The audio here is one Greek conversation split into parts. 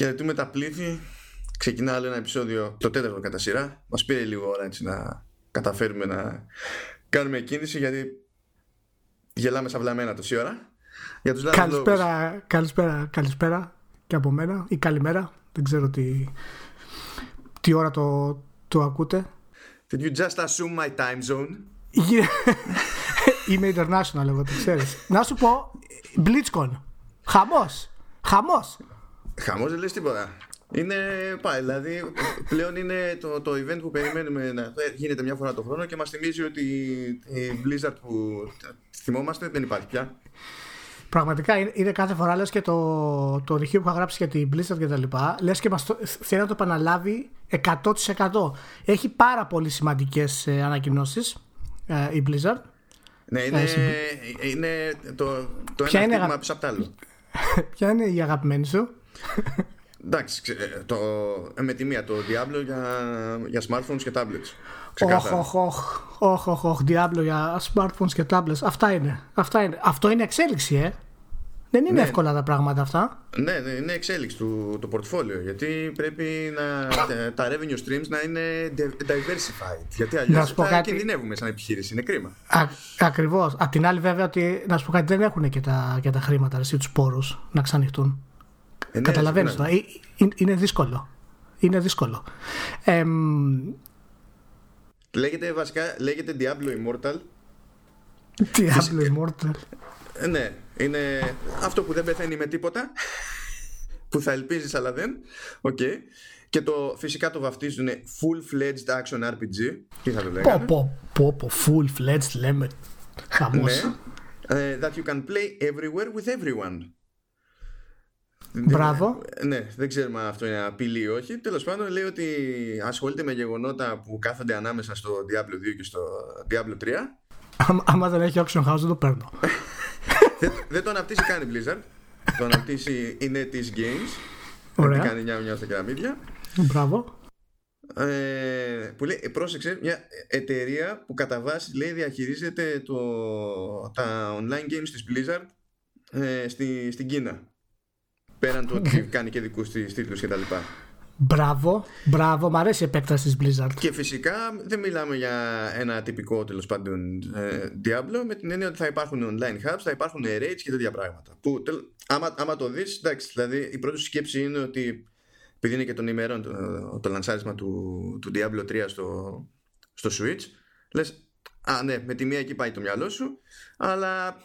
Χαιρετούμε τα πλήθη. Ξεκινά άλλο ένα επεισόδιο, το τέταρτο κατά σειρά. Μας πήρε λίγο ώρα έτσι να καταφέρουμε να κάνουμε κίνηση γιατί γελάμε σαν βλαμμένα τόση ώρα. Για τους καλησπέρα, καλησπέρα, καλησπέρα και από μένα ή καλημέρα. Δεν ξέρω τι, τι ώρα το, το ακούτε. Did you just assume my time zone? Είμαι international εγώ, το ξέρεις. να σου πω, BlitzCon. Χαμός. Χαμός. Χαμός δεν λες τίποτα. Είναι πάει, δηλαδή πλέον είναι το, το event που περιμένουμε να γίνεται μια φορά το χρόνο και μας θυμίζει ότι η Blizzard που θυμόμαστε δεν υπάρχει πια. Πραγματικά είναι κάθε φορά λες και το, το ρηχείο που είχα γράψει για την Blizzard και τα λοιπά λες και μας το, θέλει να το επαναλάβει 100% έχει πάρα πολύ σημαντικές ε, ανακοινώσεις ε, η Blizzard ναι, είναι, ε, είναι το, το ένα είναι αγα... πίσω από το άλλο. Ποια είναι η αγαπημένη σου; Εντάξει, το, με τη μία το Diablo για, για smartphones και tablets. Όχι, όχι, όχι, όχι, όχι, Diablo για smartphones και tablets. Αυτά είναι. Αυτά είναι. Αυτό είναι εξέλιξη, ε. Δεν είναι ναι. εύκολα τα πράγματα αυτά. Ναι, ναι, είναι εξέλιξη του το portfolio. Γιατί πρέπει να, τα revenue streams να είναι diversified. Γιατί αλλιώς θα κάτι... κινδυνεύουμε σαν επιχείρηση. Είναι κρίμα. Ακριβώς. Απ' την άλλη, βέβαια, ότι να σου πω κάτι, δεν έχουν και τα, και τα χρήματα, εσύ, τους πόρους να ξανοιχτούν. Ε, ναι, Καταλαβαίνεις το. Ε, είναι δύσκολο. Είναι δύσκολο. Ε, λέγεται βασικά λέγεται Diablo Immortal. Diablo Immortal. Ε, ναι, είναι αυτό που δεν πεθαίνει με τίποτα. που θα ελπίζεις αλλά δεν. Okay. Και το, φυσικά το βαφτίζουν full-fledged action RPG. Τι θα το λέγανε; Πω, πω, πω, full-fledged λέμε. Χαμός. Ναι. Uh, that you can play everywhere with everyone. Μπράβο. Ναι, δεν ξέρουμε αν αυτό είναι απειλή ή όχι. Τέλος πάντων, λέει ότι ασχολείται με γεγονότα που κάθονται ανάμεσα στο Diablo 2 και στο Diablo 3. Άμα δεν έχει auction house, δεν το παίρνω. δεν, δεν το αναπτύσσει καν η Blizzard. το αναπτύσσει η NetEase Games. Ωραία. κάνει μια μια στα κεραμίδια. Μπράβο. Ε, που λέει, πρόσεξε, μια εταιρεία που κατά βάση λέει διαχειρίζεται το, τα online games της Blizzard ε, στη, στην Κίνα. Πέραν του ότι κάνει και δικούς της τίτλους κτλ. Μπράβο, μπράβο, μου αρέσει η επέκταση της Blizzard. Και φυσικά δεν μιλάμε για ένα τυπικό τέλος πάντων ε, Diablo με την έννοια ότι θα υπάρχουν online hubs, θα υπάρχουν raids και τέτοια πράγματα. Που άμα, άμα το δεις, εντάξει, δηλαδή η πρώτη σκέψη είναι ότι επειδή είναι και των ημερών το, το λανσάρισμα του, του Diablo 3 στο, στο Switch, λες, Α, ναι, με τη μία εκεί πάει το μυαλό σου, αλλά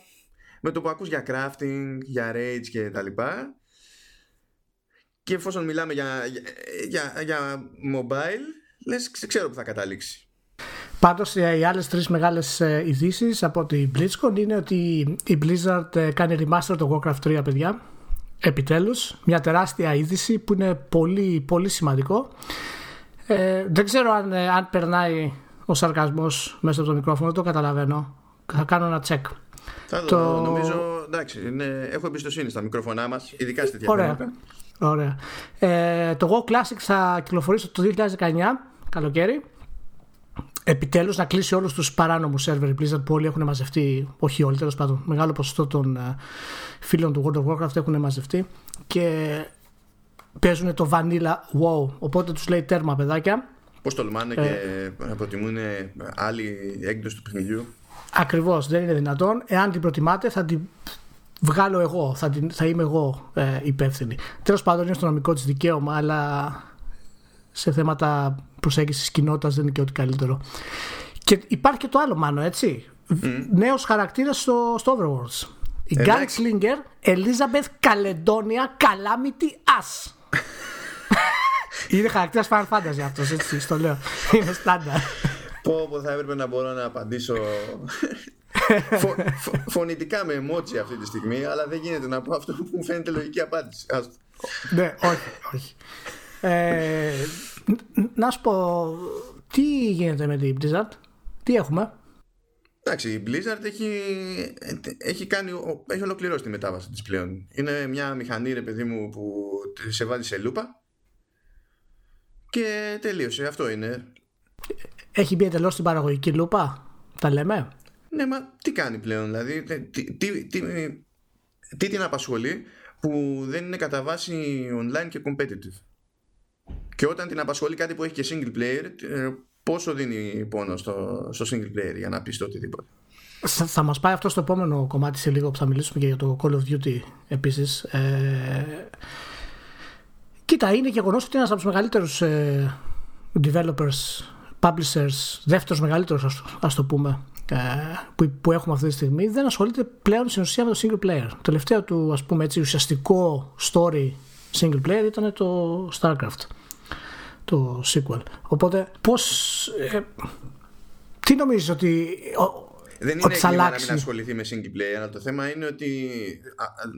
με το που ακούς για crafting, για raids και τα λοιπά, και εφόσον μιλάμε για, για, για mobile, λες ξέρω που θα καταλήξει. Πάντως ε, οι άλλες τρεις μεγάλες ε, ειδήσεις από την BlizzCon είναι ότι η Blizzard ε, κάνει remaster το Warcraft 3 παιδιά. Επιτέλους, μια τεράστια είδηση που είναι πολύ, πολύ σημαντικό. Ε, δεν ξέρω αν, αν περνάει ο σαρκασμός μέσα από το μικρόφωνο, δεν το καταλαβαίνω. Θα κάνω ένα check. Θα το, το... νομίζω, εντάξει, είναι, έχω εμπιστοσύνη στα μικρόφωνά μας, ειδικά στη διαφορά. Ωραία. Ε, το Go Classic θα κυκλοφορήσει το 2019, καλοκαίρι. Επιτέλους να κλείσει όλους τους παράνομους σερβερ Blizzard που όλοι έχουν μαζευτεί. Όχι όλοι, τέλος πάντων. Μεγάλο ποσοστό των ε, φίλων του World of Warcraft έχουν μαζευτεί και παίζουν το Vanilla WoW. Οπότε τους λέει τέρμα, παιδάκια. Πώς τολμάνε ε, και προτιμούν άλλη έκδοση του παιχνιδιού; Ακριβώς, δεν είναι δυνατόν. Εάν την προτιμάτε, θα την βγάλω εγώ, θα, θα είμαι εγώ ε, υπεύθυνη. Τέλος πάντων, είναι στο νομικό της δικαίωμα, αλλά σε θέματα προσέγγισης κοινότητας δεν είναι και ό,τι καλύτερο. Και υπάρχει και το άλλο, μάνο, έτσι. Mm. Νέος χαρακτήρας στο, στο Overwatch. Η Gunslinger Elizabeth Καλεντόνια Calamity Ass. είναι χαρακτήρας Final Fantasy αυτός, έτσι, στο λέω. Είναι στάνταρ. Πω, πω θα έπρεπε να μπορώ να απαντήσω φω, φωνητικά με εμότσι αυτή τη στιγμή, αλλά δεν γίνεται να πω αυτό που μου φαίνεται λογική απάντηση. ναι, όχι, όχι. Ε, να σου πω, τι γίνεται με την Blizzard, τι έχουμε; Εντάξει, η Blizzard έχει, έχει, κάνει, έχει ολοκληρώσει τη μετάβαση της πλέον. Είναι μια μηχανή, ρε παιδί μου, που σε βάζει σε λούπα και τελείωσε. Αυτό είναι. Έχει μπει εντελώς στην παραγωγική λούπα, τα λέμε; Ναι, μα τι κάνει πλέον, δηλαδή, τι, τι, τι, τι την απασχολεί που δεν είναι κατά βάση online και competitive. Και όταν την απασχολεί κάτι που έχει και single player, ε, πόσο δίνει πόνο στο, στο single player για να πεις το οτιδήποτε; Θα, θα μας πάει αυτό στο επόμενο κομμάτι σε λίγο που θα μιλήσουμε και για το Call of Duty επίσης. Ε, κοίτα, είναι γεγονός ότι ένας από τους μεγαλύτερους ε, developers, publishers, δεύτερος μεγαλύτερος, ας το πούμε, ε, που, που έχουμε αυτή τη στιγμή, δεν ασχολείται πλέον στην ουσία με το single player. Το τελευταίο του ας πούμε έτσι ουσιαστικό story single player ήταν το StarCraft το sequel. Οπότε πώς ε, τι νομίζεις ότι δεν είναι έγκλημα να μην ασχοληθεί με single player, αλλά το θέμα είναι ότι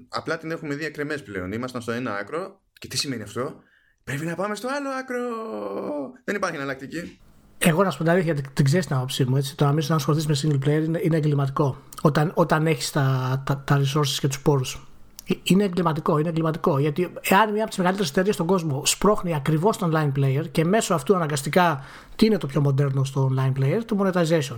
απλά την έχουμε δει εκκρεμές πλέον. Ήμασταν στο ένα άκρο και τι σημαίνει αυτό; Πρέπει να πάμε στο άλλο άκρο. Δεν υπάρχει εναλλακτική. Εγώ να σου πω την αλήθεια, την ξέρεις την άποψή μου. Έτσι. Το να μην να ασχοληθεί με single player είναι, είναι εγκληματικό. Όταν, όταν έχεις τα, τα, τα resources και τους πόρους. Ε, είναι εγκληματικό, είναι εγκληματικό. Γιατί εάν μια από τις μεγαλύτερες εταιρείες στον κόσμο σπρώχνει ακριβώς τον online player και μέσω αυτού αναγκαστικά τι είναι το πιο μοντέρνο στο online player, το monetization.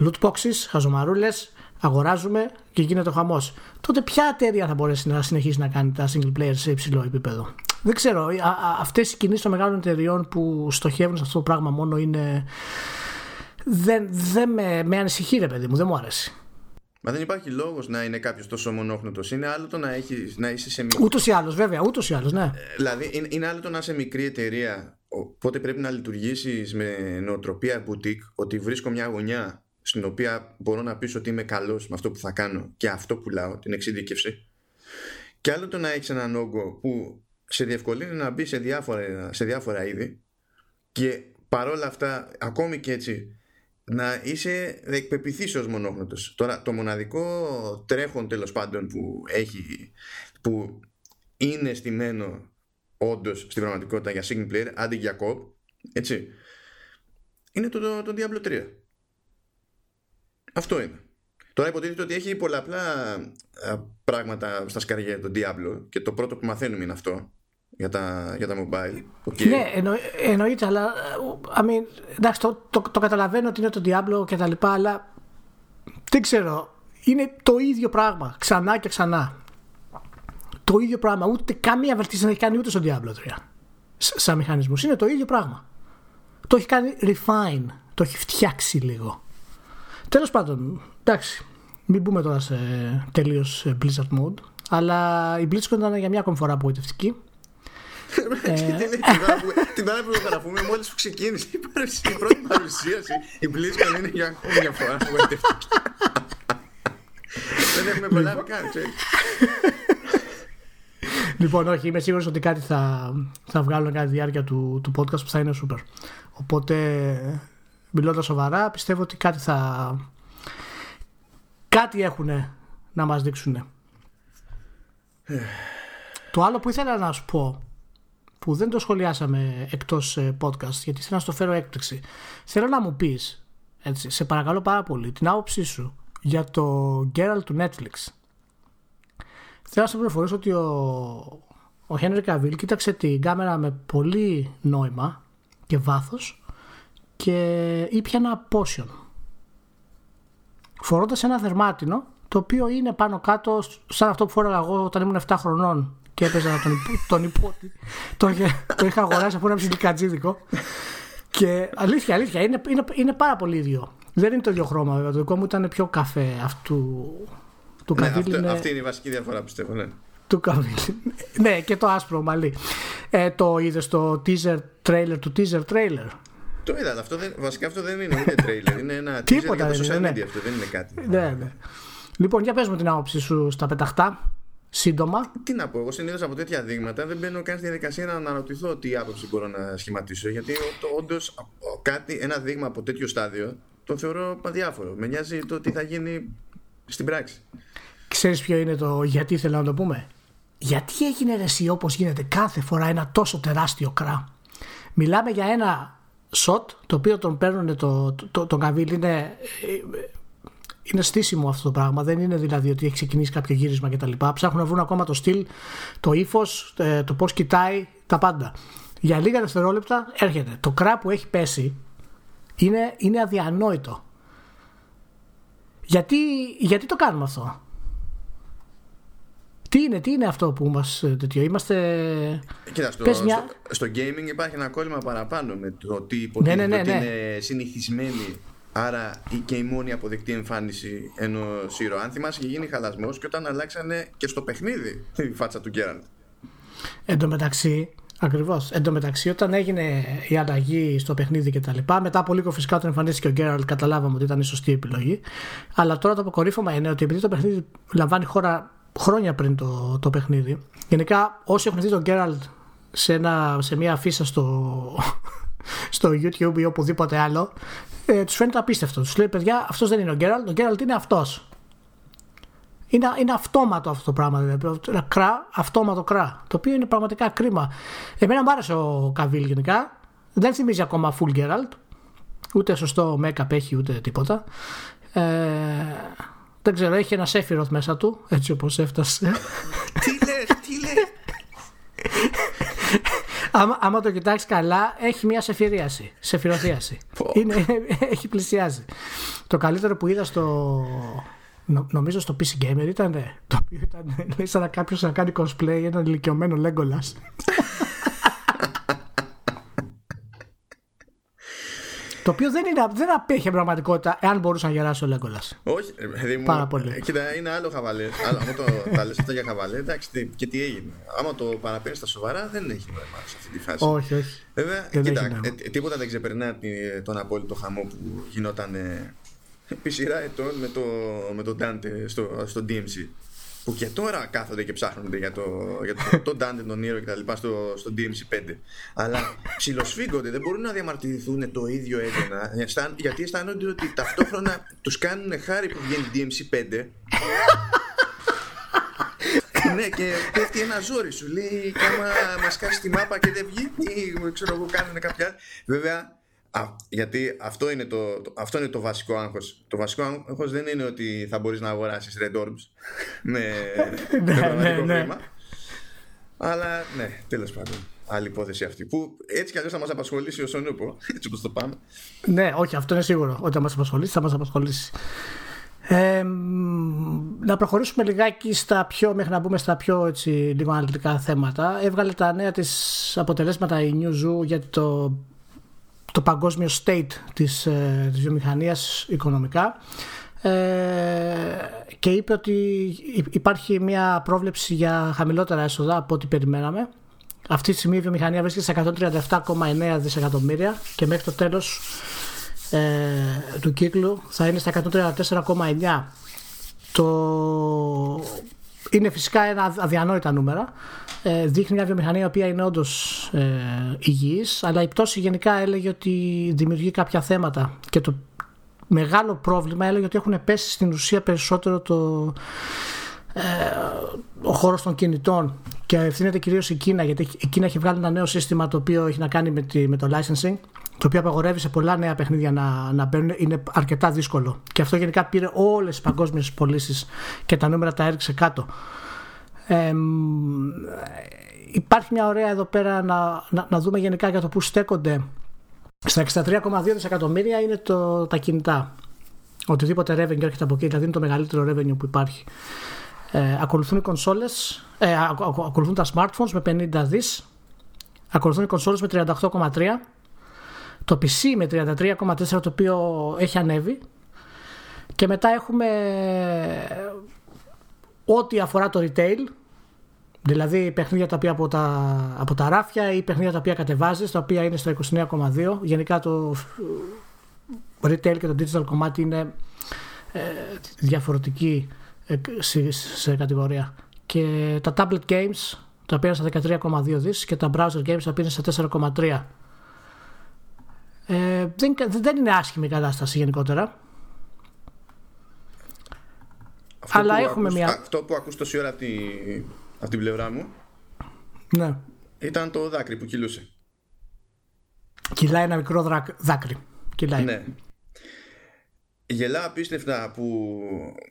Loot boxes, χαζομαρούλες, αγοράζουμε και γίνεται ο χαμός. Τότε ποια εταιρεία θα μπορέσει να συνεχίσει να κάνει τα single player σε υψηλό επίπεδο; Δεν ξέρω. Αυτές οι κινήσεις των μεγάλων εταιρεών που στοχεύουν σε αυτό το πράγμα μόνο είναι. Δεν, δεν με, με ανησυχεί, ρε παιδί μου, δεν μου αρέσει. Μα δεν υπάρχει λόγος να είναι κάποιος τόσο μονόχνοτος. Είναι άλλο το να, έχεις, να είσαι σε μικρή. Ούτως ή άλλως, βέβαια, ούτως ή άλλως, ναι. Ε, δηλαδή, είναι, είναι άλλο το να είσαι μικρή εταιρεία. Οπότε πρέπει να λειτουργήσεις με νοοτροπία boutique. Ότι βρίσκω μια γωνιά στην οποία μπορώ να πείσω ότι είμαι καλός με αυτό που θα κάνω και αυτό πουλάω, την εξειδίκευση. Και άλλο το να έχεις έναν όγκο που σε διευκολύνει να μπει σε διάφορα, σε διάφορα είδη και παρόλα αυτά ακόμη και έτσι να είσαι εκπεπιθής ως μονόχνοτος. Τώρα το μοναδικό τρέχον τέλος πάντων που έχει που είναι στημένο όντως στην πραγματικότητα για single player αντί για cop έτσι είναι το, το, το Diablo 3 αυτό είναι. Τώρα υποτίθεται ότι έχει πολλαπλά πράγματα στα σκαριά το Diablo και το πρώτο που μαθαίνουμε είναι αυτό για τα, για τα mobile. Okay. Ναι, εννο, εννοείται, αλλά I mean, εντάξει, το, το, το, καταλαβαίνω ότι είναι το Diablo και τα λοιπά, αλλά δεν ξέρω. Είναι το ίδιο πράγμα, ξανά και ξανά. Το ίδιο πράγμα. Ούτε καμία βελτίωση δεν έχει κάνει ούτε στο Diablo 3. Σαν μηχανισμό. Είναι το ίδιο πράγμα. Το έχει κάνει refine. Το έχει φτιάξει λίγο. Τέλος πάντων, εντάξει. Μην μπούμε τώρα σε τελείως Blizzard mode. Αλλά η Blizzard ήταν για μια ακόμη φορά απογοητευτική. Ε. Την ώρα που το γραφούμε, μόλις που ξεκίνησε η πρώτη παρουσίαση, η BlizzCon είναι για ακόμη μια φορά απογοητευτική. Δεν έχουμε προλάβει καν, Λοιπόν, όχι, είμαι σίγουρος ότι κάτι θα, θα βγάλω κατά τη διάρκεια του, του podcast που θα είναι super. Οπότε, μιλώντας σοβαρά, πιστεύω ότι κάτι θα. Κάτι έχουν να μας δείξουν. το άλλο που ήθελα να σου πω που δεν το σχολιάσαμε εκτός ε, podcast γιατί θέλω να στο φέρω έκπληξη. Θέλω να μου πεις, έτσι, σε παρακαλώ πάρα πολύ, την άποψή σου για το Geralt του Netflix. Θέλω να σε πληροφορήσω ότι ο, ο Henry Cavill κοίταξε την κάμερα με πολύ νόημα και βάθος και ήπια ένα potion. Φορώντας ένα δερμάτινο το οποίο είναι πάνω κάτω σαν αυτό που φόραγα εγώ όταν ήμουν 7 χρονών και έπαιζα να τον, τον υπότι. το, το είχα αγοράσει από ένα ψιλικατζίδικο. Και αλήθεια, αλήθεια, είναι, είναι, είναι πάρα πολύ ίδιο. Δεν είναι το ίδιο χρώμα βέβαια. Το δικό μου ήταν πιο καφέ αυτού του ναι, αυτό, είναι... Αυτή είναι η βασική διαφορά πιστεύω, ναι. Του καβίλη. ναι, και το άσπρο μαλλί. Ε, το είδες στο teaser trailer του teaser trailer; Το είδα, αυτό δεν, βασικά αυτό δεν είναι ούτε trailer, είναι ένα teaser για το social ναι. media αυτό, δεν είναι κάτι. Ναι, ναι. Λοιπόν, για πες μου την άποψη σου στα πεταχτά σύντομα. Τι να πω, εγώ συνήθως από τέτοια δείγματα δεν μπαίνω καν στη διαδικασία να αναρωτηθώ τι άποψη μπορώ να σχηματίσω. Γιατί όντως κάτι, ένα δείγμα από τέτοιο στάδιο το θεωρώ αδιάφορο. Με νοιάζει το τι θα γίνει στην πράξη. Ξέρεις ποιο είναι το γιατί θέλω να το πούμε; Γιατί έγινε εσύ όπως γίνεται κάθε φορά ένα τόσο τεράστιο κρά; Μιλάμε για ένα shot το οποίο τον παίρνουν το, το, το, τον καβίλ είναι ε, είναι στήσιμο αυτό το πράγμα. Δεν είναι δηλαδή ότι έχει ξεκινήσει κάποιο γύρισμα κτλ. Ψάχνουν να βρουν ακόμα το στυλ, το ύφος, ε, το πώς κοιτάει, τα πάντα. Για λίγα δευτερόλεπτα έρχεται. Το κρά που έχει πέσει είναι, είναι αδιανόητο. Γιατί, γιατί το κάνουμε αυτό; Τι είναι, τι είναι αυτό που μας τέτοιο, είμαστε... Κοίτα, στο, στο, στο, gaming υπάρχει ένα κόλλημα παραπάνω με το ότι υποτίθεται ναι, ναι, ναι, ναι. είναι συνηθισμένοι Άρα και η μόνη αποδεκτή εμφάνιση ενός ήρωα. Αν θυμάσαι, είχε γίνει χαλασμός και όταν αλλάξανε και στο παιχνίδι τη φάτσα του Γκέραλτ. Εν τω μεταξύ, Ακριβώς. Εν τω μεταξύ, όταν έγινε η αλλαγή στο παιχνίδι και τα λοιπά, μετά από λίγο φυσικά όταν εμφανίστηκε ο Γκέραλτ, καταλάβαμε ότι ήταν η σωστή επιλογή. Αλλά τώρα το αποκορύφωμα είναι ότι επειδή το παιχνίδι λαμβάνει χώρα χρόνια πριν το, το παιχνίδι, γενικά όσοι έχουν δει τον Γκέραλτ σε, σε μια αφίσα στο, στο YouTube ή οπουδήποτε άλλο, ε, τους φαίνεται απίστευτο. Τους λέει, παιδιά, αυτός δεν είναι ο Γκέραλτ, ο Γκέραλτ είναι αυτός. Είναι, είναι αυτόματο αυτό το πράγμα. Δηλαδή. Κρά, αυτόματο κρά. Το οποίο είναι πραγματικά κρίμα. Εμένα μου άρεσε ο Καβίλ γενικά. Δεν θυμίζει ακόμα full Geralt. Ούτε σωστό make-up έχει ούτε τίποτα. Ε, δεν ξέρω, έχει ένα Σέφυροθ μέσα του, έτσι όπως έφτασε. τι λες, τι λες; άμα, άμα το κοιτάξεις καλά, έχει μια σεφυρίαση. Σεφυροθίαση. Είναι, έχει πλησιάζει. Το καλύτερο που είδα στο, νομίζω στο PC Gamer ήταν το οποίο ήταν σαν να κάποιος να κάνει cosplay έναν ηλικιωμένο Legolas Το οποίο δεν, είναι, δεν απέχει πραγματικότητα εάν μπορούσε να γεράσει ο Λέγκολα. Όχι, δηλαδή μου. Πάρα πολύ. Ε, κοίτα, είναι άλλο χαβαλέ. άμα το τα λες αυτά για χαβαλέ, εντάξει, και τι έγινε. Άμα το παραπέρει στα σοβαρά, δεν έχει νόημα σε αυτή τη φάση. Όχι, όχι. Βέβαια, κοίτα, ε, τίποτα δεν ξεπερνά τον απόλυτο χαμό που γινόταν επί σειρά ετών με, το, με τον Dante στο, στο DMC που και τώρα κάθονται και ψάχνονται για, το, για το, τον Dante, τον ήρωα και τα λοιπά στο, στο DMC5 αλλά ψιλοσφίγγονται, δεν μπορούν να διαμαρτυρηθούν το ίδιο έντονα γιατί αισθάνονται ότι ταυτόχρονα τους κάνουν χάρη που βγαίνει DMC5 ναι, και πέφτει ένα ζόρι σου. Λέει, κάμα μας κάσει τη μάπα και δεν βγει, ή ξέρω εγώ, κάνουν κάποια. Βέβαια, γιατί αυτό είναι το, αυτό είναι το βασικό άγχος. Το βασικό άγχος δεν είναι ότι θα μπορείς να αγοράσεις Red Orbs με, με ναι, ναι, ναι. Αλλά ναι, τέλος πάντων. Άλλη υπόθεση αυτή. Που έτσι κι αλλιώς θα μας απασχολήσει ο Σονούπο. Έτσι όπως το πάμε. Ναι, όχι, αυτό είναι σίγουρο. Ότι θα μας απασχολήσει, θα μας απασχολήσει. Ε, να προχωρήσουμε λιγάκι στα πιο, μέχρι να μπούμε στα πιο έτσι, λίγο αναλυτικά θέματα. Έβγαλε τα νέα της αποτελέσματα η New Zoo για το το παγκόσμιο state της, ε, της βιομηχανίας οικονομικά ε, και είπε ότι υπάρχει μια πρόβλεψη για χαμηλότερα έσοδα από ό,τι περιμέναμε. Αυτή τη στιγμή η βιομηχανία βρίσκεται σε 137,9 δισεκατομμύρια και μέχρι το τέλος ε, του κύκλου θα είναι στα 134,9 το είναι φυσικά ένα αδιανόητα νούμερα. Ε, δείχνει μια βιομηχανία η οποία είναι όντως ε, υγιής, αλλά η πτώση γενικά έλεγε ότι δημιουργεί κάποια θέματα. Και το μεγάλο πρόβλημα έλεγε ότι έχουν πέσει στην ουσία περισσότερο το, ε, ο χώρος των κινητών και ευθύνεται κυρίως η Κίνα γιατί η Κίνα έχει βγάλει ένα νέο σύστημα το οποίο έχει να κάνει με, τη, με το licensing το οποίο απαγορεύει σε πολλά νέα παιχνίδια να, να μπαίνουν, είναι αρκετά δύσκολο. Και αυτό γενικά πήρε όλες τις παγκόσμιες πωλήσεις και τα νούμερα τα έριξε κάτω. Ε, υπάρχει μια ωραία εδώ πέρα να, να, να, δούμε γενικά για το που στέκονται. Στα 63,2 δισεκατομμύρια είναι το, τα κινητά. Οτιδήποτε revenue έρχεται από εκεί, δηλαδή είναι το μεγαλύτερο revenue που υπάρχει. Ε, ακολουθούν οι κονσόλες, ε, ακολουθούν τα smartphones με 50 δις, ακολουθούν οι κονσόλες με 38,3 το PC με 33,4 το οποίο έχει ανέβει και μετά έχουμε ό,τι αφορά το retail δηλαδή παιχνίδια τα οποία από τα, από τα ράφια ή παιχνίδια τα οποία κατεβάζεις τα οποία είναι στο 29,2 γενικά το retail και το digital κομμάτι είναι ε, διαφορετική ε, σε, σε κατηγορία και τα tablet games τα οποία είναι στα 13,2 δις και τα browser games τα οποία είναι στα 4,3 ε, δεν, δεν είναι άσχημη η κατάσταση γενικότερα. Αυτό Αλλά έχουμε μια. Αυτό που ακούς τόση ώρα από, τη, από την πλευρά μου. Ναι. Ήταν το δάκρυ που κυλούσε. Κυλάει ένα μικρό δάκρυ. Κυλάει. Ναι. Γελά απίστευτα που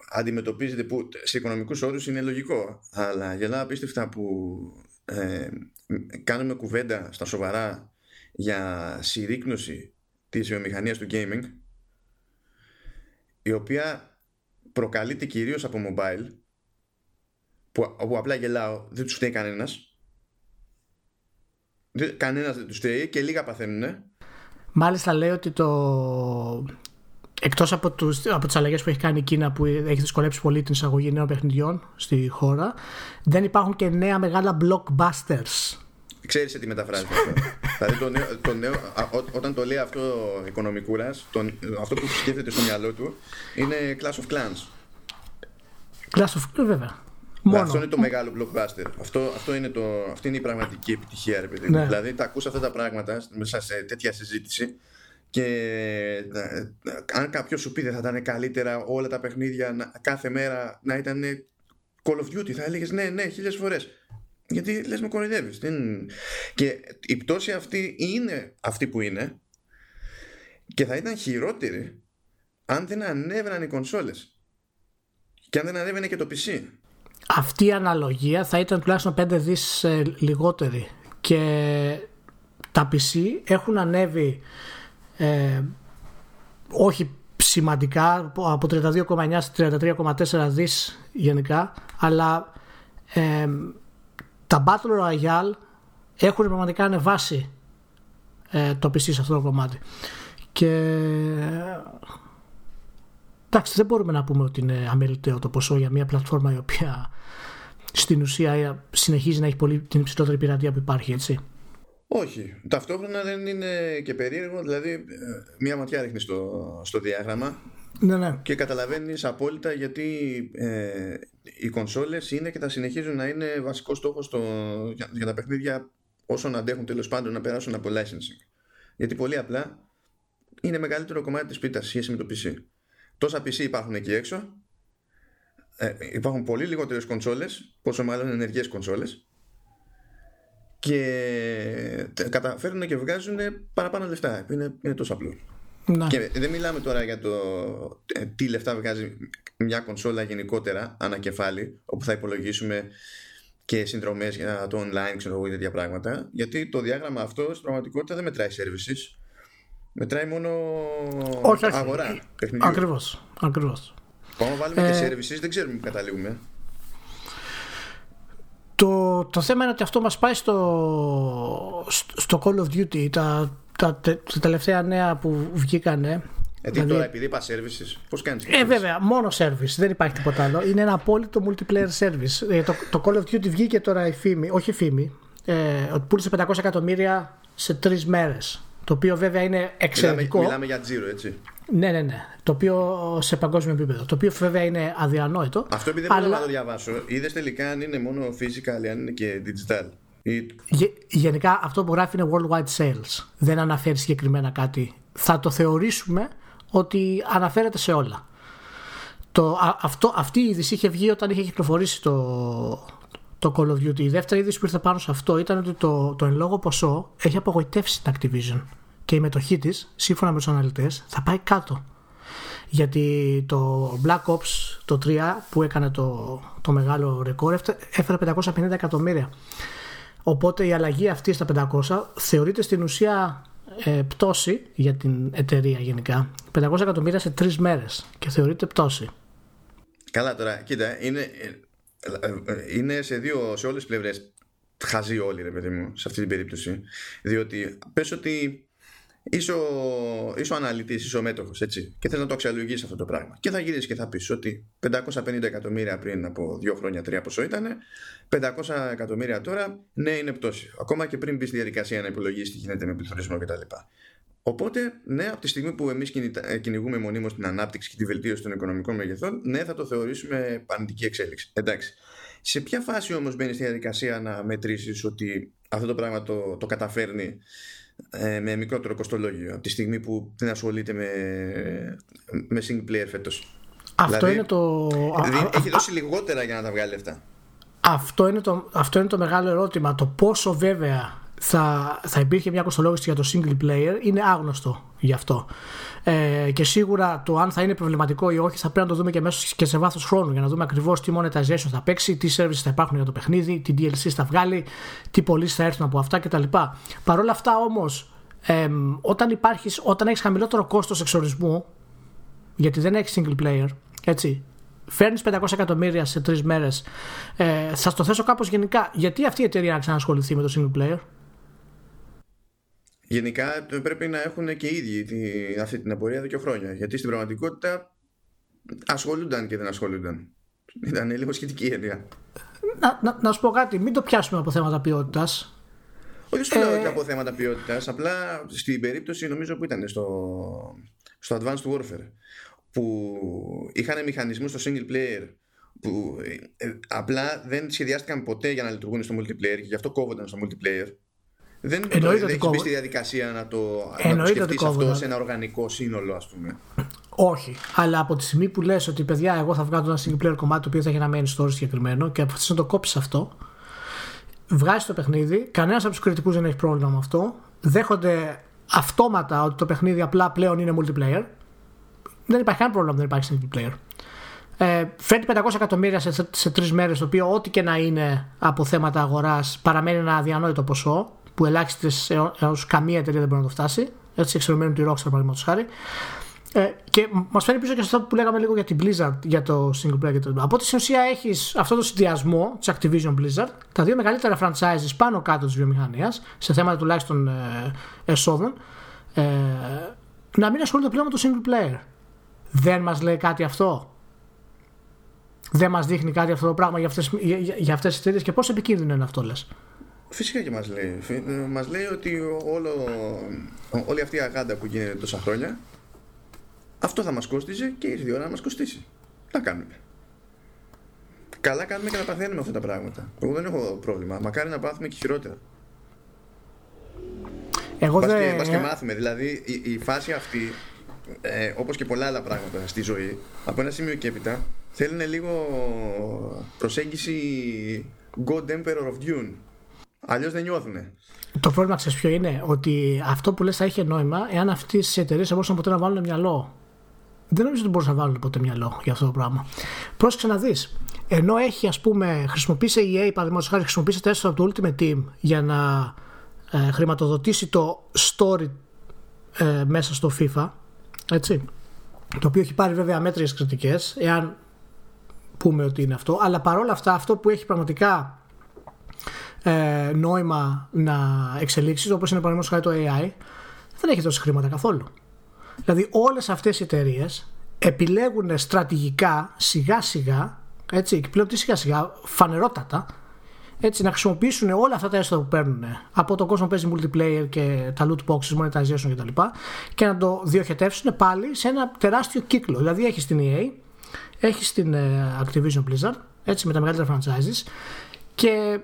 αντιμετωπίζεται που σε οικονομικούς όρους είναι λογικό αλλά γελά απίστευτα που ε, κάνουμε κουβέντα στα σοβαρά για συρρήκνωση της βιομηχανίας του gaming η οποία προκαλείται κυρίως από mobile που, όπου απλά γελάω, δεν τους φταίει κανένας. Κανένας δεν τους φταίει και λίγα παθαίνουν. Μάλιστα λέει ότι το. Εκτός από, τους, από τις αλλαγές που έχει κάνει η Κίνα που έχει δυσκολέψει πολύ την εισαγωγή νέων παιχνιδιών στη χώρα, δεν υπάρχουν και νέα μεγάλα blockbusters. Ξέρεις τι μεταφράζει αυτό. δηλαδή το νέο, το νέο, όταν το λέει αυτό ο οικονομικούρα, αυτό που σκέφτεται στο μυαλό του είναι Clash of Clans. Clash of Clans, βέβαια. Μόνο. Αυτό είναι το μεγάλο blockbuster. Αυτό, αυτό είναι το, αυτή είναι η πραγματική επιτυχία, ρε παιδί. Ναι. Δηλαδή, τα ακούς αυτά τα πράγματα μέσα σε τέτοια συζήτηση και ε, αν κάποιος σου πει δεν θα ήταν καλύτερα όλα τα παιχνίδια κάθε μέρα να ήταν Call of Duty, θα έλεγες ναι, ναι, χίλιες φορές. Γιατί λες με κοροϊδεύεις. Και η πτώση αυτή είναι αυτή που είναι Και θα ήταν χειρότερη Αν δεν ανέβαιναν οι κονσόλες Και αν δεν ανέβαινε και το PC αυτή η αναλογία θα ήταν τουλάχιστον 5 δις ε, λιγότερη. Και τα PC έχουν ανέβει ε, όχι σημαντικά από 32,9 σε 33,4 δις γενικά αλλά ε, τα Battle Royale έχουν πραγματικά ανεβάσει ε, το PC σε αυτό το κομμάτι και εντάξει δεν μπορούμε να πούμε ότι είναι αμεληταίο το ποσό για μια πλατφόρμα η οποία στην ουσία συνεχίζει να έχει πολύ την υψηλότερη πειρατεία που υπάρχει, έτσι. Όχι. Ταυτόχρονα δεν είναι και περίεργο, δηλαδή ε, μία ματιά ρίχνεις στο, στο διάγραμμα ναι, ναι. και καταλαβαίνεις απόλυτα γιατί ε, οι κονσόλες είναι και θα συνεχίζουν να είναι βασικό στόχος στο, για, για τα παιχνίδια όσων αντέχουν τέλος πάντων να περάσουν από licensing. Γιατί πολύ απλά είναι μεγαλύτερο κομμάτι της πίτας σχέση με το PC. Τόσα PC υπάρχουν εκεί έξω ε, υπάρχουν πολύ λιγότερες κονσόλες, πόσο μάλλον ενεργές κονσόλες. Και καταφέρουν και βγάζουν παραπάνω λεφτά. Είναι, είναι τόσο απλό. Να. Και δεν μιλάμε τώρα για το ε, τι λεφτά βγάζει μια κονσόλα γενικότερα ανακεφάλι, όπου θα υπολογίσουμε και συνδρομές για το online, ξέρω εγώ, τέτοια πράγματα. Γιατί το διάγραμμα αυτό στην πραγματικότητα δεν μετράει services. Μετράει μόνο όχι, αγορά. Ακριβώς. Ακριβώς. Πάμε να βάλουμε ε, και services, δεν ξέρουμε που καταλήγουμε. Το, το θέμα είναι ότι αυτό μας πάει στο, στο Call of Duty τα, τα, τα, τελευταία νέα που βγήκανε ε, δηλαδή, τώρα επειδή είπα services, πώς κάνεις Ε βέβαια, μόνο service, δεν υπάρχει τίποτα άλλο Είναι ένα απόλυτο multiplayer service ε, το, το Call of Duty βγήκε τώρα η φήμη, όχι η φήμη ε, Ότι πούλησε 500 εκατομμύρια σε τρεις μέρες Το οποίο βέβαια είναι εξαιρετικό Μιλάμε, μιλάμε για τζίρο έτσι ναι, ναι, ναι. Το οποίο σε παγκόσμιο επίπεδο. Το οποίο βέβαια είναι αδιανόητο. Αυτό επειδή δεν αλλά... μπορώ να το διαβάσω. Είδες τελικά αν είναι μόνο physical, αν είναι και digital; Γενικά αυτό που γράφει είναι worldwide sales. Δεν αναφέρει συγκεκριμένα κάτι. Θα το θεωρήσουμε ότι αναφέρεται σε όλα. Το, αυτό, αυτή η είδηση είχε βγει όταν είχε κυκλοφορήσει το, το Call of Duty. Η δεύτερη είδηση που ήρθε πάνω σε αυτό ήταν ότι το, το εν λόγω ποσό έχει απογοητεύσει την Activision και η μετοχή της, σύμφωνα με τους αναλυτές, θα πάει κάτω. Γιατί το Black Ops το 3 που έκανε το, το μεγάλο ρεκόρ έφερε 550 εκατομμύρια. Οπότε η αλλαγή αυτή στα 500 θεωρείται στην ουσία ε, πτώση για την εταιρεία γενικά. 500 εκατομμύρια σε τρεις μέρες και θεωρείται πτώση. Καλά τώρα, κοίτα, είναι, ε, ε, είναι σε, δύο, σε όλες τις πλευρές χαζοί όλοι ρε παιδί μου σε αυτή την περίπτωση. Διότι πες ότι είσαι ο, είσαι ο αναλυτής, είσαι ο μέτοχος έτσι, και θες να το αξιολογήσεις αυτό το πράγμα και θα γυρίσεις και θα πεις ότι 550 εκατομμύρια πριν από δύο χρόνια τρία ποσό ήταν 500 εκατομμύρια τώρα ναι είναι πτώση ακόμα και πριν μπεις στη διαδικασία να υπολογίσεις τι γίνεται με πληθωρισμό κτλ. Οπότε, ναι, από τη στιγμή που εμείς ε, κυνηγούμε μονίμως την ανάπτυξη και τη βελτίωση των οικονομικών μεγεθών, ναι, θα το θεωρήσουμε πανητική εξέλιξη. Εντάξει. Σε ποια φάση όμως μπαίνεις στη διαδικασία να μετρήσεις ότι αυτό το πράγμα το, το καταφέρνει ε, με μικρότερο κοστολόγιο από τη στιγμή που δεν ασχολείται με, με single player φέτος. Αυτό δηλαδή, είναι το... Δηλαδή, έχει δώσει λιγότερα για να τα βγάλει αυτά. Αυτό είναι, το, αυτό είναι το μεγάλο ερώτημα. Το πόσο βέβαια θα, θα υπήρχε μια κοστολόγηση για το single player είναι άγνωστο γι' αυτό. Ε, και σίγουρα το αν θα είναι προβληματικό ή όχι θα πρέπει να το δούμε και μέσα και σε βάθος χρόνου για να δούμε ακριβώς τι monetization θα παίξει, τι services θα υπάρχουν για το παιχνίδι, τι DLC θα βγάλει, τι πωλήσει θα έρθουν από αυτά κτλ. Παρ' όλα αυτά όμως, ε, όταν, υπάρχεις, όταν έχεις χαμηλότερο κόστος εξορισμού, γιατί δεν έχεις single player, έτσι, φέρνεις 500 εκατομμύρια σε τρεις μέρες. Ε, θα το θέσω κάπως γενικά. Γιατί αυτή η εταιρεία να ξανασχοληθεί με το single player; Γενικά πρέπει να έχουν και οι ίδιοι αυτή την απορία εδώ και χρόνια. Γιατί στην πραγματικότητα ασχολούνταν και δεν ασχολούνταν. Ήταν λίγο σχετική έννοια. Να, να, να σου πω κάτι, μην το πιάσουμε από θέματα ποιότητας. Όχι, σου λέω ε... από θέματα ποιότητας. Απλά στην περίπτωση νομίζω που ήταν στο, στο Advanced Warfare που είχαν μηχανισμούς στο single player που ε, απλά δεν σχεδιάστηκαν ποτέ για να λειτουργούν στο multiplayer και γι' αυτό κόβονταν στο multiplayer. Δεν έχεις μπει στη διαδικασία να το, να το σκεφτείς αυτό σε ένα οργανικό σύνολο, ας πούμε. Όχι. Αλλά από τη στιγμή που λες ότι παιδιά, εγώ θα βγάλω ένα single player κομμάτι το οποίο θα έχει ένα main story συγκεκριμένο και αποφασίσει να το κόψεις αυτό, βγάζεις το παιχνίδι, κανένας από τους κριτικούς δεν έχει πρόβλημα με αυτό. Δέχονται αυτόματα ότι το παιχνίδι απλά πλέον είναι multiplayer. Δεν υπάρχει κανένα πρόβλημα δεν υπάρχει single player. Ε, φέρνει 500 εκατομμύρια σε, σε τρεις μέρες, το οποίο ό,τι και να είναι από θέματα αγοράς παραμένει ένα αδιανόητο ποσό, που ελάχιστες έω καμία εταιρεία δεν μπορεί να το φτάσει. Έτσι, εξαιρετικά τη Rockstar, παραδείγματος χάρη. Ε, και μας φέρνει πίσω και σε αυτό που λέγαμε λίγο για την Blizzard, για το single player και το Από τη στην ουσία έχεις αυτό το συνδυασμό της Activision Blizzard, τα δύο μεγαλύτερα franchises πάνω κάτω της βιομηχανίας, σε θέματα τουλάχιστον ε, εσόδων, ε, να μην ασχολούνται πλέον με το single player. Δεν μας λέει κάτι αυτό; Δεν μας δείχνει κάτι αυτό το πράγμα για αυτές για, για αυτές τις εταιρείες και πόσο επικίνδυνο είναι αυτό, λες; Φυσικά και μας λέει. Μας λέει ότι όλο, όλη αυτή η αγάντα που γίνεται τόσα χρόνια αυτό θα μας κόστιζε και ήρθε η ώρα να μας κοστίσει. Τι κάνουμε. Καλά κάνουμε και να παθαίνουμε αυτά τα πράγματα. Εγώ δεν έχω πρόβλημα. Μακάρι να πάθουμε και χειρότερα. Εγώ δεν... και, και μάθουμε. Δηλαδή η, η φάση αυτή, ε, όπως και πολλά άλλα πράγματα στη ζωή, από ένα σημείο και έπειτα, θέλουν λίγο προσέγγιση God Emperor of Dune. Αλλιώς δεν νιώθουν. Το πρόβλημα ξέρεις ποιο είναι, ότι αυτό που λες θα είχε νόημα εάν αυτέ οι εταιρείες θα μπορούσαν ποτέ να βάλουν μυαλό δεν νομίζω ότι μπορούσαν να βάλουν ποτέ μυαλό για αυτό το πράγμα. Πρόσεξε να δεις. Ενώ έχει, ας πούμε, χρησιμοποιήσει η EA, παραδείγματος χάρη, χρησιμοποιήσει τέσσερα από το Ultimate Team για να ε, χρηματοδοτήσει το story ε, μέσα στο FIFA. Έτσι. Το οποίο έχει πάρει βέβαια μέτριε κριτικές, εάν πούμε ότι είναι αυτό. Αλλά παρόλα αυτά, αυτό που έχει πραγματικά ε, νόημα να εξελίξεις, όπως είναι παραδείγματος χάρη το AI, δεν έχει τόσα χρήματα καθόλου. Δηλαδή όλες αυτές οι εταιρείες επιλέγουν στρατηγικά σιγά σιγά έτσι, και πλέον τι σιγά σιγά φανερότατα έτσι, να χρησιμοποιήσουν όλα αυτά τα έσοδα που παίρνουν από το κόσμο που παίζει multiplayer και τα loot boxes, monetization κτλ. Και, και να το διοχετεύσουν πάλι σε ένα τεράστιο κύκλο. Δηλαδή έχεις την EA, έχεις την ε, Activision Blizzard, έτσι, με τα μεγαλύτερα franchises και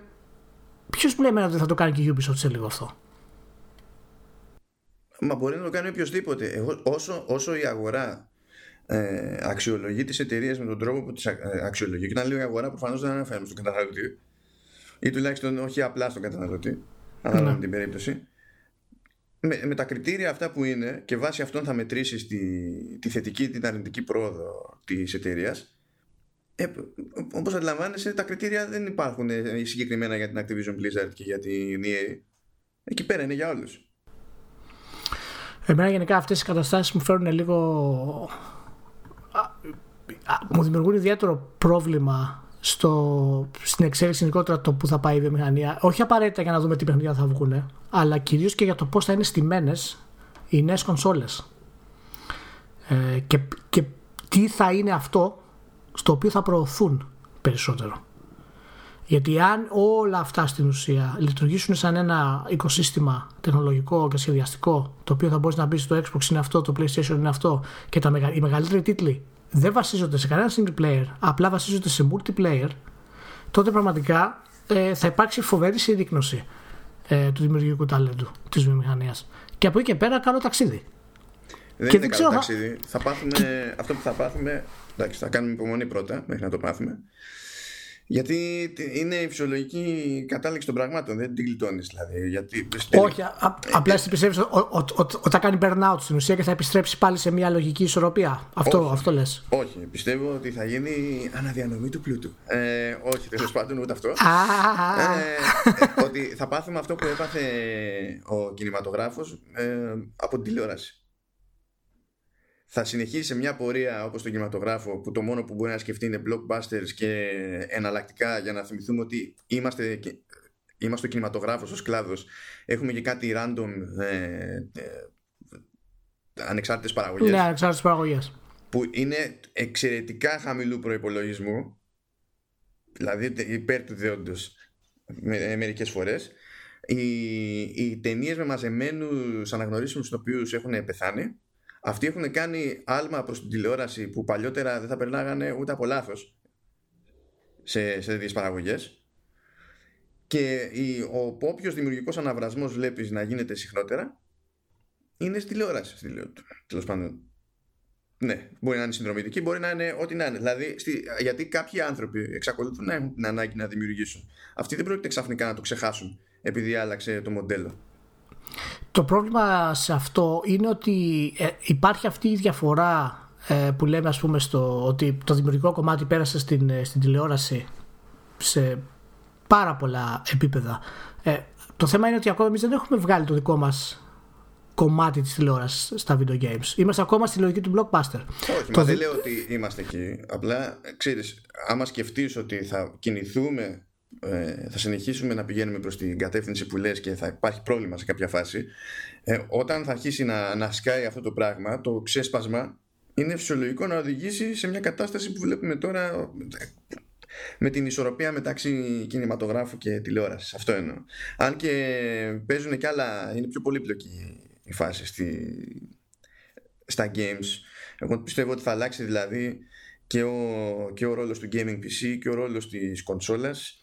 ποιος μου λέει ότι θα το κάνει και η Ubisoft σε λίγο αυτό; Μα μπορεί να το κάνει οποιοδήποτε. Εγώ, όσο, όσο η αγορά ε, αξιολογεί τις εταιρείες με τον τρόπο που τις ε, αξιολογεί, και όταν λέω η αγορά προφανώς δεν αναφέρουμε στον καταναλωτή, ή τουλάχιστον όχι απλά στον καταναλωτή, ανάλογα με την περίπτωση. Με, με τα κριτήρια αυτά που είναι και βάσει αυτών θα μετρήσεις τη, τη θετική την αρνητική πρόοδο της εταιρείας. Ε, Όπως αντιλαμβάνεσαι, τα κριτήρια δεν υπάρχουν ε, συγκεκριμένα για την Activision Blizzard και για την EA. Εκεί πέρα είναι για όλους. Εμένα γενικά αυτές οι καταστάσεις μου φέρουν λίγο... μου δημιουργούν ιδιαίτερο πρόβλημα στο, στην εξέλιξη γενικότερα το που θα πάει η βιομηχανία. Όχι απαραίτητα για να δούμε τι παιχνίδια θα βγουν, αλλά κυρίως και για το πώς θα είναι στημένες οι νέες κονσόλες. Ε, και, και τι θα είναι αυτό στο οποίο θα προωθούν περισσότερο. Γιατί αν όλα αυτά στην ουσία λειτουργήσουν σαν ένα οικοσύστημα τεχνολογικό και σχεδιαστικό, το οποίο θα μπορείς να μπει στο Xbox είναι αυτό, το PlayStation είναι αυτό και τα μεγα... οι μεγαλύτεροι τίτλοι δεν βασίζονται σε κανένα single player, απλά βασίζονται σε multiplayer, τότε πραγματικά ε, θα υπάρξει φοβερή συρρήκνωση ε, του δημιουργικού ταλέντου της βιομηχανίας. Και από εκεί και πέρα κάνω ταξίδι. Δεν και είναι δεν καλό ταξίδι. Θα πάθουμε, αυτό που θα πάθουμε. Εντάξει, θα κάνουμε υπομονή πρώτα μέχρι να το πάθουμε. Γιατί είναι η φυσιολογική κατάληξη των πραγμάτων, δεν την γλιτώνεις δηλαδή. Γιατί... Όχι, α, απλά εσύ πιστεύεις ότι θα κάνει burnout στην ουσία και θα επιστρέψει πάλι σε μια λογική ισορροπία. Αυτό, όχι, αυτό λες. Όχι, πιστεύω ότι θα γίνει αναδιανομή του πλούτου. Ε, όχι, τέλος πάντων ούτε αυτό. ε, ε, ότι θα πάθουμε αυτό που έπαθε ο κινηματογράφος ε, από την τηλεόραση. Θα συνεχίσει σε μια πορεία όπως τον κινηματογράφο που το μόνο που μπορεί να σκεφτεί είναι blockbusters και εναλλακτικά για να θυμηθούμε ότι είμαστε, είμαστε ο κινηματογράφος ως κλάδος έχουμε και κάτι random ε, ε, ανεξάρτητες παραγωγές. Ναι, ανεξάρτητες παραγωγές. Που είναι εξαιρετικά χαμηλού προϋπολογισμού. Δηλαδή υπέρ του δεόντος με, μερικές φορές. Οι, οι ταινίες με μαζεμένους αναγνωρίσιμους του οποίους έχουν πεθάνει αυτοί έχουν κάνει άλμα προς την τηλεόραση που παλιότερα δεν θα περνάγανε ούτε από λάθος σε, σε τέτοιες παραγωγές και η, ο όποιος δημιουργικός αναβρασμός βλέπεις να γίνεται συχνότερα είναι στη τηλεόραση τέλος πάντων ναι, μπορεί να είναι συνδρομητική, μπορεί να είναι ό,τι να είναι. Δηλαδή, στη, γιατί κάποιοι άνθρωποι εξακολουθούν να έχουν την ανάγκη να δημιουργήσουν. Αυτοί δεν πρόκειται ξαφνικά να το ξεχάσουν επειδή άλλαξε το μοντέλο. Το πρόβλημα σε αυτό είναι ότι ε, υπάρχει αυτή η διαφορά ε, που λέμε ας πούμε στο ότι το δημιουργικό κομμάτι πέρασε στην, ε, στην τηλεόραση σε πάρα πολλά επίπεδα. το θέμα είναι ότι ακόμα εμείς δεν έχουμε βγάλει το δικό μας κομμάτι της τηλεόρασης στα video games. Είμαστε ακόμα στη λογική του blockbuster. Όχι, το... δεν λέω ότι είμαστε εκεί. Απλά, ξέρεις, άμα σκεφτείς ότι θα κινηθούμε ε, θα συνεχίσουμε να πηγαίνουμε προς την κατεύθυνση που λες και θα υπάρχει πρόβλημα σε κάποια φάση ε, όταν θα αρχίσει να, να σκάει αυτό το πράγμα το ξέσπασμα είναι φυσιολογικό να οδηγήσει σε μια κατάσταση που βλέπουμε τώρα με την ισορροπία μεταξύ κινηματογράφου και τηλεόρασης. Αυτό εννοώ. Αν και παίζουν και άλλα, είναι πιο πολύπλοκη η φάση στη, στα games. Εγώ πιστεύω ότι θα αλλάξει δηλαδή και ο, και ο ρόλος του gaming PC και ο ρόλος της κονσόλας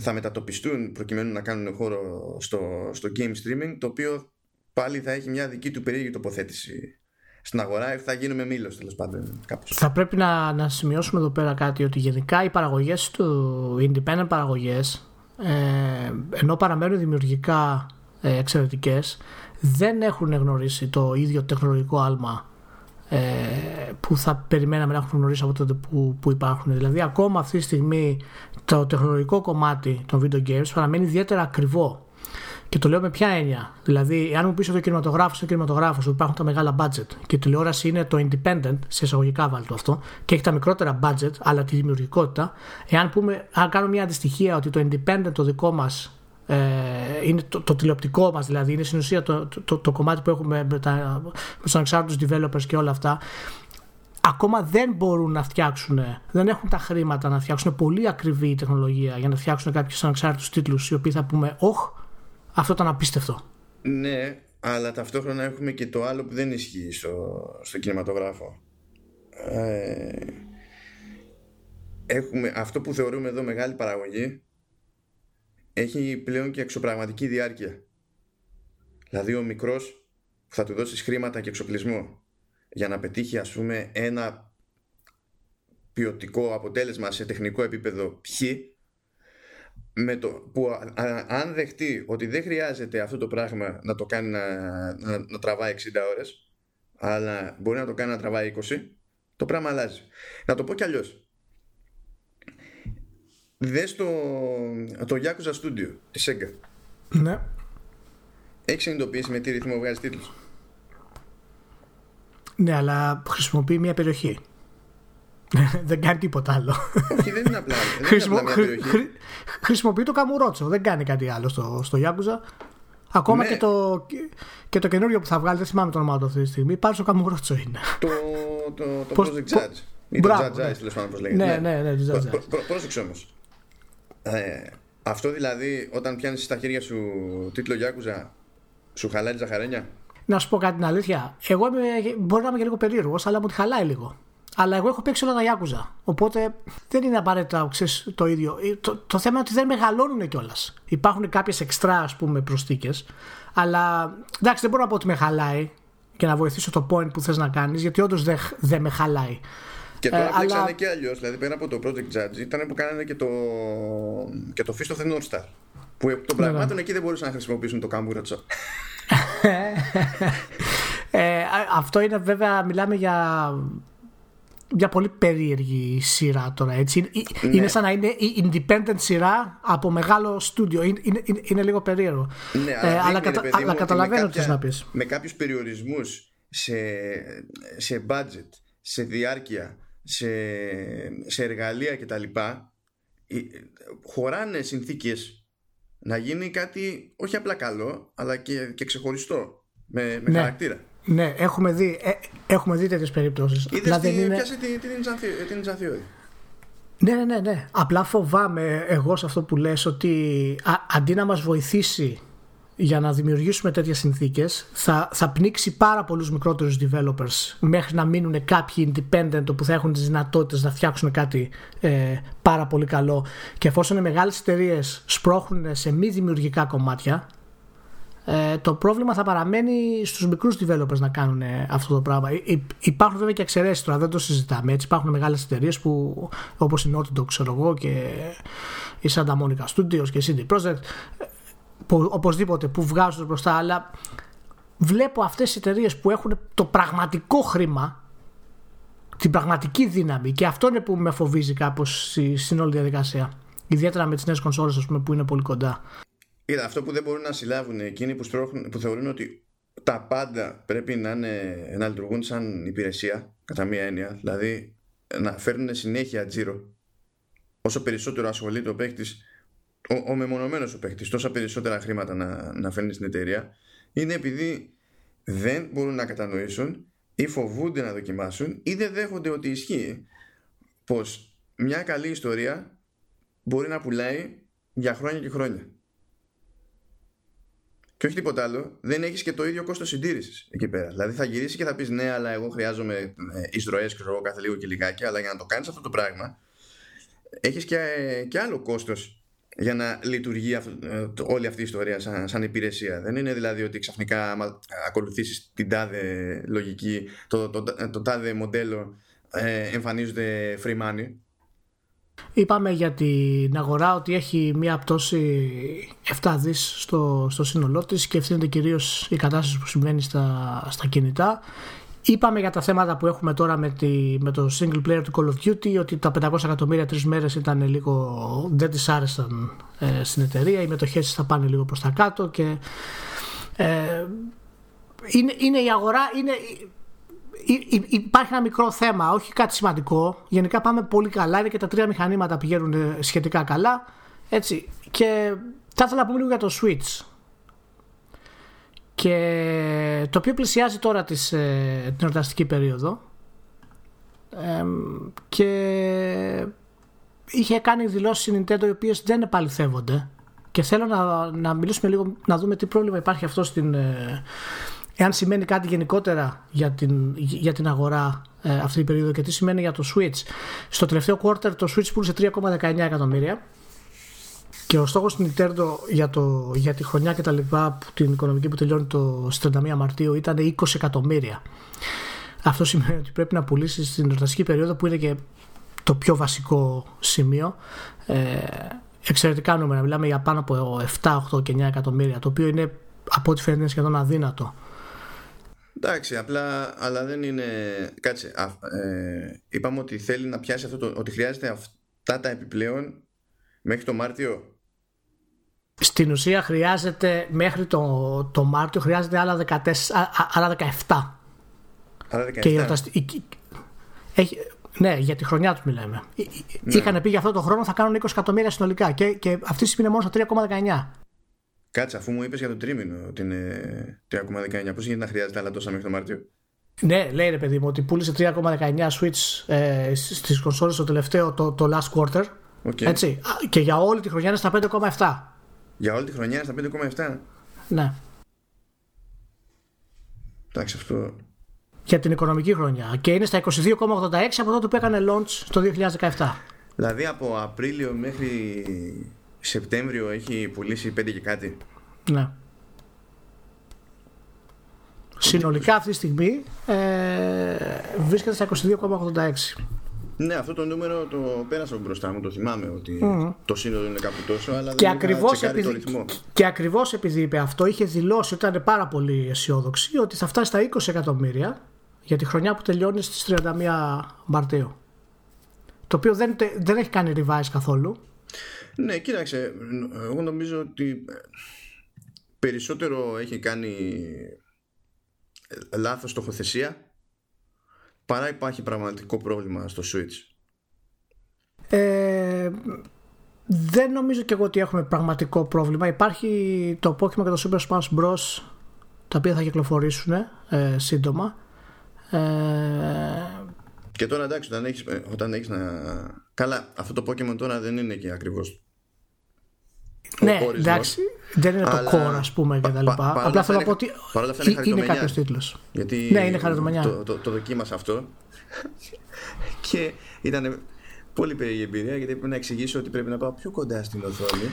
θα μετατοπιστούν προκειμένου να κάνουν χώρο στο, στο game streaming το οποίο πάλι θα έχει μια δική του περίεργη τοποθέτηση στην αγορά θα γίνουμε μήλος τέλος πάντων κάπως. Θα πρέπει να, να σημειώσουμε εδώ πέρα κάτι ότι γενικά οι παραγωγές του independent παραγωγές ε, ενώ παραμένουν δημιουργικά ε, εξαιρετικές δεν έχουν γνωρίσει το ίδιο τεχνολογικό άλμα ε, που θα περιμέναμε να έχουν γνωρίσει από τότε που, που υπάρχουν. Δηλαδή ακόμα αυτή τη στιγμή το τεχνολογικό κομμάτι των video games παραμένει ιδιαίτερα ακριβό. Και το λέω με ποια έννοια. Δηλαδή, αν μου πεις ότι ο κινηματογράφος είναι ο κινηματογράφος που υπάρχουν τα μεγάλα budget και η τηλεόραση είναι το independent, σε εισαγωγικά βάλει το αυτό, και έχει τα μικρότερα budget, αλλά τη δημιουργικότητα, εάν πούμε, αν κάνω μια αντιστοιχία ότι το independent το δικό μας ε, είναι το, το τηλεοπτικό μας δηλαδή είναι στην ουσία το, το, το, κομμάτι που έχουμε με, τα, με τους ανεξάρτητους developers και όλα αυτά. Ακόμα δεν μπορούν να φτιάξουν δεν έχουν τα χρήματα να φτιάξουν πολύ ακριβή η τεχνολογία για να φτιάξουν κάποιους ανεξάρτητους τίτλους οι οποίοι θα πούμε όχ αυτό ήταν απίστευτο ναι αλλά ταυτόχρονα έχουμε και το άλλο που δεν ισχύει στο, στο κινηματογράφο. Ε, έχουμε αυτό που θεωρούμε εδώ μεγάλη παραγωγή έχει πλέον και εξωπραγματική διάρκεια. Δηλαδή ο μικρός που θα του δώσεις χρήματα και εξοπλισμό για να πετύχει ας πούμε ένα ποιοτικό αποτέλεσμα σε τεχνικό επίπεδο π με το, που αν δεχτεί ότι δεν χρειάζεται αυτό το πράγμα να το κάνει να, να, να τραβάει 60 ώρες αλλά μπορεί να το κάνει να τραβάει 20 το πράγμα αλλάζει. Να το πω κι αλλιώς Δες το, το Yakuza Studio τη Sega. Ναι. Έχεις συνειδητοποιήσει με τι ρυθμό βγάζει τίτλους. Ναι, αλλά χρησιμοποιεί μια περιοχή. δεν κάνει τίποτα άλλο. Όχι, δεν είναι απλά. Δεν Χρησιμο... είναι απλά μια περιοχή. Χρησιμοποιεί το καμουρότσο. Δεν κάνει κάτι άλλο στο, στο Yakuza. Ακόμα ναι. και, το, και το καινούριο που θα βγάλει, δεν θυμάμαι το όνομά του αυτή τη στιγμή, πάλι στο καμουρότσο είναι. Το, το, το Project Judge. Ή το Judge Eyes, τέλος πάντων, πώ λέγεται. Ναι, ναι, ναι, ναι, το Judge Πρόσεξε όμως. Ε, αυτό δηλαδή όταν πιάνεις στα χέρια σου τίτλο Γιάκουζα σου χαλάει τη ζαχαρένια; Να σου πω κάτι την αλήθεια. Εγώ είμαι, μπορεί να είμαι και λίγο περίεργος, αλλά μου τη χαλάει λίγο. Αλλά εγώ έχω παίξει όλα τα Γιάκουζα. Οπότε δεν είναι απαραίτητα ξέρεις, το ίδιο. Ε, το, το θέμα είναι ότι δεν μεγαλώνουν κιόλας. Υπάρχουν κάποιες εξτρά, ας πούμε, προσθήκες. Αλλά εντάξει, δεν μπορώ να πω ότι με χαλάει και να βοηθήσω το point που θες να κάνεις, γιατί όντως δεν δε με χαλάει. Και τώρα ε, αλλά... και αλλιώς. Δηλαδή πέρα από το Project Judge ήταν που κάνανε και το, και το Fist of the North Star. Που των ναι, πραγμάτων ναι. εκεί δεν μπορούσαν να χρησιμοποιήσουν το Καμπούρατσο. ε, αυτό είναι βέβαια, μιλάμε για μια πολύ περίεργη σειρά τώρα έτσι. Ναι. Είναι σαν να είναι η independent σειρά από μεγάλο στούντιο. Είναι, είναι, είναι λίγο περίεργο. Ναι, αλλά, ε, αλλά, κατα, αλλά καταλαβαίνω τι να πεις. Με κάποιους περιορισμούς σε, σε budget, σε διάρκεια, σε, σε εργαλεία κτλ. Χωράνε συνθήκες να γίνει κάτι όχι απλά καλό, αλλά και, και ξεχωριστό, με, με ναι. χαρακτήρα. Ναι, έχουμε δει, ε, έχουμε δει τέτοιες περιπτώσεις. Είδες δηλαδή τι, είναι... πιάσε την, την, την Ναι, ναι, ναι, ναι. Απλά φοβάμαι εγώ σε αυτό που λες ότι αντί να μας βοηθήσει για να δημιουργήσουμε τέτοιες συνθήκες θα, θα πνίξει πάρα πολλούς μικρότερους developers μέχρι να μείνουν κάποιοι independent που θα έχουν τις δυνατότητες να φτιάξουν κάτι ε, πάρα πολύ καλό και εφόσον οι μεγάλες εταιρείες σπρώχνουν σε μη δημιουργικά κομμάτια ε, το πρόβλημα θα παραμένει στους μικρούς developers να κάνουν ε, αυτό το πράγμα. υπάρχουν βέβαια και εξαιρέσεις τώρα, δεν το συζητάμε. Έτσι, υπάρχουν μεγάλες εταιρείες που όπως η Naughty Dog ξέρω εγώ και η Santa Monica Studios και η CD Projekt που, οπωσδήποτε που βγάζουν μπροστά αλλά βλέπω αυτές οι εταιρείες που έχουν το πραγματικό χρήμα την πραγματική δύναμη και αυτό είναι που με φοβίζει κάπως στην όλη διαδικασία. Ιδιαίτερα με τις νέες κονσόλες πούμε, που είναι πολύ κοντά. Είδα, αυτό που δεν μπορούν να συλλάβουν εκείνοι που, που θεωρούν ότι τα πάντα πρέπει να, είναι, να λειτουργούν σαν υπηρεσία κατά μία έννοια δηλαδή να φέρνουν συνέχεια τζίρο. Όσο περισσότερο ασχολείται ο παίχτης ο, ο μεμονωμένος ο παίχτης τόσα περισσότερα χρήματα να, να φέρνει στην εταιρεία είναι επειδή δεν μπορούν να κατανοήσουν ή φοβούνται να δοκιμάσουν ή δεν δέχονται ότι ισχύει πως μια καλή ιστορία μπορεί να πουλάει για χρόνια και χρόνια και όχι τίποτα άλλο, δεν έχεις και το ίδιο κόστος συντήρησης εκεί πέρα. Δηλαδή θα γυρίσει και θα πεις ναι, αλλά εγώ χρειάζομαι ε, εισρωέ και εγώ κάθε λίγο και λιγάκι. Αλλά για να το κάνεις αυτό το πράγμα, έχεις και, και άλλο κόστος για να λειτουργεί αυτό, ε, όλη αυτή η ιστορία σαν, σαν υπηρεσία. Δεν είναι δηλαδή ότι ξαφνικά άμα ακολουθήσεις την τάδε λογική, το, το, το, το τάδε μοντέλο ε, εμφανίζονται free money. Είπαμε για την αγορά ότι έχει μία πτώση 7 δις στο, στο σύνολό της και ευθύνεται κυρίως η κατάσταση που συμβαίνει στα, στα κινητά. Είπαμε για τα θέματα που έχουμε τώρα με, τη, με το single player του Call of Duty ότι τα 500 εκατομμύρια τρεις μέρες ήταν λίγο. δεν τη άρεσαν ε, στην εταιρεία. Οι μετοχές θα πάνε λίγο προς τα κάτω και. Ε, είναι, είναι η αγορά. Είναι, υπάρχει ένα μικρό θέμα, όχι κάτι σημαντικό. Γενικά πάμε πολύ καλά. Είναι και τα τρία μηχανήματα πηγαίνουν σχετικά καλά. Έτσι. Και θα ήθελα να πούμε λίγο για το Switch και το οποίο πλησιάζει τώρα της, ε, την εορταστική περίοδο. Και είχε κάνει δηλώσεις η Nintendo οι οποίες δεν επαληθεύονται. Και θέλω να, να μιλήσουμε λίγο να δούμε τι πρόβλημα υπάρχει αυτό στην ε, εάν σημαίνει κάτι γενικότερα για την, για την αγορά ε, αυτή την περίοδο και τι σημαίνει για το Switch. Στο τελευταίο quarter το Switch πούλησε 3,19 εκατομμύρια και ο στόχος του Nintendo για, το, για τη χρονιά και τα λοιπά, την οικονομική που τελειώνει το 31 Μαρτίου, ήταν 20 εκατομμύρια. Αυτό σημαίνει ότι πρέπει να πουλήσει στην εορταστική περίοδο που είναι και το πιο βασικό σημείο. Ε, εξαιρετικά νούμερα. Μιλάμε για πάνω από 7, 8 και 9 εκατομμύρια, το οποίο είναι από ό,τι φαίνεται σχεδόν αδύνατο. Εντάξει, απλά, αλλά δεν είναι. Κάτσε. ε, είπαμε ότι θέλει να πιάσει αυτό το. ότι χρειάζεται αυτά τα επιπλέον μέχρι το Μάρτιο στην ουσία χρειάζεται μέχρι το, το Μάρτιο χρειάζεται άλλα, 14, άλλα 17. Άλλα 17. Και έχει, ναι, για τη χρονιά τους μιλάμε. Ναι. Είχαν πει για αυτό το χρόνο θα κάνουν 20 εκατομμύρια συνολικά και, και αυτή τη στιγμή είναι μόνο στο 3,19. Κάτσε, αφού μου είπες για το τρίμηνο ότι είναι 3,19, πώς γίνεται να χρειάζεται άλλα τόσα μέχρι το Μάρτιο; Ναι, λέει ρε παιδί μου ότι πούλησε 3,19 Switch ε, στις κονσόλες το τελευταίο, το, το last quarter. Okay. Έτσι. Και για όλη τη χρονιά είναι στα 5,7. Για όλη τη χρονιά στα 5,7. Ναι. Εντάξει, αυτό. Για την οικονομική χρονιά. Και είναι στα 22,86 από τότε που έκανε launch το 2017. Δηλαδή από Απρίλιο μέχρι Σεπτέμβριο έχει πουλήσει 5 και κάτι. Ναι. Συνολικά αυτή τη στιγμή ε, βρίσκεται στα 22,86. Ναι, αυτό το νούμερο το πέρασα μπροστά μου, το θυμάμαι ότι το σύνολο είναι κάπου τόσο, αλλά και δεν ακριβώς επειδή, το ρυθμό. Και ακριβώς επειδή είπε αυτό, είχε δηλώσει ότι ήταν πάρα πολύ αισιόδοξη ότι θα φτάσει στα 20 εκατομμύρια για τη χρονιά που τελειώνει στις 31 Μαρτίου. Το οποίο δεν, δεν έχει κάνει revise καθόλου. Ναι, κοίταξε, εγώ νομίζω ότι περισσότερο έχει κάνει λάθος στοχοθεσία παρά υπάρχει πραγματικό πρόβλημα στο Switch. Ε, δεν νομίζω και εγώ ότι έχουμε πραγματικό πρόβλημα. Υπάρχει το Pokemon και το Super Smash Bros. τα οποία θα κυκλοφορήσουν ε, σύντομα. Ε, και τώρα εντάξει, όταν έχεις, ε, όταν έχεις να... Καλά, αυτό το Pokemon τώρα δεν είναι και ακριβώς ναι, εντάξει, δεν είναι το core, ας πούμε και τα λοιπά. Απλά θέλω να πω ότι είναι, είναι κάποιο τίτλος. Γιατί ναι, είναι χαριτομανιά. Το, το, το δοκίμασα αυτό και ήταν πολύ περίεργη εμπειρία γιατί πρέπει να εξηγήσω ότι πρέπει να πάω πιο κοντά στην οθόνη.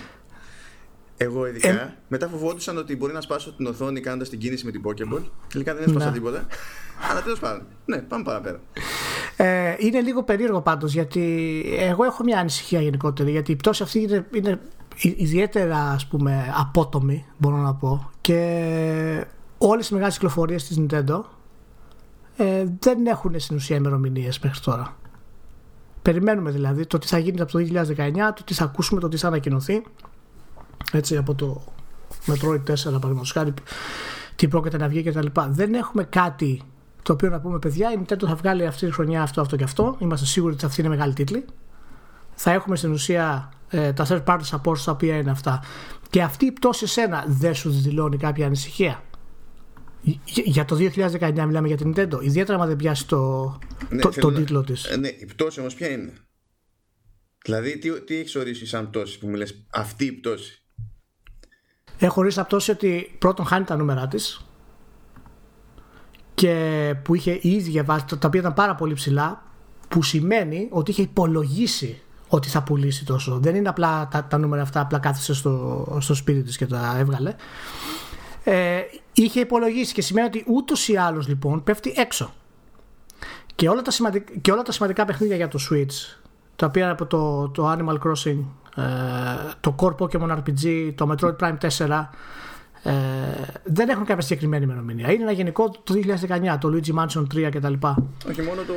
Εγώ ειδικά. Ε, μετά φοβόντουσαν ότι μπορεί να σπάσω την οθόνη κάνοντας την κίνηση με την Pokéball. Τελικά δεν έσπασα τίποτα. Αλλά τέλος πάντων. Ναι, πάμε παραπέρα. Ε, είναι λίγο περίεργο πάντως γιατί εγώ έχω μια ανησυχία γενικότερη. Γιατί η πτώση αυτή είναι, είναι ιδιαίτερα ας πούμε απότομη μπορώ να πω και όλες οι μεγάλες κυκλοφορίες της Nintendo ε, δεν έχουν στην ουσία ημερομηνίες μέχρι τώρα. Περιμένουμε δηλαδή το τι θα γίνει από το 2019, το τι θα ακούσουμε, το τι θα ανακοινωθεί έτσι από το Metroid 4 παραδείγματος χάρη τι πρόκειται να βγει κτλ. Δεν έχουμε κάτι το οποίο να πούμε παιδιά η Nintendo θα βγάλει αυτή τη χρονιά αυτό, αυτό και αυτό είμαστε σίγουροι ότι αυτή είναι μεγάλη τίτλη θα έχουμε στην ουσία ε, τα third party supports τα οποία είναι αυτά. Και αυτή η πτώση σένα δεν σου δηλώνει κάποια ανησυχία. Για το 2019 μιλάμε για την Nintendo. Ιδιαίτερα αν δεν πιάσει το, ναι, το, το τίτλο της. Ε, ναι, η πτώση όμως ποια είναι; Δηλαδή, τι, τι έχεις ορίσει σαν πτώση που μου λες, αυτή η πτώση; Έχω ορίσει σαν πτώση ότι πρώτον χάνει τα νούμερα της και που είχε ήδη διαβάσει, τα οποία ήταν πάρα πολύ ψηλά, που σημαίνει ότι είχε υπολογίσει ότι θα πουλήσει τόσο. Δεν είναι απλά τα, τα νούμερα αυτά, απλά κάθισε στο, στο σπίτι της και τα έβγαλε. Ε, είχε υπολογίσει και σημαίνει ότι ούτως ή άλλως λοιπόν πέφτει έξω. Και όλα, τα σημαντικά, και όλα τα σημαντικά παιχνίδια για το Switch, τα οποία από το, το Animal Crossing, ε, το Core Pokemon RPG, το Metroid Prime 4, ε, δεν έχουν κάποια συγκεκριμένη ημερομηνία. Είναι ένα γενικό το 2019, το Luigi Mansion 3 κτλ. Όχι, μόνο το,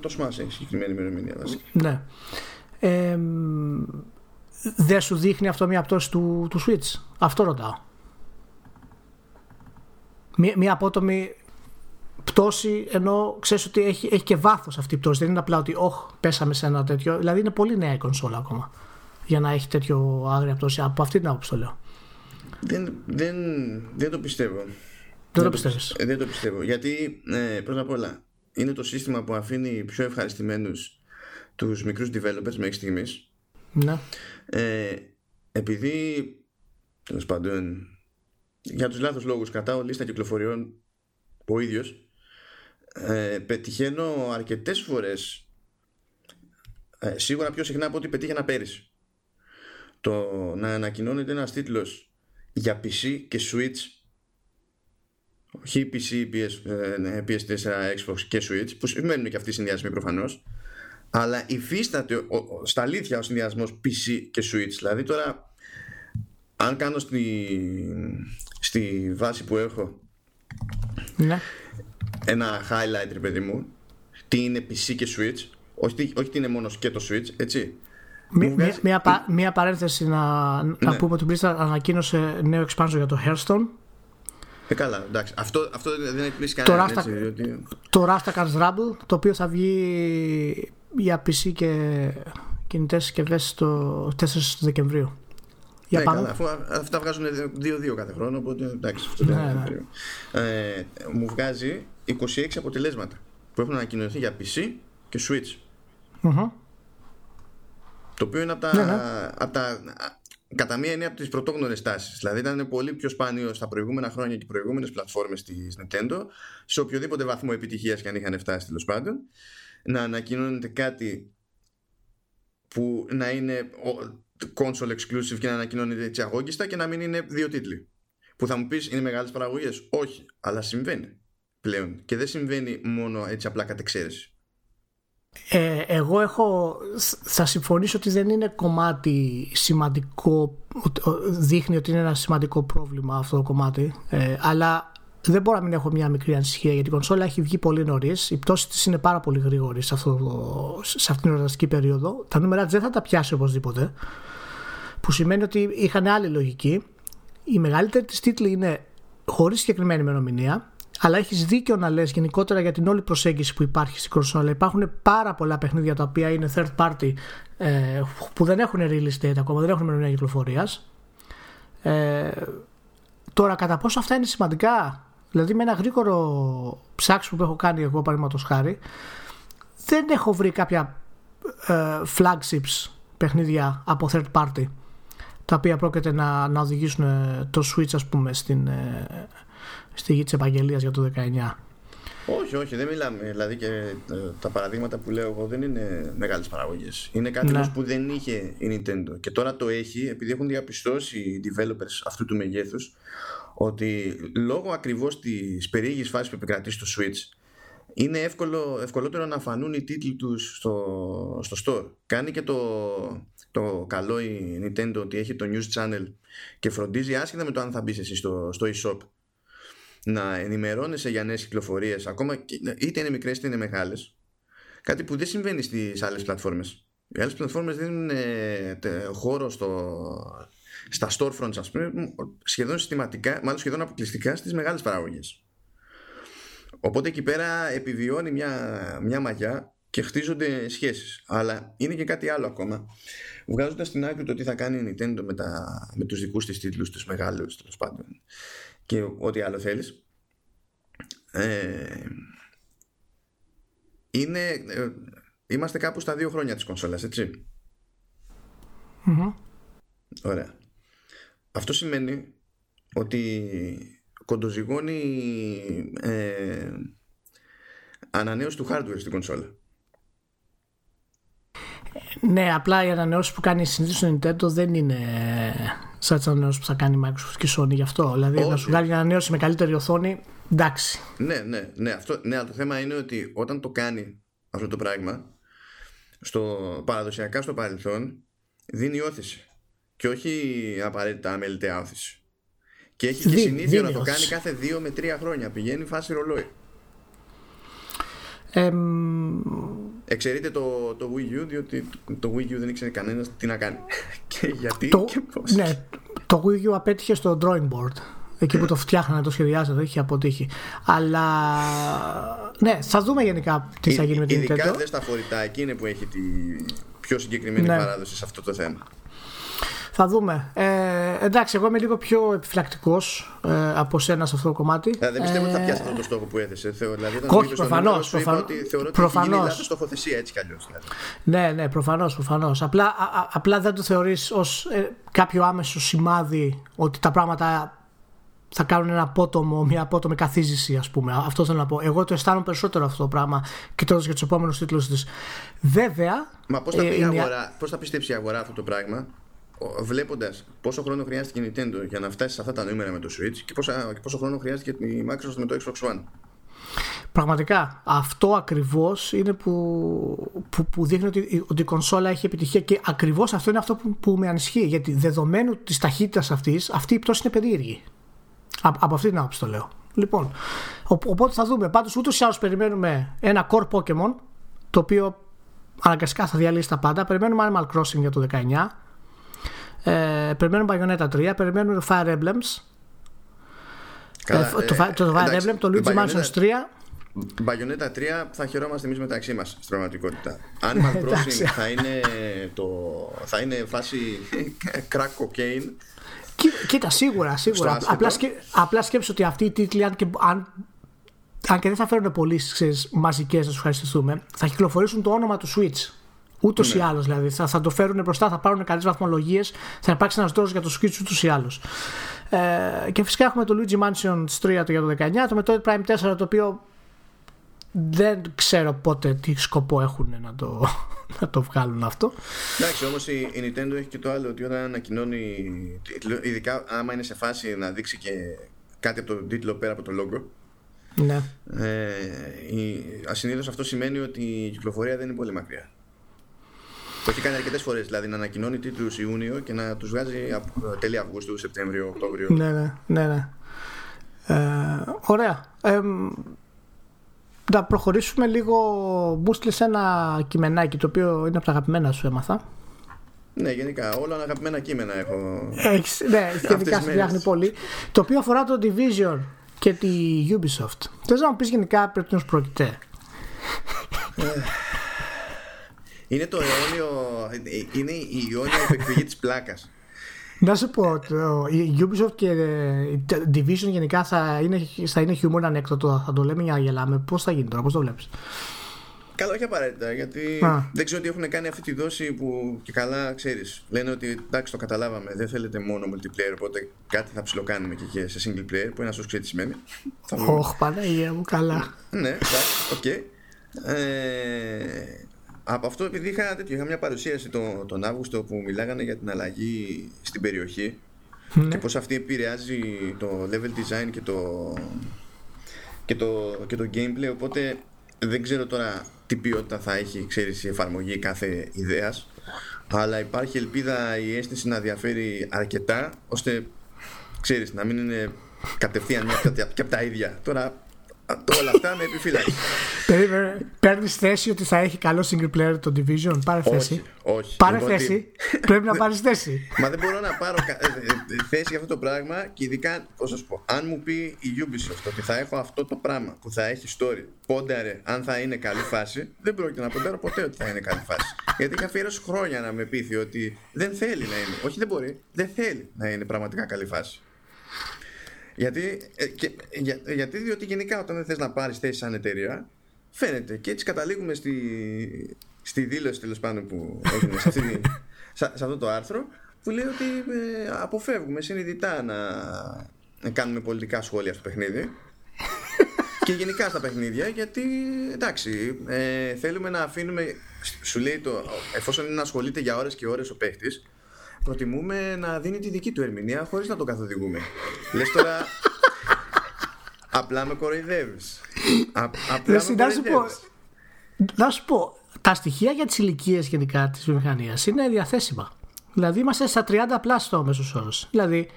το Smash έχει συγκεκριμένη ημερομηνία. Ναι ε, δεν σου δείχνει αυτό μια πτώση του, του Switch. Αυτό ρωτάω. Μια, μια απότομη πτώση ενώ ξέρεις ότι έχει, έχει και βάθος αυτή η πτώση. Δεν είναι απλά ότι όχ πέσαμε σε ένα τέτοιο. Δηλαδή είναι πολύ νέα η κονσόλα ακόμα για να έχει τέτοιο άγρια πτώση. Από αυτή την άποψη το λέω. Δεν, δεν, δεν το πιστεύω. Δεν, το πιστεύεις. Δεν το πιστεύω. Γιατί ε, πρώτα απ' όλα είναι το σύστημα που αφήνει πιο ευχαριστημένους τους μικρούς developers μέχρι στιγμής ναι. ε, επειδή τέλος πάντων για τους λάθος λόγους κρατάω λίστα κυκλοφοριών ο ίδιος ε, πετυχαίνω αρκετές φορές ε, σίγουρα πιο συχνά από ό,τι πετύχαινα πέρυσι το να ανακοινώνεται ένας τίτλος για PC και Switch όχι PC, PS, ες, PS4, Xbox και Switch που σημαίνουν και αυτοί οι συνδυασμοί προφανώς αλλά υφίσταται στα αλήθεια ο συνδυασμός PC και Switch. Δηλαδή τώρα, αν κάνω στη, στη βάση που έχω ναι. ένα highlight, ρε παιδί μου, τι είναι PC και Switch, όχι, όχι τι είναι μόνος και το Switch, έτσι. Μία, μία, μία παρένθεση να, ναι. να πούμε ότι η Blizzard ανακοίνωσε νέο expansion για το Hearthstone. Ε, καλά, εντάξει. Αυτό, αυτό δεν εκπλήσει κανέναν. Το, Rasta, διότι... το Rasta Rumble, το οποίο θα βγει για PC και κινητές συσκευές το 4 Δεκεμβρίου. Για ναι, καλά, αφού αυτά βγάζουν 2-2 κάθε χρόνο, οπότε εντάξει, αυτό ναι, ναι. Ε, μου βγάζει 26 αποτελέσματα που έχουν ανακοινωθεί για PC και Switch. Mm-hmm. Το οποίο είναι από τα, ναι, ναι. Από τα κατά μία είναι από τις πρωτόγνωρες τάσεις. Δηλαδή ήταν πολύ πιο σπάνιο στα προηγούμενα χρόνια και οι προηγούμενες πλατφόρμες της Nintendo σε οποιοδήποτε βαθμό επιτυχίας και αν είχαν φτάσει τέλος πάντων να ανακοινώνεται κάτι που να είναι console exclusive και να ανακοινώνεται έτσι αγώγιστα και να μην είναι δύο τίτλοι. Που θα μου πεις είναι μεγάλες παραγωγές; Όχι, αλλά συμβαίνει πλέον. Και δεν συμβαίνει μόνο έτσι απλά κατ' εξαίρεση. Ε, εγώ έχω, θα συμφωνήσω ότι δεν είναι κομμάτι σημαντικό, δείχνει ότι είναι ένα σημαντικό πρόβλημα αυτό το κομμάτι, ε, αλλά δεν μπορώ να μην έχω μια μικρή ανησυχία γιατί η κονσόλα έχει βγει πολύ νωρίς. Η πτώση της είναι πάρα πολύ γρήγορη σε, αυτό, σε αυτήν την εορταστική περίοδο. Τα νούμερα δεν θα τα πιάσει οπωσδήποτε. Που σημαίνει ότι είχαν άλλη λογική. Η μεγαλύτερη της τίτλη είναι χωρίς συγκεκριμένη ημερομηνία. αλλά έχεις δίκιο να λες γενικότερα για την όλη προσέγγιση που υπάρχει στην κονσόλα. Υπάρχουν πάρα πολλά παιχνίδια τα οποία είναι third party ε, που δεν έχουν release date ακόμα, δεν έχουν ημερομηνία κυκλοφορίας. Ε, τώρα, κατά πόσο αυτά είναι σημαντικά, δηλαδή με ένα γρήγορο ψάξιμο που έχω κάνει εγώ, παραδείγματος χάρη, δεν έχω βρει κάποια ε, flagships παιχνίδια από third party τα οποία πρόκειται να, να οδηγήσουν ε, το Switch ας πούμε στην, ε, στη γη της επαγγελίας για το 19. Όχι, όχι, δεν μιλάμε. Δηλαδή και ε, τα παραδείγματα που λέω εγώ δεν είναι μεγάλες παραγωγές. Είναι κάτι ναι. που δεν είχε η Nintendo. Και τώρα το έχει επειδή έχουν διαπιστώσει οι developers αυτού του μεγέθους ότι λόγω ακριβώς της περίεργης φάσης που επικρατεί στο Switch είναι εύκολο, ευκολότερο να φανούν οι τίτλοι τους στο, στο store. Κάνει και το, το καλό η Nintendo ότι έχει το news channel και φροντίζει άσχετα με το αν θα μπεις εσύ στο, στο e-shop να ενημερώνεσαι για νέες κυκλοφορίες ακόμα είτε είναι μικρές είτε είναι μεγάλες κάτι που δεν συμβαίνει στις άλλες πλατφόρμες οι άλλες πλατφόρμες δίνουν ε, χώρο στο, στα storefronts ας πούμε σχεδόν συστηματικά μάλλον σχεδόν αποκλειστικά στις μεγάλες παραγωγές. Οπότε εκεί πέρα επιβιώνει μια, μια μαγιά και χτίζονται σχέσεις. Αλλά είναι και κάτι άλλο ακόμα. Βγάζοντας στην άκρη το τι θα κάνει η Nintendo με, τα, με τους δικούς της τίτλους τους μεγάλους τέλος πάντων και ό,τι άλλο θέλεις ε, είναι ε, είμαστε κάπου στα δύο χρόνια της κονσόλας έτσι. Ωραία αυτό σημαίνει ότι κοντοζυγώνει ε, ανανέωση του hardware στην κονσόλα ναι, απλά η ανανεώση που κάνει συνήθως το Nintendo δεν είναι σαν τις ανανεώσεις που θα κάνει η Microsoft και η Sony γι' αυτό. Δηλαδή να σου βγάλει μια ανανέωση με καλύτερη οθόνη, εντάξει. Ναι, ναι, ναι. Αυτό, ναι, το θέμα είναι ότι όταν το κάνει αυτό το πράγμα, στο, παραδοσιακά στο παρελθόν, δίνει όθηση. Και όχι απαραίτητα αμεληταία όθηση. Και έχει και συνήθεια να το κάνει κάθε δύο με τρία χρόνια. Πηγαίνει φάση ρολόι. Ε, Εξαιρείται το, το Wii U διότι το Wii U δεν ήξερε κανένας τι να κάνει και γιατί το, και πώς. Ναι, το Wii U απέτυχε στο drawing board εκεί που το φτιάχνανε, το σχεδιάζανε, είχε αποτύχει. Αλλά ναι, θα δούμε γενικά τι θα γίνει με την Nintendo. Ειδικά δε στα φορητά, εκεί είναι που έχει τη πιο συγκεκριμένη ναι. παράδοση σε αυτό το θέμα. Θα δούμε. Ε, εντάξει, εγώ είμαι λίγο πιο επιφυλακτικός ε, από σένα σε αυτό το κομμάτι. Ε, δεν πιστεύω ότι θα πιάσει αυτό το στόχο που έθεσε. Δηλαδή, Όχι, προφανώς. Προφανώς. Θεωρώ ότι προφανώς. έχει στοχοθεσία έτσι κι αλλιώς. Δηλαδή. Ναι, ναι, προφανώς. Προφανώς. Απλά, α, απλά δεν το θεωρείς ως ε, κάποιο άμεσο σημάδι ότι τα πράγματα θα κάνουν ένα απότομο, μια απότομη καθίζηση, ας πούμε. Αυτό θέλω να πω. Εγώ το αισθάνομαι περισσότερο αυτό το πράγμα κοιτώντας για τους επόμενους τίτλους της. Βέβαια. Μα πώς θα, ε, αγορά, πώς θα πιστέψει η αγορά αυτό το πράγμα; Βλέποντας πόσο χρόνο χρειάστηκε η Nintendo για να φτάσει σε αυτά τα νούμερα με το Switch και, πόσα, και πόσο χρόνο χρειάστηκε η Microsoft με το Xbox One. Πραγματικά αυτό ακριβώς είναι που, που, που δείχνει ότι, ότι η κονσόλα έχει επιτυχία και ακριβώς αυτό είναι αυτό που, που με ανισχύει γιατί δεδομένου της ταχύτητας αυτής αυτή η πτώση είναι περίεργη. Από αυτή την άποψη το λέω. Λοιπόν οπότε θα δούμε. Πάντως ούτως ή άλλως περιμένουμε ένα core Pokemon το οποίο αναγκαστικά θα διαλύσει τα πάντα. Περιμένουμε Animal Crossing για το 19 ε, περιμένουμε Bayonetta 3, περιμένουμε το Fire Emblems. Καλά, ε, το, ε, το, Fire Emblem, το Luigi Mansion 3. Bayonetta 3 θα χαιρόμαστε εμείς μεταξύ μας στην πραγματικότητα. Animal Crossing θα είναι, το, θα είναι φάση crack cocaine. Κοίτα, σίγουρα, σίγουρα. Απλά, σκέ, απλά σκέψω ότι αυτοί οι τίτλοι, αν και, αν, αν και δεν θα φέρουν πωλήσει μαζικές να του ευχαριστηθούμε, θα κυκλοφορήσουν το όνομα του Switch. Ούτως ναι. ή άλλως δηλαδή. Θα, θα το φέρουν μπροστά, θα πάρουν καλές βαθμολογίες, θα υπάρξει ένας δρόμο για το Switch ούτω ή άλλως. Ε, και φυσικά έχουμε το Luigi Mansion 3 το για το 19, το Metroid Prime 4 το οποίο δεν ξέρω πότε τι σκοπό έχουν να το, να το βγάλουν αυτό. Εντάξει, όμως η, η Nintendo έχει και το άλλο ότι όταν ανακοινώνει, ειδικά άμα είναι σε φάση να δείξει και κάτι από τον τίτλο πέρα από το logo. Ναι. Ε, Ασυνήθως αυτό σημαίνει ότι η κυκλοφορία δεν είναι πολύ μακριά. Το έχει κάνει αρκετές φορές. Δηλαδή να ανακοινώνει τίτλους Ιούνιο και να τους βγάζει τέλη Αυγούστου, Σεπτέμβριο, Οκτώβριο. Ναι, ναι, ναι. ναι. Ε, ωραία. Ε, να προχωρήσουμε λίγο. Μπούστλε ένα κειμενάκι το οποίο είναι από τα αγαπημένα σου, έμαθα. Ναι, γενικά. Όλα αγαπημένα κείμενα έχω. Έχεις, ναι, σχετικά σε πολύ. Το οποίο αφορά το Division και τη Ubisoft. Θες να μου πεις γενικά πρέπει να πρόκειται; Είναι το αιώνιο, είναι η αιώνια επεκφυγή της πλάκας. Να σου πω, το, η Ubisoft και η Division γενικά θα είναι, θα είναι χιούμορ ανέκδοτο, θα το λέμε για να γελάμε. Πώς θα γίνει τώρα, πώς το βλέπεις; Καλά, όχι απαραίτητα, γιατί δεν ξέρω τι έχουν κάνει αυτή τη δόση που και καλά ξέρεις. Λένε ότι εντάξει, το καταλάβαμε, δεν θέλετε μόνο multiplayer, οπότε κάτι θα ψιλοκάνουμε και, και σε single player, που ένα όσο ξέρει τι σημαίνει. Όχι, Παναγία μου, καλά. ναι, εντάξει, οκ. Ε, από αυτό, επειδή είχα, τέτοιο, είχα μια παρουσίαση τον, τον Αύγουστο που μιλάγανε για την αλλαγή στην περιοχή ναι. και πώς αυτή επηρεάζει το level design και το, και το, και το gameplay, οπότε δεν ξέρω τώρα τι ποιότητα θα έχει ξέρεις, η εφαρμογή κάθε ιδέας αλλά υπάρχει ελπίδα η αίσθηση να διαφέρει αρκετά ώστε ξέρεις να μην είναι κατευθείαν μια και από τα ίδια τώρα όλα αυτά με επιφύλαξη Παίρνεις θέση ότι θα έχει καλό single player το Division; Πάρε θέση. Όχι. Πάρε θέση. Πρέπει να πάρεις θέση. Μα δεν μπορώ να πάρω ε, ε, θέση για αυτό το πράγμα και ειδικά, πώς σα πω, αν μου πει η Ubisoft ότι θα έχω αυτό το πράγμα που θα έχει story, πόνταρε αν θα είναι καλή φάση, δεν πρόκειται να ποντάρω ποτέ ότι θα είναι καλή φάση. Γιατί είχα αφιερώσει χρόνια να με πείθει ότι δεν θέλει να είναι. Όχι, δεν μπορεί. Δεν θέλει να είναι πραγματικά καλή φάση. Γιατί, ε, και, για, γιατί διότι γενικά όταν δεν θες να πάρεις θέση σαν εταιρεία φαίνεται. Και έτσι καταλήγουμε στη, στη δήλωση τέλος πάντων που έγινε σε, αυτή, σε, αυτό το άρθρο που λέει ότι ε, αποφεύγουμε συνειδητά να, να κάνουμε πολιτικά σχόλια στο παιχνίδι. Και γενικά στα παιχνίδια γιατί εντάξει ε, θέλουμε να αφήνουμε σου λέει το εφόσον είναι να ασχολείται για ώρες και ώρες ο παίχτης προτιμούμε να δίνει τη δική του ερμηνεία χωρίς να τον καθοδηγούμε. Λες τώρα απλά με κοροϊδεύεις. απλά με κοροϊδεύεις. Να σου πω, τα στοιχεία για τις ηλικίες γενικά της βιομηχανίας είναι διαθέσιμα. Δηλαδή είμαστε στα 30 πλάσια στο μέσος όρος. Δηλαδή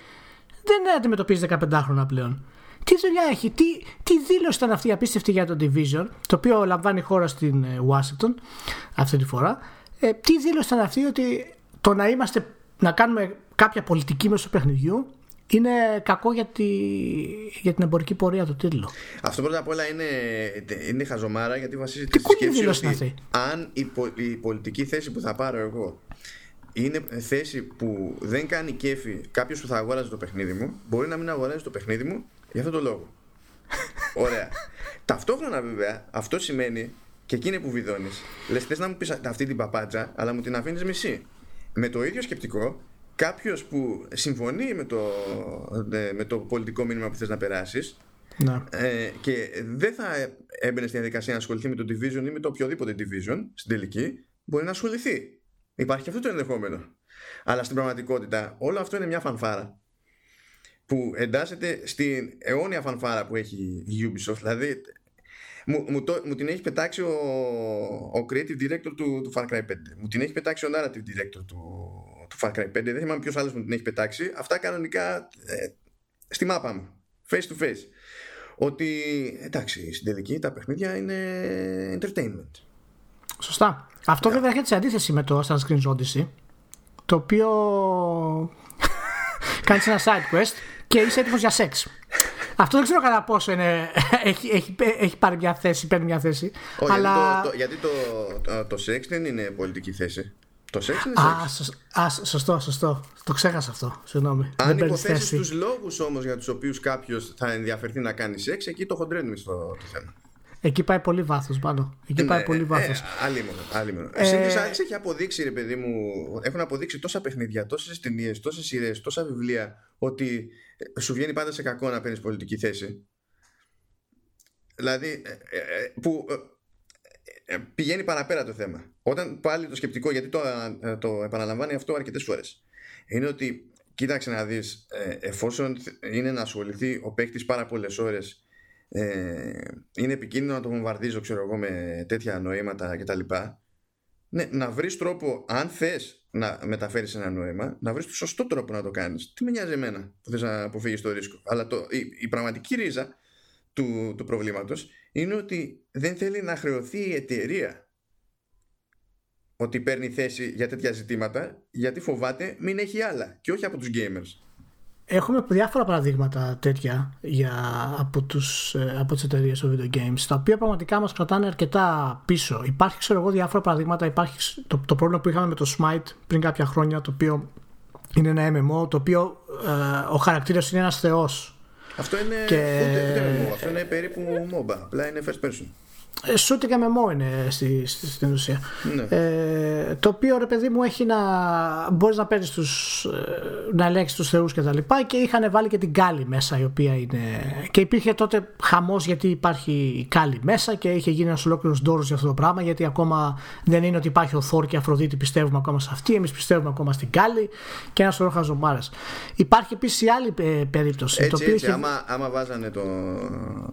δεν αντιμετωπίζεις 15 χρόνια πλέον. Τι δουλειά έχει, τι, τι δήλωση ήταν αυτή η απίστευτη για το Division, το οποίο λαμβάνει χώρα στην ε, Washington αυτή τη φορά. Ε, τι δήλωση ήταν αυτή ότι το να είμαστε να κάνουμε κάποια πολιτική μέσω παιχνιδιού είναι κακό για, τη, για την εμπορική πορεία του τίτλου. Αυτό πρώτα απ' όλα είναι, είναι χαζομάρα γιατί βασίζεται στη σκέψη ότι αν η, η πολιτική θέση που θα πάρω εγώ είναι θέση που δεν κάνει κέφι κάποιος που θα αγόραζε το παιχνίδι μου, μπορεί να μην αγοράζει το παιχνίδι μου για αυτόν τον λόγο. Ωραία. Ταυτόχρονα βέβαια αυτό σημαίνει και εκείνη που βιδώνεις. Λες, θες να μου πεις αυτή την παπάτσα, αλλά μου την αφήνεις μισή. Με το ίδιο σκεπτικό, κάποιος που συμφωνεί με το, ε, με το πολιτικό μήνυμα που θες να περάσεις ναι. ε, και δεν θα έμπαινε στη διαδικασία να ασχοληθεί με το division ή με το οποιοδήποτε division στην τελική, μπορεί να ασχοληθεί. Υπάρχει αυτό το ενδεχόμενο. Αλλά στην πραγματικότητα όλο αυτό είναι μια φανφάρα που εντάσσεται στην αιώνια φανφάρα που έχει η Ubisoft. Δηλαδή μου, μου, το, μου την έχει πετάξει ο, ο creative director του, του Far Cry 5. Μου την έχει πετάξει ο narrative director του, του Far Cry 5. Δεν θυμάμαι ποιος άλλος μου την έχει πετάξει. Αυτά κανονικά ε, στη μάπα μου. Face to face. Ότι εντάξει, στην τελική τα παιχνίδια είναι entertainment. Σωστά. Αυτό yeah. βέβαια έρχεται σε αντίθεση με το Assassin's Creed Odyssey. Το οποίο κάνεις ένα side quest και είσαι έτοιμος για σεξ. Αυτό δεν ξέρω κατά πόσο είναι, έχει, έχει, έχει πάρει μια θέση, παίρνει μια θέση. Όχι, αλλά... γιατί, το, γιατί το, το, το, σεξ δεν είναι πολιτική θέση. Το σεξ είναι σεξ. Α, α, σωστό, σωστό. Το ξέχασα αυτό. Συγγνώμη. Αν υποθέσεις τους λόγους όμως για τους οποίους κάποιος θα ενδιαφερθεί να κάνει σεξ, εκεί το χοντρένουμε στο το θέμα. Εκεί πάει πολύ βάθος πάνω. Εκεί ναι, πάει πολύ βάθος. Ε, άλλη μόνο. Ε, έχει αποδείξει, ρε παιδί μου, έχουν αποδείξει τόσα παιχνίδια, τόσες ταινίες, τόσες σειρές, τόσα βιβλία, ότι σου βγαίνει πάντα σε κακό να παίρνεις πολιτική θέση. Δηλαδή, ε, ε, που πηγαίνει παραπέρα το θέμα. Όταν πάλι το σκεπτικό, γιατί το, το επαναλαμβάνει αυτό αρκετές φορές, είναι ότι κοίταξε να δεις, εφόσον είναι να ασχοληθεί ο παίκτης πάρα πολλές ώρες ε, είναι επικίνδυνο να το βομβαρδίζω ξέρω εγώ με τέτοια νοήματα κτλ. Ναι, να βρεις τρόπο, αν θες να μεταφέρεις ένα νόημα, να βρεις το σωστό τρόπο να το κάνεις. Τι με νοιάζει εμένα που θες να αποφύγεις το ρίσκο. Αλλά το, η, η πραγματική ρίζα του, του προβλήματος είναι ότι δεν θέλει να χρεωθεί η εταιρεία ότι παίρνει θέση για τέτοια ζητήματα γιατί φοβάται μην έχει άλλα και όχι από τους gamers. Έχουμε διάφορα παραδείγματα τέτοια για, από, τους, ε, από τις εταιρείες των video games τα οποία πραγματικά μας κρατάνε αρκετά πίσω. Υπάρχει ξέρω εγώ διάφορα παραδείγματα, υπάρχει το, το πρόβλημα που είχαμε με το Smite πριν κάποια χρόνια το οποίο είναι ένα MMO το οποίο ε, ο χαρακτήρας είναι ένας θεός. Αυτό είναι, και... ούτε, ούτε MMO, αυτό είναι περίπου MOBA, απλά είναι first person. Σούτι και μεμό είναι στη, στη, στην ουσία. Ναι. Ε, το οποίο ρε παιδί μου έχει να. μπορείς να παίρνεις τους, ε, να ελέγξεις τους θεούς και τα λοιπά. Και είχαν βάλει και την Κάλλη μέσα, η οποία είναι. Και υπήρχε τότε χαμός γιατί υπάρχει η Κάλλη μέσα και είχε γίνει ένας ολόκληρος ντόρος για αυτό το πράγμα. Γιατί ακόμα δεν είναι ότι υπάρχει ο Θόρ και η Αφροδίτη πιστεύουμε ακόμα σε αυτή. Εμείς πιστεύουμε ακόμα στην Κάλλη και ένας σωρό χαζομάρε. Υπάρχει επίσης άλλη ε, περίπτωση. Έτσι, το έτσι, είχε... άμα, άμα βάζανε τον,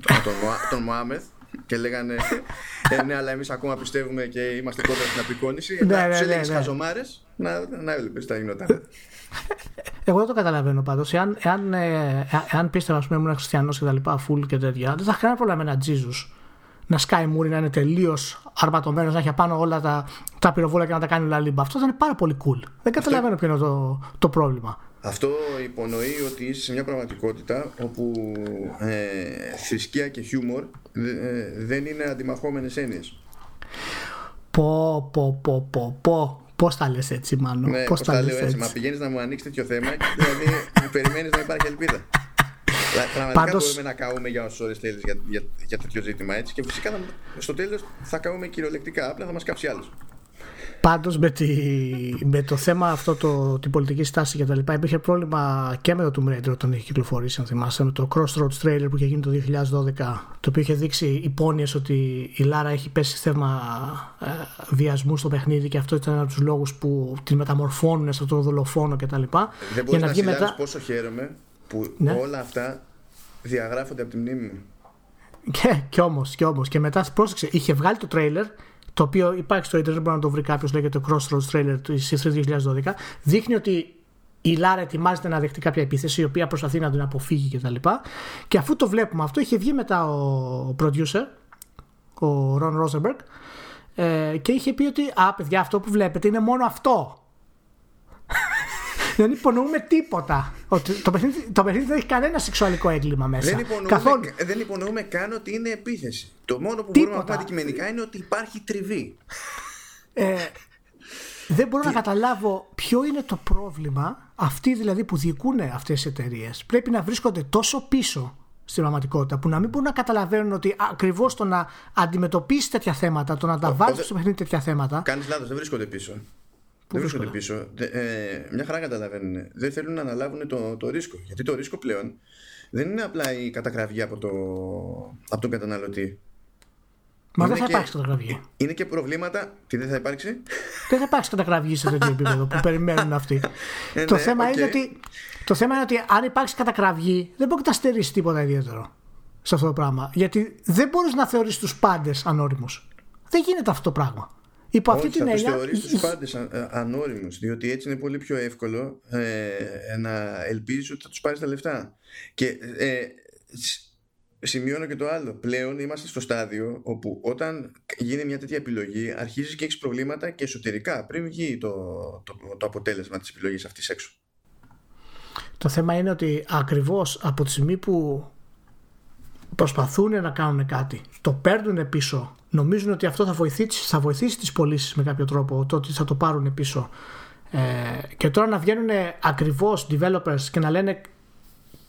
τον, τον, τον Μωάμεθ και λέγανε ε, ναι, αλλά εμείς ακόμα πιστεύουμε και είμαστε κόντρα στην απεικόνηση. Ναι, ναι, τους ναι, έλεγες ναι. χαζομάρες, να, να έβλεπες τι θα γινόταν. Εγώ δεν το καταλαβαίνω πάντως. Εάν, εάν, ε, εάν πίστευα, ας πούμε, ήμουν χριστιανός και τα λοιπά, φουλ και τέτοια, δεν θα είχα κανένα πρόβλημα με ένα Τζίζου να σκάει μούρι, να είναι τελείως αρματωμένος, να έχει απάνω όλα τα, τα πυροβόλα και να τα κάνει λαλίμπα. Αυτό θα είναι πάρα πολύ cool. Δεν καταλαβαίνω ποιο είναι το, το πρόβλημα. Αυτό υπονοεί ότι είσαι σε μια πραγματικότητα όπου ε, θρησκεία και χιούμορ ε, δεν είναι αντιμαχόμενες έννοιες. Πω, πω, πω, πω, πω. Πώς τα λες έτσι, μάλλον. Ναι, Πώς τα, τα λέω έτσι. Μα πηγαίνεις να μου ανοίξεις τέτοιο θέμα και δηλαδή περιμένεις να υπάρχει ελπίδα. Πραγματικά Πάντως... μπορούμε να καούμε για όσε ώρες θέλεις για, για, για, τέτοιο ζήτημα έτσι. Και φυσικά στο τέλος θα καούμε κυριολεκτικά. Απλά θα μας κάψει άλλος. Πάντως με, με το θέμα αυτό, το, την πολιτική στάση και τα λοιπά, υπήρχε πρόβλημα και με το Tomb Raider όταν είχε κυκλοφορήσει, αν θυμάσαι, με το Crossroads trailer που είχε γίνει το 2012, το οποίο είχε δείξει υπόνοιες ότι η Λάρα έχει πέσει θέμα ε, βιασμού στο παιχνίδι και αυτό ήταν ένα από τους λόγους που την μεταμορφώνουν σε αυτό το δολοφόνο κτλ. Δεν μπορείς να, να μετά... πόσο χαίρομαι που ναι. όλα αυτά διαγράφονται από τη μνήμη μου. Και, και όμως, και όμως. Και μετά, πρόσεξε, είχε βγάλει το τρέιλερ το οποίο υπάρχει στο ίντερνετ, μπορεί να το βρει κάποιος, λέγεται Crossroads Trailer του E3 2012. Δείχνει ότι η Λάρα ετοιμάζεται να δεχτεί κάποια επίθεση, η οποία προσπαθεί να την αποφύγει κτλ. Και, και αφού το βλέπουμε αυτό, είχε βγει μετά ο producer, ο Ron Rosenberg, ε, και είχε πει ότι Α, παιδιά, αυτό που βλέπετε είναι μόνο αυτό δεν υπονοούμε τίποτα. Ότι το, παιχνίδι, το παιχνίδι δεν έχει κανένα σεξουαλικό έγκλημα μέσα. Δεν υπονοούμε, Καθόλου. δεν υπονοούμε καν ότι είναι επίθεση. Το μόνο που τίποτα. μπορούμε να πούμε αντικειμενικά είναι ότι υπάρχει τριβή. Ε, δεν μπορώ να καταλάβω ποιο είναι το πρόβλημα αυτοί δηλαδή που διοικούν αυτές οι εταιρείες πρέπει να βρίσκονται τόσο πίσω στην πραγματικότητα που να μην μπορούν να καταλαβαίνουν ότι ακριβώς το να αντιμετωπίσει τέτοια θέματα, το να τα βάλει στο παιχνίδι τέτοια θέματα. Κάνεις λάθος, δεν βρίσκονται πίσω δεν βρίσκονται πίσω. Ε, μια χαρά καταλαβαίνουν. Δεν θέλουν να αναλάβουν το, το ρίσκο. Γιατί το ρίσκο πλέον δεν είναι απλά η καταγραφή από, το, από τον καταναλωτή. Μα δεν θα και, υπάρξει καταγραφή. Είναι και προβλήματα. Τι δεν θα υπάρξει; Δεν θα υπάρξει καταγραφή σε τέτοιο επίπεδο που περιμένουν αυτοί. Ε, το, ναι, θέμα είναι ότι, το θέμα είναι ότι αν υπάρξει καταγραφή, δεν μπορεί να στερήσει τίποτα ιδιαίτερο σε αυτό το πράγμα. Γιατί δεν μπορείς να θεωρήσει τους πάντες ανώριμους. Δεν γίνεται αυτό το πράγμα. Υπό αυτή την έννοια. Θα τους του πάντες ανώριμους, διότι έτσι είναι πολύ πιο εύκολο ε, να ελπίζεις ότι θα τους πάρεις τα λεφτά. Και ε, σημειώνω και το άλλο. Πλέον είμαστε στο στάδιο όπου όταν γίνει μια τέτοια επιλογή, αρχίζεις και έχεις προβλήματα και εσωτερικά πριν βγει το, το, το αποτέλεσμα της επιλογής αυτής έξω. Το θέμα είναι ότι ακριβώς από τη στιγμή που προσπαθούν να κάνουν κάτι, το παίρνουν πίσω, νομίζουν ότι αυτό θα βοηθήσει, θα βοηθήσει τις πωλήσεις με κάποιο τρόπο, το ότι θα το πάρουν πίσω. Ε, και τώρα να βγαίνουν ακριβώς developers και να λένε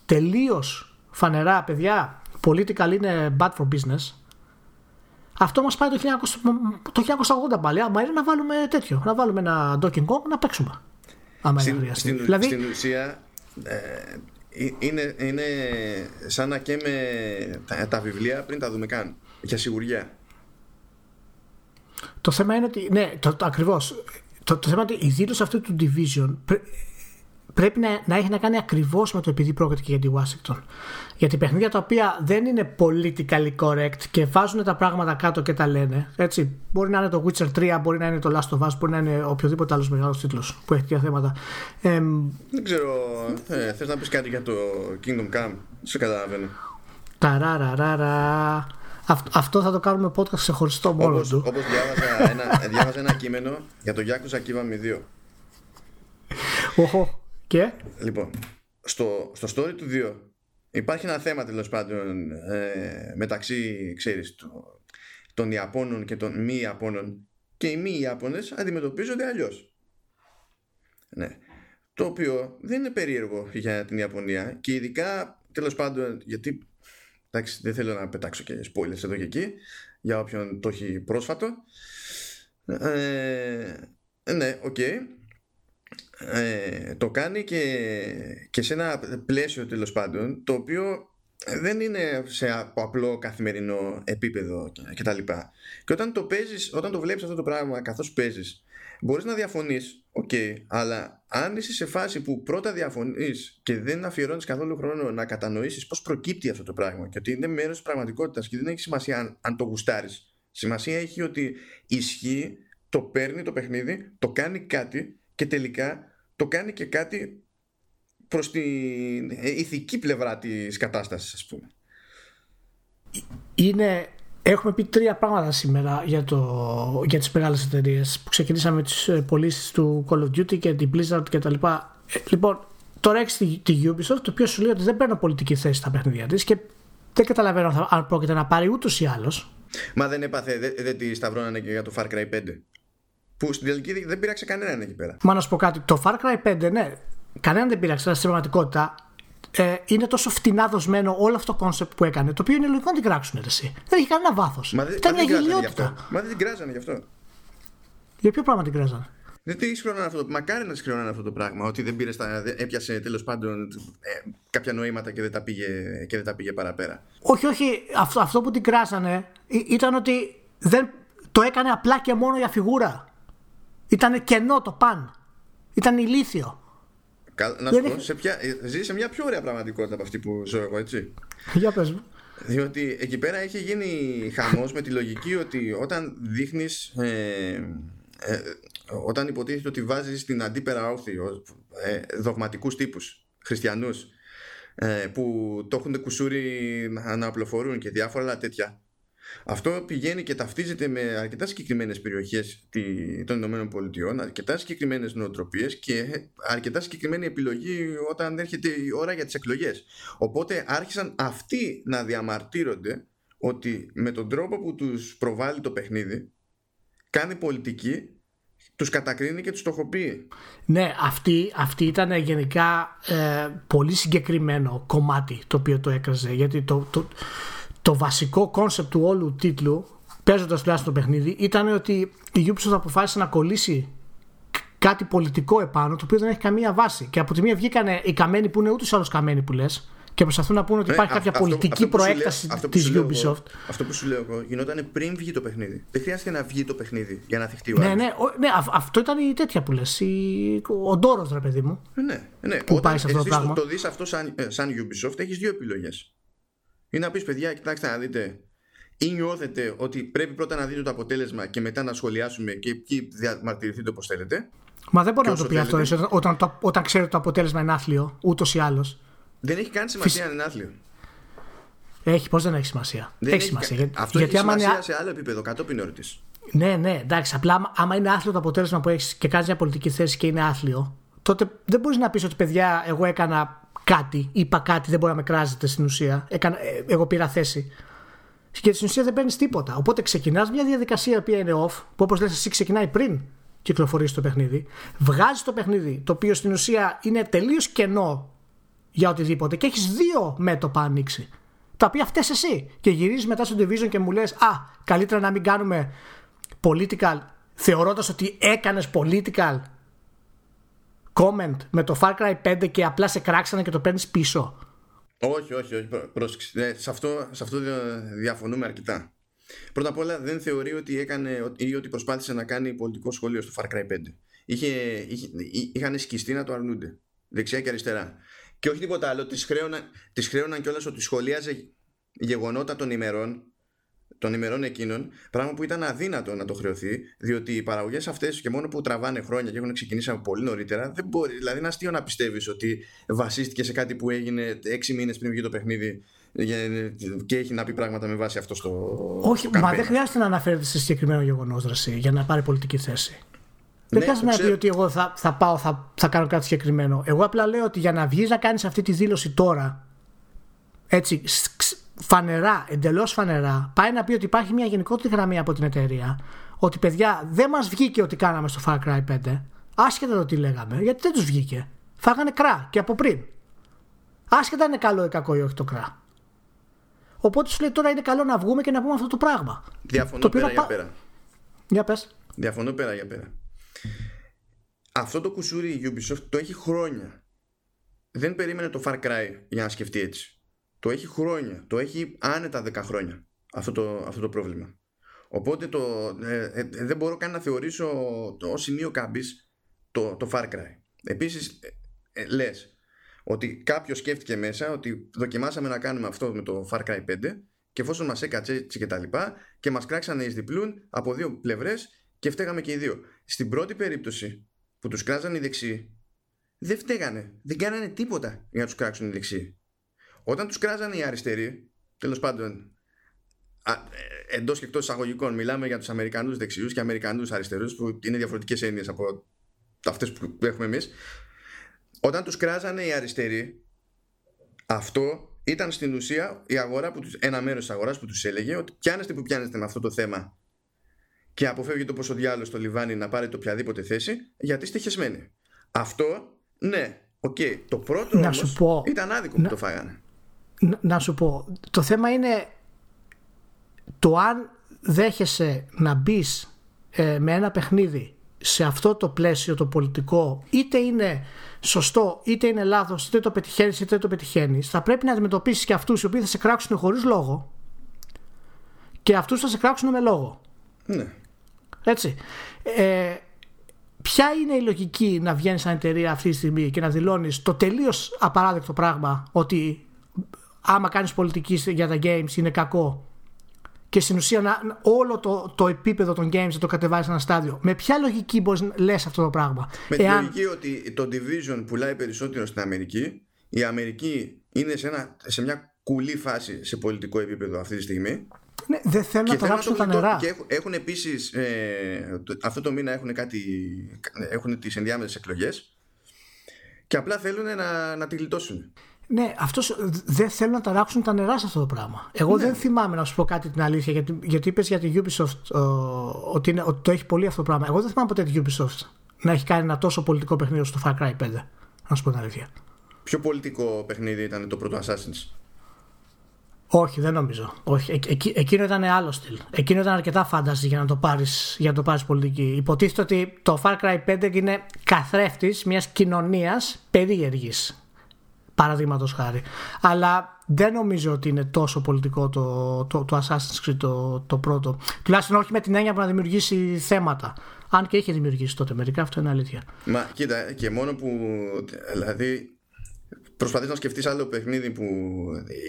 τελείως φανερά, παιδιά, political είναι bad for business. Αυτό μας πάει το, 1900, το 1980 πάλι. Άμα είναι να βάλουμε τέτοιο, να βάλουμε ένα Donkey Kong να παίξουμε. Άμα στην, είναι στην, δηλαδή, στην ουσία ε, είναι, είναι σαν να καίμε τα, τα βιβλία πριν τα δούμε καν. Για σιγουριά. Το θέμα είναι ότι. Ναι, το, το, ακριβώς. Το, το θέμα είναι ότι η δήλωση αυτού του Division πρέπει να, να έχει να κάνει ακριβώς με το επειδή πρόκειται και για τη Washington. Γιατί παιχνίδια τα οποία δεν είναι politically correct και βάζουν τα πράγματα κάτω και τα λένε. Έτσι, μπορεί να είναι το Witcher 3, μπορεί να είναι το Last of Us, μπορεί να είναι οποιοδήποτε άλλος μεγάλος τίτλος που έχει τέτοια θέματα. Ε, δεν ξέρω. Ε, Θες να πεις κάτι για το Kingdom Come. Σε καταλαβαίνω. Ταράραραρα. Αυτό θα το κάνουμε podcast ξεχωριστό μόνο όπως, του. Όπως διάβαζα ένα, διάβαζα ένα κείμενο για το Yakuza Kiwami 2. Οχο. Και; Λοιπόν, στο, στο story του 2 υπάρχει ένα θέμα τέλος πάντων ε, μεταξύ ξέρεις, το, των Ιαπώνων και των μη Ιαπώνων και οι μη Ιάπωνες αντιμετωπίζονται αλλιώς. Ναι. Το οποίο δεν είναι περίεργο για την Ιαπωνία και ειδικά τέλος πάντων γιατί εντάξει δεν θέλω να πετάξω και spoilers εδώ και εκεί για όποιον το έχει πρόσφατο ε, ναι, OK okay. ε, το κάνει και, και σε ένα πλαίσιο τέλος πάντων το οποίο δεν είναι σε απλό καθημερινό επίπεδο κτλ. Και, και όταν το παίζεις, όταν το βλέπεις αυτό το πράγμα καθώς παίζεις μπορείς να διαφωνείς, OK, okay, αλλά αν είσαι σε φάση που πρώτα διαφωνείς και δεν αφιερώνεις καθόλου χρόνο να κατανοήσεις πώς προκύπτει αυτό το πράγμα και ότι είναι μέρος της πραγματικότητας και δεν έχει σημασία αν, αν το γουστάρεις. Σημασία έχει ότι ισχύει, το παίρνει το παιχνίδι, το κάνει κάτι και τελικά το κάνει και κάτι προς την ηθική πλευρά της κατάστασης ας πούμε. Είναι Έχουμε πει τρία πράγματα σήμερα για, το, για τις μεγάλες εταιρείες που ξεκινήσαμε με τις ε, πωλήσεις του Call of Duty και την Blizzard και τα λοιπά. Ε, λοιπόν, τώρα έχεις τη, τη Ubisoft το οποίο σου λέει ότι δεν παίρνω πολιτική θέση στα παιχνίδια της και δεν καταλαβαίνω αν πρόκειται να πάρει ούτως ή άλλως. Μα δεν έπαθε, δεν, δεν τη σταυρώνανε και για το Far Cry 5. Που στην τελική δεν πείραξε κανέναν εκεί πέρα. Μα να σου πω κάτι, το Far Cry 5, ναι, κανέναν δεν πείραξε, στην πραγματικότητα ε, είναι τόσο φτηνά δοσμένο όλο αυτό το concept που έκανε, το οποίο είναι λογικό να την κράξουν εσύ. Δεν έχει κανένα βάθος. Ήταν μια γελοιότητα. Μα δεν την κράζανε γι' αυτό. Για ποιο πράγμα την κράζανε; Δεν τη χρεώνανε αυτό. Μακάρι να της χρεώνανε αυτό το πράγμα. Ότι δεν πήρε στα, έπιασε τέλος πάντων ε, κάποια νοήματα και δεν, τα πήγε, και δεν τα πήγε παραπέρα. Όχι, όχι. Αυτό, αυτό που την κράσανε ήταν ότι δεν, το έκανε απλά και μόνο για φιγούρα. Ήταν κενό το παν. Ήταν ηλίθιο. Να σου πω, σε ποια, ζει σε μια πιο ωραία πραγματικότητα από αυτή που ζω εγώ, έτσι. Για πες μου. Διότι εκεί πέρα έχει γίνει χαμός με τη λογική ότι όταν δείχνεις ε, ε, όταν υποτίθεται ότι βάζεις την αντίπερα όχθη ε, δογματικούς τύπους χριστιανούς ε, που το έχουν κουσούρι να απλοφορούν και διάφορα άλλα τέτοια αυτό πηγαίνει και ταυτίζεται με αρκετά συγκεκριμένες περιοχές των Ηνωμένων Πολιτειών, αρκετά συγκεκριμένες νοοτροπίες και αρκετά συγκεκριμένη επιλογή όταν έρχεται η ώρα για τις εκλογές. Οπότε άρχισαν αυτοί να διαμαρτύρονται ότι με τον τρόπο που τους προβάλλει το παιχνίδι κάνει πολιτική τους κατακρίνει και τους στοχοποιεί. Ναι, αυτή, αυτή ήταν γενικά ε, πολύ συγκεκριμένο κομμάτι το οποίο το έκραζε γιατί το, το, το βασικό concept του όλου τίτλου, παίζοντας τουλάχιστον το παιχνίδι, ήταν ότι η Ubisoft αποφάσισε να κολλήσει κάτι πολιτικό επάνω, το οποίο δεν έχει καμία βάση. Και από τη μία βγήκανε οι καμένοι που είναι ούτως ή άλλως καμένοι που λες, και προσπαθούν να πούνε ότι ναι, υπάρχει κάποια πολιτική προέκταση της Ubisoft. αυτό που σου λέω εγώ γινόταν πριν βγει το παιχνίδι. Δεν χρειάζεται να βγει το παιχνίδι για να θυχτεί ο ναι, ναι, ναι, αυτό ήταν η τέτοια που λες. Ο ντόρος, ρε παιδί μου. Ναι, ναι. Που Όταν πάει σε αυτό το πράγμα. το δεις αυτό σαν, ε, σαν Ubisoft, έχεις δύο επιλογές ή να πεις παιδιά, κοιτάξτε να δείτε, ή νιώθετε ότι πρέπει πρώτα να δείτε το αποτέλεσμα και μετά να σχολιάσουμε και εκεί διαμαρτυρηθείτε όπως θέλετε. Μα δεν μπορεί να το πει αυτό όταν, όταν, όταν ξέρει ότι το αποτέλεσμα είναι άθλιο, ούτως ή άλλως. Δεν έχει καν σημασία αν είναι άθλιο. Έχει, πώς δεν έχει σημασία. Δεν έχει, σημασία. Αυτό γιατί έχει σημασία είναι... σε άλλο επίπεδο, κατόπιν ερωτής. Ναι, ναι, εντάξει. Απλά άμα είναι άθλιο το αποτέλεσμα που έχεις και κάνεις μια πολιτική θέση και είναι άθλιο, τότε δεν μπορείς να πεις ότι παιδιά, εγώ έκανα κάτι, είπα κάτι, δεν μπορεί να με κράζεται στην ουσία. Έκανα, ε, εγώ πήρα θέση. Και στην ουσία δεν παίρνεις τίποτα. Οπότε ξεκινάς μια διαδικασία που είναι off, που όπως λες εσύ ξεκινάει πριν κυκλοφορήσει το παιχνίδι. Βγάζεις το παιχνίδι, το οποίο στην ουσία είναι τελείως κενό για οτιδήποτε και έχεις δύο μέτωπα ανοίξει. Τα οποία φταίει εσύ. Και γυρίζεις μετά στο division και μου λες: Α, καλύτερα να μην κάνουμε political, θεωρώντας ότι έκανες political comment με το Far Cry 5 και απλά σε κράξανε και το παίρνεις πίσω. Όχι, όχι, όχι. Πρόσεξε. Ναι, σε, αυτό, σε αυτό διαφωνούμε αρκετά. Πρώτα απ' όλα δεν θεωρεί ότι έκανε ή ότι προσπάθησε να κάνει πολιτικό σχόλιο στο Far Cry 5. Είχε, είχε, είχαν σκιστεί να το αρνούνται. Δεξιά και αριστερά. Και όχι τίποτα άλλο. Τη χρέωναν, τις χρέωναν κιόλας ότι σχολίαζε γεγονότα των ημερών των ημερών εκείνων, πράγμα που ήταν αδύνατο να το χρεωθεί, διότι οι παραγωγές αυτές και μόνο που τραβάνε χρόνια και έχουν ξεκινήσει από πολύ νωρίτερα, δεν μπορεί. Δηλαδή, είναι αστείο να πιστεύεις ότι βασίστηκε σε κάτι που έγινε έξι μήνες πριν βγει το παιχνίδι και έχει να πει πράγματα με βάση αυτό στο. Όχι, μα δεν χρειάζεται να αναφέρεται σε συγκεκριμένο γεγονός για να πάρει πολιτική θέση. Δεν ναι, να πει ότι εγώ θα, θα πάω, θα, θα κάνω κάτι συγκεκριμένο. Εγώ απλά λέω ότι για να βγεις να κάνεις αυτή τη δήλωση τώρα, έτσι, φανερά, εντελώς φανερά, πάει να πει ότι υπάρχει μια γενικότερη γραμμή από την εταιρεία. Ότι παιδιά δεν μας βγήκε ότι κάναμε στο Far Cry 5, άσχετα το τι λέγαμε, γιατί δεν τους βγήκε. Φάγανε κρά και από πριν. Άσχετα είναι καλό ή κακό ή όχι το κρά. Οπότε σου λέει τώρα είναι καλό να βγούμε και να πούμε αυτό το πράγμα. Διαφωνώ το πέρα για πέρα. Για πες. Διαφωνώ πέρα για πέρα. Αυτό το κουσούρι η Ubisoft το έχει χρόνια. Δεν περίμενε το Far Cry για να σκεφτεί έτσι. Το έχει χρόνια. Το έχει άνετα 10 χρόνια αυτό το, αυτό το πρόβλημα. Οπότε το, ε, ε, δεν μπορώ καν να θεωρήσω το, ως σημείο κάμπης το, το Far Cry. Επίσης ε, λες ότι κάποιος σκέφτηκε μέσα ότι δοκιμάσαμε να κάνουμε αυτό με το Far Cry 5 και εφόσον μας έκατσε έτσι και τα λοιπά και μας κράξανε εις διπλούν από δύο πλευρές και φταίγαμε και οι δύο. Στην πρώτη περίπτωση που τους κράζανε οι δεξιοί δεν φταίγανε, δεν κάνανε τίποτα για να τους κράξουν οι δεξιοί. Όταν τους κράζανε οι αριστεροί, τέλος πάντων εντός και εκτός εισαγωγικών, μιλάμε για τους Αμερικανούς δεξιούς και Αμερικανούς αριστερούς, που είναι διαφορετικές έννοιες από αυτές που έχουμε εμείς. Όταν τους κράζανε οι αριστεροί, αυτό ήταν στην ουσία η αγορά που τους, ένα μέρος της αγοράς που τους έλεγε ότι πιάνεστε που πιάνεστε με αυτό το θέμα και αποφεύγετε όπως ο διάολος το λιβάνι να πάρετε οποιαδήποτε θέση γιατί είστε χεσμένοι. Αυτό, ναι, OK. Okay. Το πρώτο να όμως πω, ήταν άδικο που το φάγανε. Να, να σου πω, το θέμα είναι το αν δέχεσαι να μπεις ε, με ένα παιχνίδι σε αυτό το πλαίσιο το πολιτικό είτε είναι σωστό, είτε είναι λάθος, είτε το πετυχαίνεις, είτε δεν το πετυχαίνεις, θα πρέπει να αντιμετωπίσεις και αυτούς οι οποίοι θα σε κράξουν χωρίς λόγο και αυτούς θα σε κράξουν με λόγο. Ναι. Έτσι. Ε, ποια είναι η λογική να βγαίνεις σαν εταιρεία αυτή τη στιγμή και να δηλώνεις το τελείως απαράδεκτο πράγμα ότι άμα κάνεις πολιτική για τα games είναι κακό και στην ουσία να, όλο το, το επίπεδο των games να το κατεβάζει σε ένα στάδιο. Με ποια λογική μπορείς να λες αυτό το πράγμα; Με τη λογική ότι το Division πουλάει περισσότερο στην Αμερική. Η Αμερική είναι σε, ένα, σε μια κουλή φάση σε πολιτικό επίπεδο αυτή τη στιγμή. Ναι, δεν θέλουν να ράψουν τα νερά. Και έχουν, έχουν επίσης. Ε, αυτό το μήνα έχουν, κάτι, έχουν τις ενδιάμεσες εκλογές. Και απλά θέλουν να, να τη γλιτώσουν. Ναι, αυτός δεν θέλουν να ταράξουν τα νερά σε αυτό το πράγμα. Εγώ ναι. δεν θυμάμαι να σου πω κάτι την αλήθεια, γιατί, γιατί είπες για την Ubisoft ότι, είναι, ότι το έχει πολύ αυτό το πράγμα. Εγώ δεν θυμάμαι ποτέ την Ubisoft να έχει κάνει ένα τόσο πολιτικό παιχνίδι στο Far Cry 5. Να σου πω την αλήθεια. Πιο πολιτικό παιχνίδι ήταν το πρώτο Assassin's; Όχι, δεν νομίζω. Όχι. Ε, εκείνο ήταν άλλο στυλ. Εκείνο ήταν αρκετά fantasy για να το πάρεις για να το πάρεις πολιτική. Υποτίθεται ότι το Far Cry 5 είναι καθρέφτης μιας κοινωνίας περίεργης παραδείγματος χάρη. Αλλά δεν νομίζω ότι είναι τόσο πολιτικό το, το, το Assassin's Creed το, το πρώτο. Τουλάχιστον όχι με την έννοια που να δημιουργήσει θέματα. Αν και είχε δημιουργήσει τότε μερικά, αυτό είναι αλήθεια. Μα κοίτα, και μόνο που. Δηλαδή, προσπαθείς να σκεφτείς άλλο παιχνίδι που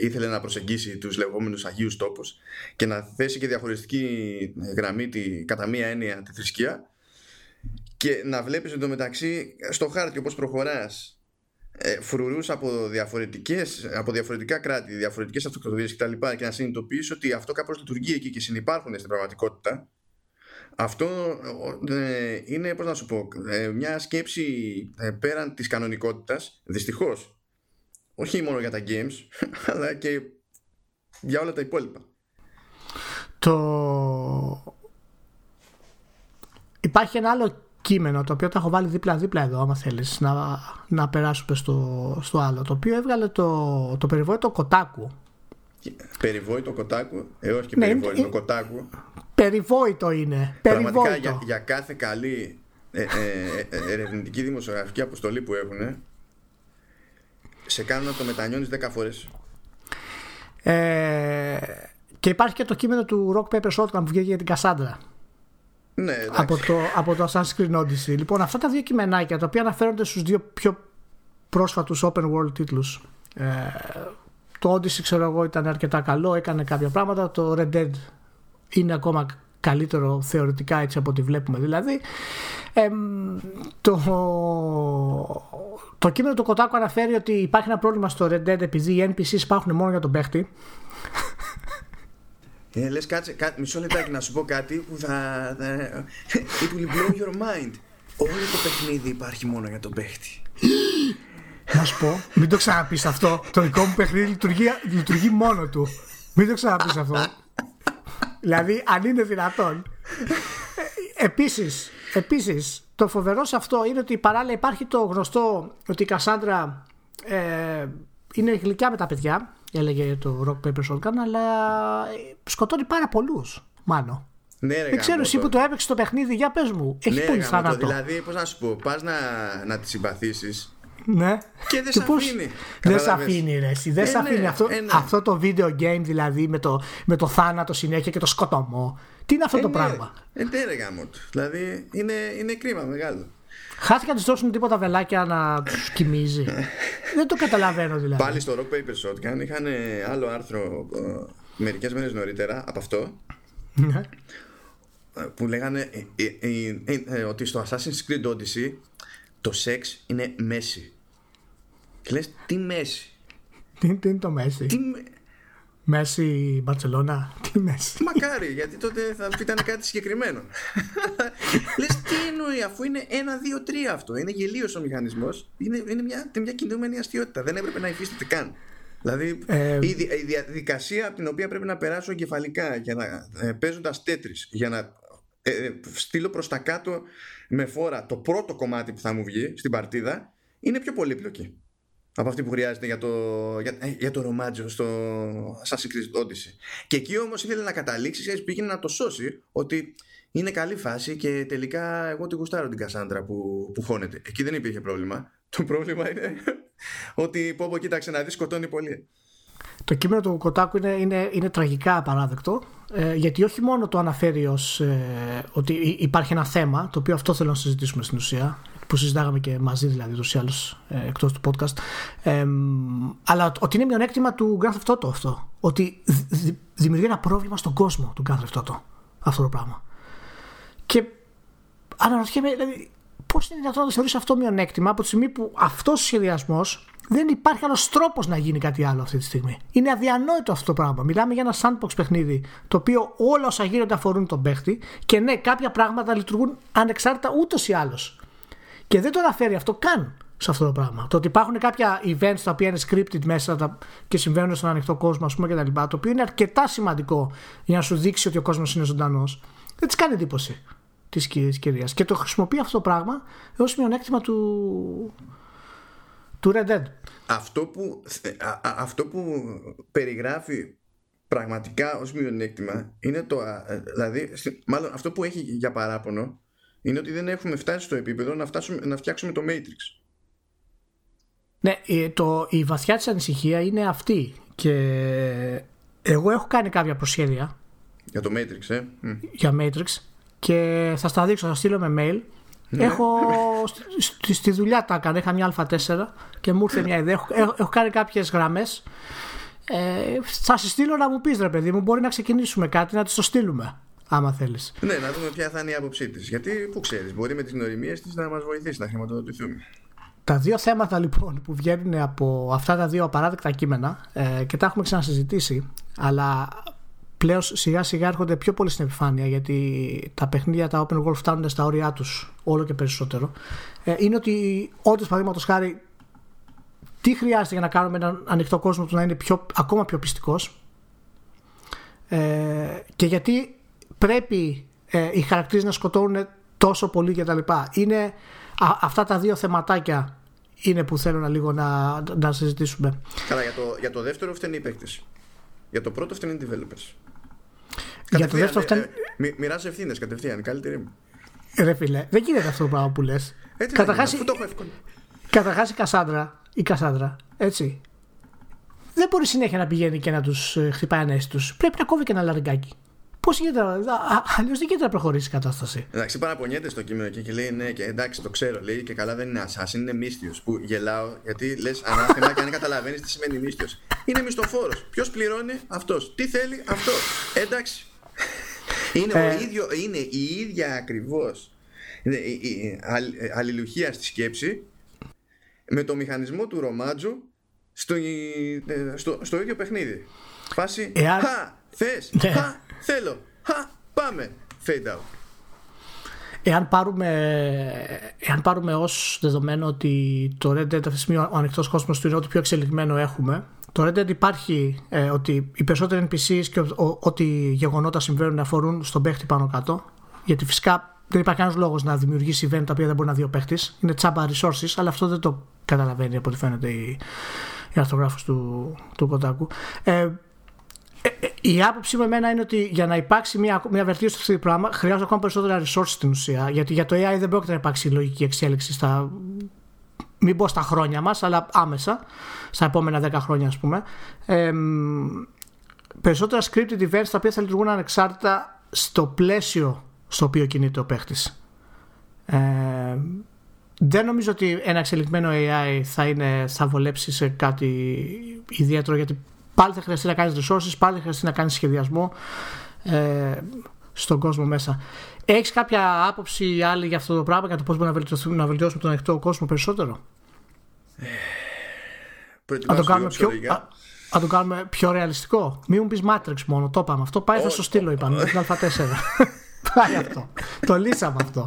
ήθελε να προσεγγίσει τους λεγόμενους Αγίους Τόπους και να θέσει και διαχωριστική γραμμή τη, κατά μία έννοια τη θρησκεία και να βλέπεις εντωμεταξύ στο χάρτη όπως προχωράς ε, φρουρούς από, διαφορετικές, από διαφορετικά κράτη, διαφορετικές αυτοκρατορίες κτλ. Και, και να συνειδητοποιήσει ότι αυτό κάπως λειτουργεί εκεί και συνεπάρχουν στην πραγματικότητα. Αυτό ε, είναι, πώς να σου πω, ε, μια σκέψη ε, πέραν της κανονικότητας, δυστυχώς. Όχι μόνο για τα games, αλλά και για όλα τα υπόλοιπα. Το... Υπάρχει ένα άλλο κείμενο το οποίο το έχω βάλει δίπλα-δίπλα εδώ άμα θέλεις να, να περάσουμε στο, στο άλλο το οποίο έβγαλε το, το περιβόητο Κοτάκου. Περιβόητο Κοτάκου; Ε όχι και ναι, περιβόητο είναι, Κοτάκου. Περιβόητο είναι Πραγματικά για, για κάθε καλή ε, ε, ε, ερευνητική δημοσιογραφική αποστολή που έχουν σε κάνουν να το μετανιώνεις 10 φορές. Ε, και υπάρχει και το κείμενο του Rock Paper Shotgun που βγήκε για την Κασάντρα ναι, από, το, από το Assassin's Creed Odyssey. Λοιπόν, αυτά τα δύο κειμενάκια τα οποία αναφέρονται στους δύο πιο πρόσφατους open world τίτλους. Ε, το Odyssey ξέρω εγώ ήταν αρκετά καλό, έκανε κάποια πράγματα. Το Red Dead είναι ακόμα καλύτερο θεωρητικά έτσι από ό,τι βλέπουμε δηλαδή. Ε, το, το κείμενο του Κοτάκου αναφέρει ότι υπάρχει ένα πρόβλημα στο Red Dead επειδή οι NPCs υπάρχουν μόνο για τον παίχτη ε, λες κάτσε, κά, μισό λεπτάκι να σου πω κάτι που θα... It will blow your mind. Όλο το παιχνίδι υπάρχει μόνο για τον παίχτη. Να σου πω, μην το ξαναπείς αυτό. Το δικό μου παιχνίδι λειτουργεί, λειτουργεί μόνο του. Μην το ξαναπείς αυτό. δηλαδή, αν είναι δυνατόν. Επίσης, επίσης, το φοβερό σε αυτό είναι ότι παράλληλα υπάρχει το γνωστό ότι η Κασάντρα ε, είναι γλυκιά με τα παιδιά, έλεγε το Rock Paper Shotgun, αλλά ε, σκοτώνει πάρα πολλούς, μάλλον. Ναι, ρε, Δεν ξέρω εσύ που το έπαιξες το παιχνίδι, για πες μου. Έχει ναι, πολύ ρε, γάμο το. θάνατο. Δηλαδή, πώς να σου πω, πας να, να τη συμπαθήσεις Ναι. και δεν Και σε πώς- αφήνει. Δεν σε Κατάλαβες. αφήνει, ρε. εσύ. Δεν Ε, σε ναι, αφήνει αυτό, ε, ναι. αυτό το video game δηλαδή με το, με το θάνατο συνέχεια και το σκοτωμό. Τι είναι αυτό Ε, το ναι, πράγμα; Ε, ναι, ρε γάμο του. Δηλαδή, είναι, είναι κρίμα μεγάλο. Χάθηκα να τους δώσουν τίποτα βελάκια να τους κοιμίζει. Δεν το καταλαβαίνω δηλαδή. Πάλι στο Rock Paper Shotgun είχαν άλλο άρθρο ε, μερικές μέρες νωρίτερα από αυτό Ναι. ε, που λέγανε ε, ε, ε, ε, ε, ότι στο Assassin's Creed Odyssey το σεξ είναι μέση. Και λες τι μέση; τι, τι είναι το Μέση; Τι με- Μέση Μπαρσελόνα. Τι Μέση; Μακάρι, γιατί τότε θα ήταν κάτι συγκεκριμένο. Λες τι εννοεί, αφού είναι 1, 2, 3 αυτό. Είναι γελίος ο μηχανισμός. Είναι, είναι μια, μια κινούμενη αστείωτα. Δεν έπρεπε να υφίσταται καν. Δηλαδή Ε, η, δι- η διαδικασία από την οποία πρέπει να περάσω εγκεφαλικά για να ε, παίζοντας τέτρις, για να ε, ε, στείλω προς τα κάτω με φόρα το πρώτο κομμάτι που θα μου βγει στην παρτίδα είναι πιο πολύπλοκη από αυτή που χρειάζεται για το, για, ε, για το ρομάτζο στο Assassin's Creed Odyssey. Και εκεί όμως ήθελε να καταλήξει, ξέρεις, πήγαινε να το σώσει ότι είναι καλή φάση και τελικά εγώ τη γουστάρω την Κασάντρα που, που χώνεται. Εκεί δεν υπήρχε πρόβλημα. Το πρόβλημα είναι ότι πω πω κοίταξε να δεις σκοτώνει πολύ. Το κείμενο του Κοτάκου είναι, είναι, είναι τραγικά απαράδεκτο ε, γιατί όχι μόνο το αναφέρει ως ε, ότι υ- υπάρχει ένα θέμα το οποίο αυτό θέλω να συζητήσουμε στην ουσία που συζητάγαμε και μαζί δηλαδή τους ή άλλους ε, εκτός του podcast ε, αλλά ότι είναι μειονέκτημα του Grand Theft Auto αυτό ότι δη- δη- δημιουργεί ένα πρόβλημα στον κόσμο του Grand Theft Auto αυτό το πράγμα και αναρωτιέμαι δηλαδή, πώς είναι δυνατόν να το θεωρήσει αυτό μειονέκτημα από τη στιγμή που αυτός ο σχεδιασμός δεν υπάρχει άλλος τρόπος να γίνει κάτι άλλο αυτή τη στιγμή. Είναι αδιανόητο αυτό το πράγμα. Μιλάμε για ένα sandbox παιχνίδι το οποίο όλα όσα γίνονται αφορούν τον παίχτη και ναι, κάποια πράγματα λειτουργούν ανεξάρτητα ούτως ή άλλως. Και δεν το αναφέρει αυτό καν σε αυτό το πράγμα. Το ότι υπάρχουν κάποια events τα οποία είναι scripted μέσα τα- και συμβαίνουν στον ανοιχτό κόσμο, ας πούμε, κτλ. Το οποίο είναι αρκετά σημαντικό για να σου δείξει ότι ο κόσμος είναι ζωντανός. Δεν της κάνει εντύπωση της κυρίας. Και το χρησιμοποιεί αυτό το πράγμα ως μειονέκτημα του. του Red Dead. Αυτό που, α- α- αυτό που περιγράφει πραγματικά ως μειονέκτημα είναι το, α, ε, δηλαδή, στη- μάλλον αυτό που έχει για παράπονο είναι ότι δεν έχουμε φτάσει στο επίπεδο να, φτάσουμε, να φτιάξουμε το Matrix. Ναι, ε, το, η βαθιά της ανησυχία είναι αυτή. Και εγώ έχω κάνει κάποια προσχέδια Για το Matrix, ε. Μμ. για Matrix και θα στα δείξω, θα στείλω με mail. Έχω στη, στη- στη δουλειά τα έκανα, είχα μια Α4 και μου ήρθε μια ιδέα. Έχω, έχω, έχω κάνει κάποιες γραμμές. Ε, θα σε στείλω να μου πεις ρε παιδί μου, μπορεί να ξεκινήσουμε κάτι, να τη το στείλουμε. Άμα θέλεις. Ναι, να δούμε ποια θα είναι η άποψή της. Γιατί, που ξέρεις, μπορεί με τις νοημίε της να μας βοηθήσει να χρηματοδοτηθούμε. Τα δύο θέματα λοιπόν που βγαίνουν από αυτά τα δύο απαράδεκτα κείμενα ε, και τα έχουμε ξανασυζητήσει, αλλά πλέον σιγά σιγά έρχονται πιο πολύ στην επιφάνεια γιατί τα παιχνίδια τα open world φτάνουν στα όρια τους όλο και περισσότερο. Ε, είναι ότι όντως παραδείγματος χάρη τι χρειάζεται για να κάνουμε έναν ανοιχτό κόσμο του να είναι πιο, ακόμα πιο πιστικός ε, και γιατί πρέπει ε, οι χαρακτήρες να σκοτώνουν τόσο πολύ και τα λοιπά. Είναι α, αυτά τα δύο θεματάκια είναι που θέλω να λίγο να, να συζητήσουμε. Καλά, για το, για το δεύτερο φταίνει οι παίκτε. Για το πρώτο φταίνει οι developers. Για το δεύτερο φτάνει... Ε, μοι- μοιράζω ευθύνες κατευθείαν, καλύτερη μου. Ρε φίλε, δεν γίνεται αυτό το πράγμα που λες. Έτσι Καταρχάς, Αφού το έχω εύκολο. καταρχάς η Κασάνδρα, η Κασάνδρα, έτσι, δεν μπορεί συνέχεια να πηγαίνει και να τους ε, χτυπάει ανέσεις τους. Πρέπει να κόβει και ένα λαριγκάκι. Πώς γίνεται, αλλιώς δεν γίνεται να προχωρήσει η κατάσταση. Εντάξει, παραπονιέται στο κείμενο και, και λέει ναι, και εντάξει, το ξέρω. Λέει και καλά δεν είναι assassin, είναι μύστιος. Που γελάω γιατί λες ανάθεμα και αν καταλαβαίνεις τι σημαίνει μύστιος. Είναι μισθοφόρος. Ποιος πληρώνει; Αυτός. Τι θέλει; Αυτός. Εντάξει. Είναι, Ε. ο ίδιο, είναι η ίδια ακριβώς αλληλουχία στη σκέψη με το μηχανισμό του ρομάτζου στο, ε, στο, στο ίδιο παιχνίδι. Φάση. Εάν- Χα! Θες! Ναι. Χα! Θέλω! Χα! Πάμε! Fade out. εάν πάρουμε, εάν πάρουμε ως δεδομένο ότι το Red Dead αυτή τη στιγμή ο ανοιχτός κόσμος του είναι ό,τι πιο εξελιγμένο έχουμε το Red Dead υπάρχει ε, ότι οι περισσότεροι NPCs και ό,τι γεγονότα συμβαίνουν αφορούν στον παίχτη πάνω κάτω γιατί φυσικά δεν υπάρχει κανένας λόγος να δημιουργήσει event τα οποία δεν μπορεί να δει ο παίχτης. Είναι τσάμπα resources, αλλά αυτό δεν το καταλαβαίνει από ό,τι φαίνεται η, η αρθρογράφος του, του Κοντάκου. Ε, ε, ε, η άποψη μου εμένα είναι ότι για να υπάρξει μια, μια βελτίωση σε αυτό το πράγμα χρειάζονται ακόμα περισσότερα resources στην ουσία. Γιατί για το AI δεν πρόκειται να υπάρξει λογική εξέλιξη στα. Μην πω στα χρόνια μας, αλλά άμεσα, στα επόμενα 10 χρόνια, ας πούμε. Ε, περισσότερα scripted events τα οποία θα λειτουργούν ανεξάρτητα στο πλαίσιο στο οποίο κινείται ο παίχτης. Ε, δεν νομίζω ότι ένα εξελιγμένο AI θα, είναι, θα βολέψει σε κάτι ιδιαίτερο γιατί πάλι θα χρειαστεί να κάνεις resources, πάλι θα χρειαστεί να κάνεις σχεδιασμό ε, στον κόσμο μέσα. Έχεις κάποια άποψη άλλη για αυτό το πράγμα, για το πώς μπορούμε να, να βελτιώσουμε τον ανοιχτό κόσμο περισσότερο; να το κάνουμε πιο, α, το κάνουμε πιο ρεαλιστικό. Μην μου πεις Matrix μόνο, το είπαμε. Αυτό πάει, θα στο στείλω, είπαμε. Την Α4. πάει αυτό. το λύσαμε αυτό.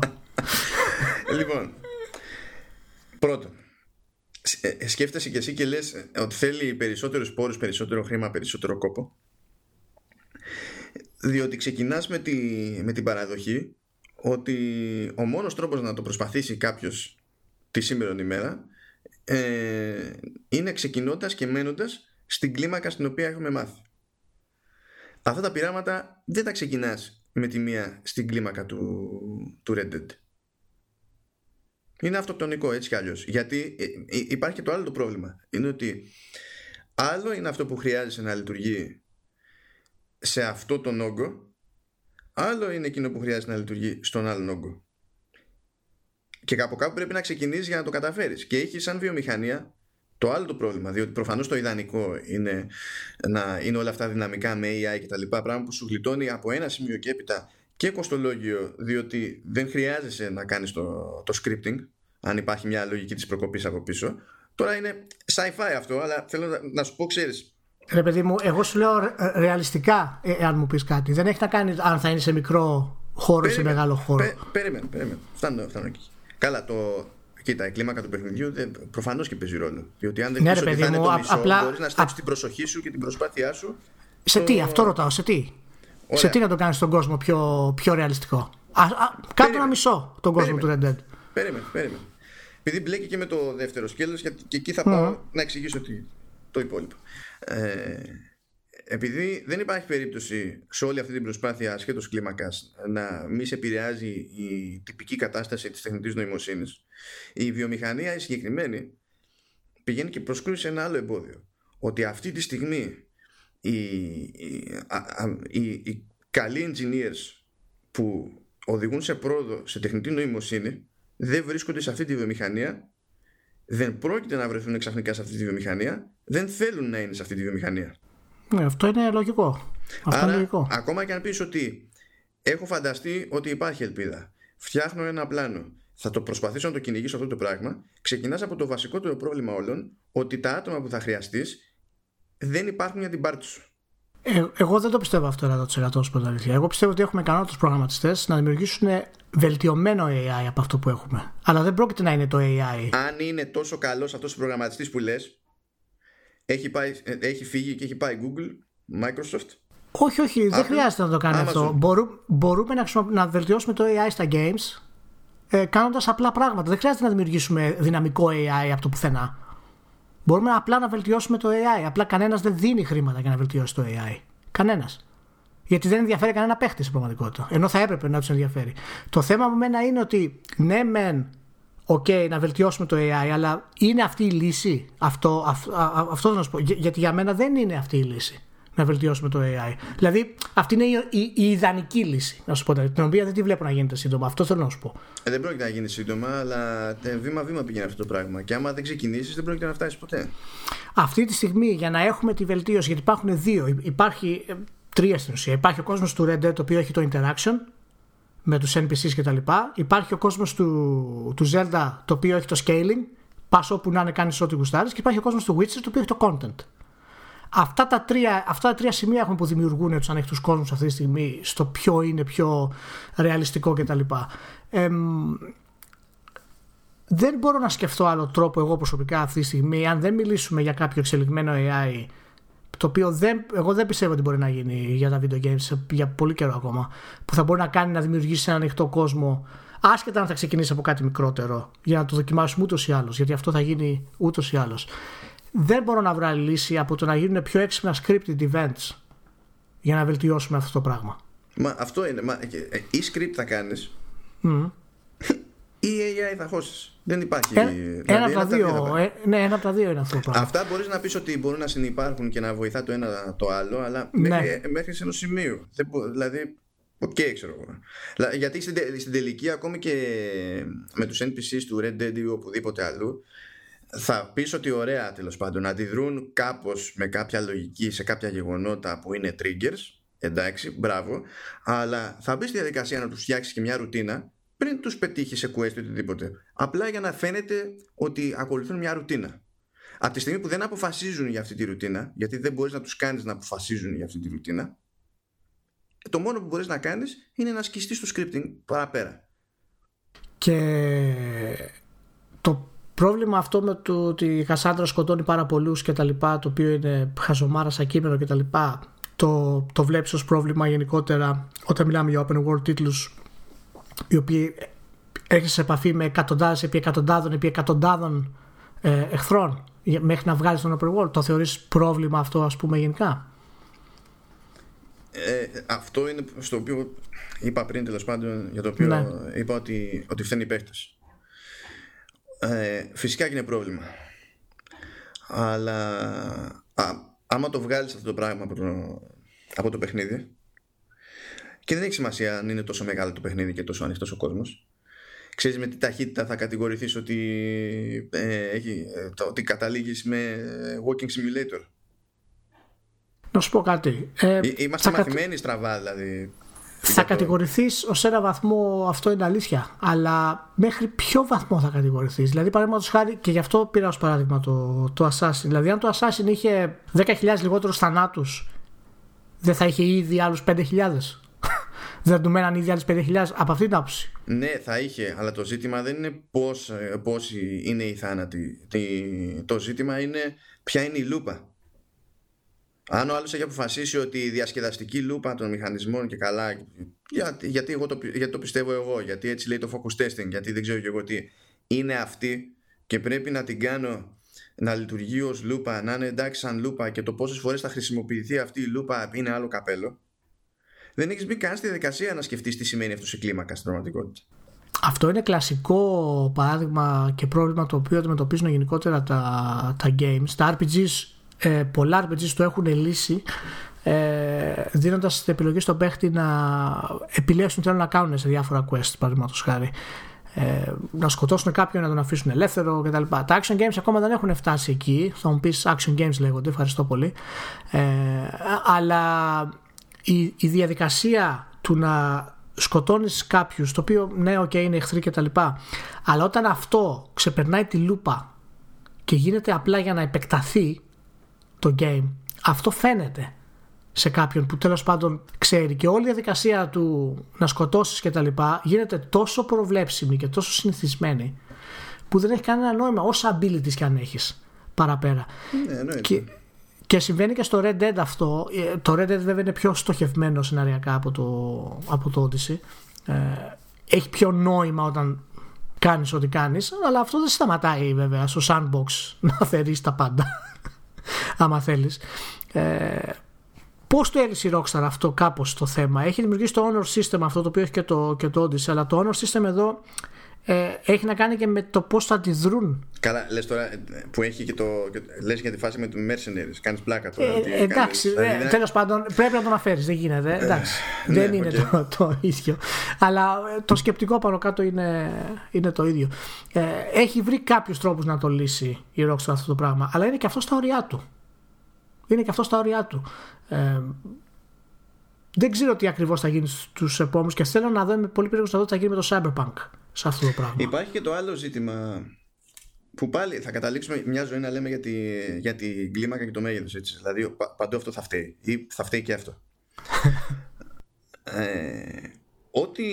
λοιπόν, πρώτον, ε, σκέφτεσαι και εσύ και λες ότι θέλει περισσότερους πόρους, περισσότερο χρήμα, περισσότερο κόπο διότι ξεκινάς με, τη, με την παραδοχή ότι ο μόνος τρόπος να το προσπαθήσει κάποιος τη σήμερα ημέρα ε, είναι ξεκινώντας και μένοντας στην κλίμακα στην οποία έχουμε μάθει. Αυτά τα πειράματα δεν τα ξεκινάς με τη μία στην κλίμακα του, του Red Dead. Είναι αυτοκτονικό έτσι κι αλλιώς. Γιατί ε, ε, υπάρχει και το άλλο το πρόβλημα. Είναι ότι άλλο είναι αυτό που χρειάζεται να λειτουργεί σε αυτό τον όγκο, άλλο είναι εκείνο που χρειάζεται να λειτουργεί στον άλλον όγκο. Και κάπου κάπου πρέπει να ξεκινήσεις για να το καταφέρεις. Και έχει σαν βιομηχανία το άλλο το πρόβλημα, διότι προφανώς το ιδανικό είναι να είναι όλα αυτά δυναμικά με AI και τα λοιπά, πράγμα που σου γλιτώνει από ένα σημείο και έπειτα και κοστολόγιο, διότι δεν χρειάζεσαι να κάνεις το, το scripting, αν υπάρχει μια λογική της προκοπής από πίσω. Τώρα είναι sci-fi αυτό, αλλά θέλω να, να σου πω, ξέρεις, Ρε παιδί μου, εγώ σου λέω ρεαλιστικά, ε, εάν μου πεις κάτι. Δεν έχει να κάνει αν θα είναι σε μικρό χώρο ή σε μεγάλο χώρο. Πέ, περίμενε, περίμενε. Φτάνω, φτάνω εκεί. Καλά, το, Κοίτα, η κλίμακα του παιχνιδιού προφανώς και παίζει ρόλο. Διότι αν δεν ναι, ότι θα είναι το μισό, απλά... μπορείς να στρέψεις την προσοχή σου και την προσπάθειά σου. Σε τι, αυτό ρωτάω, σε τι; Σε τι να το κάνεις τον κόσμο πιο, πιο ρεαλιστικό; Α, α, κάτω ένα μισό τον κόσμο του Red Dead. Περίμενε, περίμενε. Επειδή μπλέκει και με το δεύτερο σκέλος, και εκεί θα πάω να εξηγήσω το υπόλοιπο. Ε, επειδή δεν υπάρχει περίπτωση σε όλη αυτή την προσπάθεια ασχέτως κλίμακας να μη σε επηρεάζει η τυπική κατάσταση της τεχνητής νοημοσύνης η βιομηχανία η συγκεκριμένη πηγαίνει και προσκρούει σε ένα άλλο εμπόδιο ότι αυτή τη στιγμή οι, οι, οι, καλοί engineers που οδηγούν σε πρόοδο σε τεχνητή νοημοσύνη δεν βρίσκονται σε αυτή τη βιομηχανία δεν πρόκειται να βρεθούν ξαφνικά σε αυτή τη βιομηχανία δεν θέλουν να είναι σε αυτή τη βιομηχανία ναι, αυτό είναι λογικό. Αυτό Άρα, είναι λογικό. ακόμα και αν πεις ότι έχω φανταστεί ότι υπάρχει ελπίδα, φτιάχνω ένα πλάνο, θα το προσπαθήσω να το κυνηγήσω αυτό το πράγμα, ξεκινάς από το βασικότερο πρόβλημα όλων, ότι τα άτομα που θα χρειαστείς δεν υπάρχουν για την πάρτι σου. Ε, εγώ δεν το πιστεύω αυτό 100% σου αλήθεια. Εγώ πιστεύω ότι έχουμε ικανότητες προγραμματιστές να δημιουργήσουν βελτιωμένο AI από αυτό που έχουμε. Αλλά δεν πρόκειται να είναι το AI. Αν είναι τόσο καλός αυτός ο προγραμματιστής που λες, έχει, πάει, ε, έχει φύγει και έχει πάει Google, Microsoft; Όχι, όχι, δεν χρειάζεται να το κάνει αυτό. μπορούμε να, να βελτιώσουμε το AI στα games ε, κάνοντας απλά πράγματα. Δεν χρειάζεται να δημιουργήσουμε δυναμικό AI από το πουθενά. Μπορούμε απλά να βελτιώσουμε το AI. Απλά κανένας δεν δίνει χρήματα για να βελτιώσει το AI. Κανένας. Γιατί δεν ενδιαφέρει κανένα παίχτη στην πραγματικότητα. Ενώ θα έπρεπε να τους ενδιαφέρει. Το θέμα μου μένα είναι ότι ναι, μεν ok, να βελτιώσουμε το AI, αλλά είναι αυτή η λύση. Αυτό, αυτό θέλω να σου πω. γιατί για μένα δεν είναι αυτή η λύση να βελτιώσουμε το AI. Δηλαδή, αυτή είναι η, η, η ιδανική λύση, να σου πω, την οποία δεν τη βλέπω να γίνεται σύντομα. Αυτό θέλω να σου πω. Ε, δεν πρόκειται να γίνει σύντομα, αλλά βήμα-βήμα πηγαίνει αυτό το πράγμα. Και άμα δεν ξεκινήσεις, δεν πρόκειται να φτάσεις ποτέ. Αυτή τη στιγμή, για να έχουμε τη βελτίωση, γιατί υπάρχουν δύο, υπάρχει ε, τρία στην ουσία. Υπάρχει ο κόσμος του Red Dead, το οποίο έχει το interaction, με τους NPCs και τα λοιπά. Υπάρχει ο κόσμος του, του Zelda το οποίο έχει το scaling, πας όπου να είναι κάνεις ό,τι γουστάρεις και υπάρχει ο κόσμος του Witcher το οποίο έχει το content. Αυτά τα τρία, αυτά τα τρία σημεία έχουν που δημιουργούν τους ανοιχτού κόσμους αυτή τη στιγμή στο ποιο είναι πιο ρεαλιστικό κτλ. Ε, δεν μπορώ να σκεφτώ άλλο τρόπο εγώ προσωπικά αυτή τη στιγμή αν δεν μιλήσουμε για κάποιο εξελιγμένο AI το οποίο δεν, εγώ δεν πιστεύω ότι μπορεί να γίνει για τα video games για πολύ καιρό ακόμα που θα μπορεί να κάνει να δημιουργήσει ένα ανοιχτό κόσμο άσχετα αν θα ξεκινήσει από κάτι μικρότερο για να το δοκιμάσουμε ούτως ή άλλως, γιατί αυτό θα γίνει ούτως ή άλλως. Δεν μπορώ να βρω άλλη λύση από το να γίνουν πιο έξυπνα scripted events για να βελτιώσουμε αυτό το πράγμα. Μα αυτό είναι. Μα, ε, ή script θα κάνεις. Mm. ή AI θα χώσεις. Δεν υπάρχει. Ε, δηλαδή, ένα, από τα δύο, ε, ναι, ένα από τα δύο είναι αυτό το πράγμα. Αυτά μπορείς να πεις ότι μπορούν να συνυπάρχουν και να βοηθά το ένα το άλλο, αλλά ναι. μέχρι, μέχρι σε ένα σημείο. Δηλαδή, OK, okay, ξέρω εγώ. Γιατί στην, στην τελική, ακόμη και με τους NPCs του Red Dead ή οπουδήποτε αλλού, θα πεις ότι ωραία τέλος πάντων αντιδρούν κάπως με κάποια λογική σε κάποια γεγονότα που είναι triggers, εντάξει, μπράβο, αλλά θα μπεις στη διαδικασία να τους φτιάξεις και μια ρουτίνα πριν τους πετύχεις σε quest ή οτιδήποτε. Απλά για να φαίνεται ότι ακολουθούν μια ρουτίνα. Από τη στιγμή που δεν αποφασίζουν για αυτή τη ρουτίνα, γιατί δεν μπορείς να τους κάνεις να αποφασίζουν για αυτή τη ρουτίνα, το μόνο που μπορείς να κάνεις είναι να ασκηστείς το scripting παραπέρα. Και το πρόβλημα αυτό με το ότι η Κασάντρα σκοτώνει πάρα πολλούς και τα λοιπά, το οποίο είναι χαζομάρα σαν κείμενο και τα λοιπά, το, το βλέπεις ως πρόβλημα γενικότερα όταν μιλάμε για open world τίτλους οι οποίοι έχεις σε επαφή με εκατοντάδες επί εκατοντάδων επί εκατοντάδων ε, εχθρών μέχρι να βγάλεις τον open world. Το θεωρείς πρόβλημα αυτό ας πούμε γενικά; Ε, αυτό είναι στο οποίο είπα πριν τέλος πάντων για το οποίο ναι. είπα ότι, ότι φταίνει οι παίχτες ε, φυσικά και είναι πρόβλημα αλλά α, άμα το βγάλεις αυτό το πράγμα από το, από το παιχνίδι και δεν έχει σημασία αν είναι τόσο μεγάλο το παιχνίδι και τόσο ανοιχτός ο κόσμος ξέρεις με τι ταχύτητα θα κατηγορηθείς ότι, ε, έχει, ε, ότι καταλήγεις με walking simulator να σου πω κάτι. Ε, Είμαστε μαθημένοι στραβά, δηλαδή. Θα κατηγορηθείς ως ένα βαθμό, αυτό είναι αλήθεια. Αλλά μέχρι ποιο βαθμό θα κατηγορηθείς; Δηλαδή, παραδείγματος χάρη, και γι' αυτό πήρα ως παράδειγμα το, το Assassin. Δηλαδή, αν το Assassin είχε 10.000 λιγότερους θανάτους, δεν θα είχε ήδη άλλους 5.000. δεν θα του μέναν ήδη άλλε 5.000 από αυτή την άποψη. Ναι, θα είχε, αλλά το ζήτημα δεν είναι πόσοι είναι οι θάνατοι. Το ζήτημα είναι ποια είναι η λούπα. Αν ο άλλος έχει αποφασίσει ότι η διασκεδαστική λούπα των μηχανισμών και καλά. γιατί, εγώ το, γιατί το πιστεύω εγώ, γιατί έτσι λέει το focus testing, γιατί δεν ξέρω και εγώ τι. Είναι αυτή και πρέπει να την κάνω να λειτουργεί ως λούπα, να είναι εντάξει σαν λούπα και το πόσες φορές θα χρησιμοποιηθεί αυτή η λούπα είναι άλλο καπέλο. Δεν έχεις μπει καν στη διαδικασία να σκεφτείς τι σημαίνει αυτό σε κλίμακα στην πραγματικότητα. Αυτό είναι κλασικό παράδειγμα και πρόβλημα το οποίο αντιμετωπίζουν γενικότερα τα, τα games. Τα RPGs ε, πολλά RPGs το έχουν λύσει ε, δίνοντας την επιλογή στον παίχτη να επιλέξουν τι θέλουν να κάνουν σε διάφορα quest παραδείγματος χάρη ε, να σκοτώσουν κάποιον, να τον αφήσουν ελεύθερο κτλ. Τα action games ακόμα δεν έχουν φτάσει εκεί. Θα μου πεις action games λέγονται, ευχαριστώ πολύ. Ε, αλλά η, η διαδικασία του να σκοτώνεις κάποιους, το οποίο ναι, ok, είναι εχθροί κτλ. Αλλά όταν αυτό ξεπερνάει τη λούπα και γίνεται απλά για να επεκταθεί το game. Αυτό φαίνεται σε κάποιον που τέλος πάντων ξέρει και όλη η διαδικασία του να σκοτώσεις και τα λοιπά γίνεται τόσο προβλέψιμη και τόσο συνηθισμένη που δεν έχει κανένα νόημα όσα abilities και αν έχεις παραπέρα. Ναι, και, και συμβαίνει και στο Red Dead αυτό. Ε, το Red Dead βέβαια είναι πιο στοχευμένο σεναριακά από το, από το Odyssey. Ε, έχει πιο νόημα όταν κάνεις ό,τι κάνεις αλλά αυτό δεν σταματάει βέβαια στο sandbox να αφαιρείς τα πάντα άμα θέλεις. Ε, Πώς το έλυσε η Rockstar αυτό κάπως το θέμα; Έχει δημιουργήσει το Honor System αυτό το οποίο έχει και το, και το Odyssey, αλλά το Honor System εδώ ε, έχει να κάνει και με το πώς θα αντιδρούν. Καλά, λες τώρα ε, που έχει και το. Λες για τη φάση με τους Mercenaries. Κάνεις πλάκα τώρα. Ε, εντάξει, δηλαδή, ε, τέλος πάντων πρέπει να το αναφέρει. Δεν γίνεται. Ε, εντάξει, δεν ναι, είναι το, το ίδιο. Αλλά ε, το σκεπτικό πάνω κάτω είναι, είναι το ίδιο. Ε, έχει βρει κάποιους τρόπους να το λύσει η Rockstar αυτό το πράγμα, αλλά είναι και αυτό στα ωριά του είναι και αυτό στα όρια του. Ε, δεν ξέρω τι ακριβώς θα γίνει στους επόμενους και θέλω να δω, είμαι πολύ περίεργος να δω τι θα γίνει με το Cyberpunk σε αυτό το πράγμα. Υπάρχει και το άλλο ζήτημα που πάλι θα καταλήξουμε μια ζωή να λέμε για, τη, για την κλίμακα και το μέγεθος. Δηλαδή παντού αυτό θα φταίει ή θα φταίει και αυτό. ε, ότι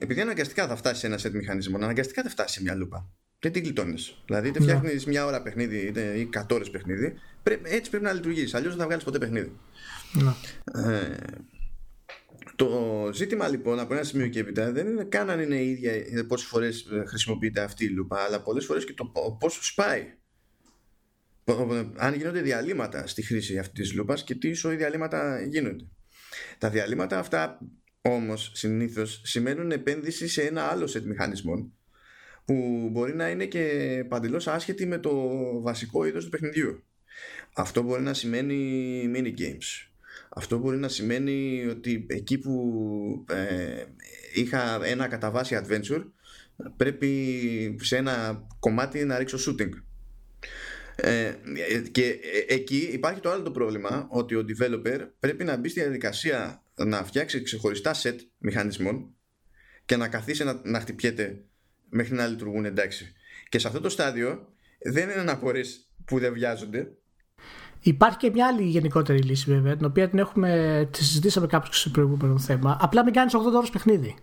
επειδή αναγκαστικά θα φτάσει σε ένα set μηχανισμών, αναγκαστικά θα φτάσει σε μια λούπα. Δεν την κλειτώνει. Δηλαδή, είτε ναι. φτιάχνεις μια ώρα παιχνίδι είτε ή 100 ώρες παιχνίδι, πρέπει, έτσι πρέπει να λειτουργήσει. Αλλιώς δεν θα βγάλεις ποτέ παιχνίδι. Ναι. Ε, το ζήτημα λοιπόν από ένα σημείο και έπειτα δεν είναι καν αν είναι η ίδια πόσες φορές χρησιμοποιείται αυτή η λούπα, αλλά πολλές φορές και το πόσο σπάει. Αν γίνονται διαλύματα στη χρήση αυτής της λούπας και τι ισοή διαλύματα γίνονται. Τα διαλύματα αυτά όμως συνήθως σημαίνουν επένδυση σε ένα άλλο σετ μηχανισμών που μπορεί να είναι και παντελώς άσχετη με το βασικό είδος του παιχνιδιού. Αυτό μπορεί να σημαίνει mini games αυτό μπορεί να σημαίνει ότι εκεί που ε, είχα ένα κατά βάση adventure πρέπει σε ένα κομμάτι να ρίξω shooting. Ε, και εκεί υπάρχει το άλλο το πρόβλημα ότι ο developer πρέπει να μπει στη διαδικασία να φτιάξει ξεχωριστά set μηχανισμών και να καθίσει να, να χτυπιέται μέχρι να λειτουργούν εντάξει. Και σε αυτό το στάδιο δεν είναι να που δεν βιάζονται Υπάρχει και μια άλλη γενικότερη λύση βέβαια, την οποία την έχουμε τη συζητήσαμε κάποιο σε προηγούμενο θέμα. Απλά μην κάνεις 80 ώρες παιχνίδι.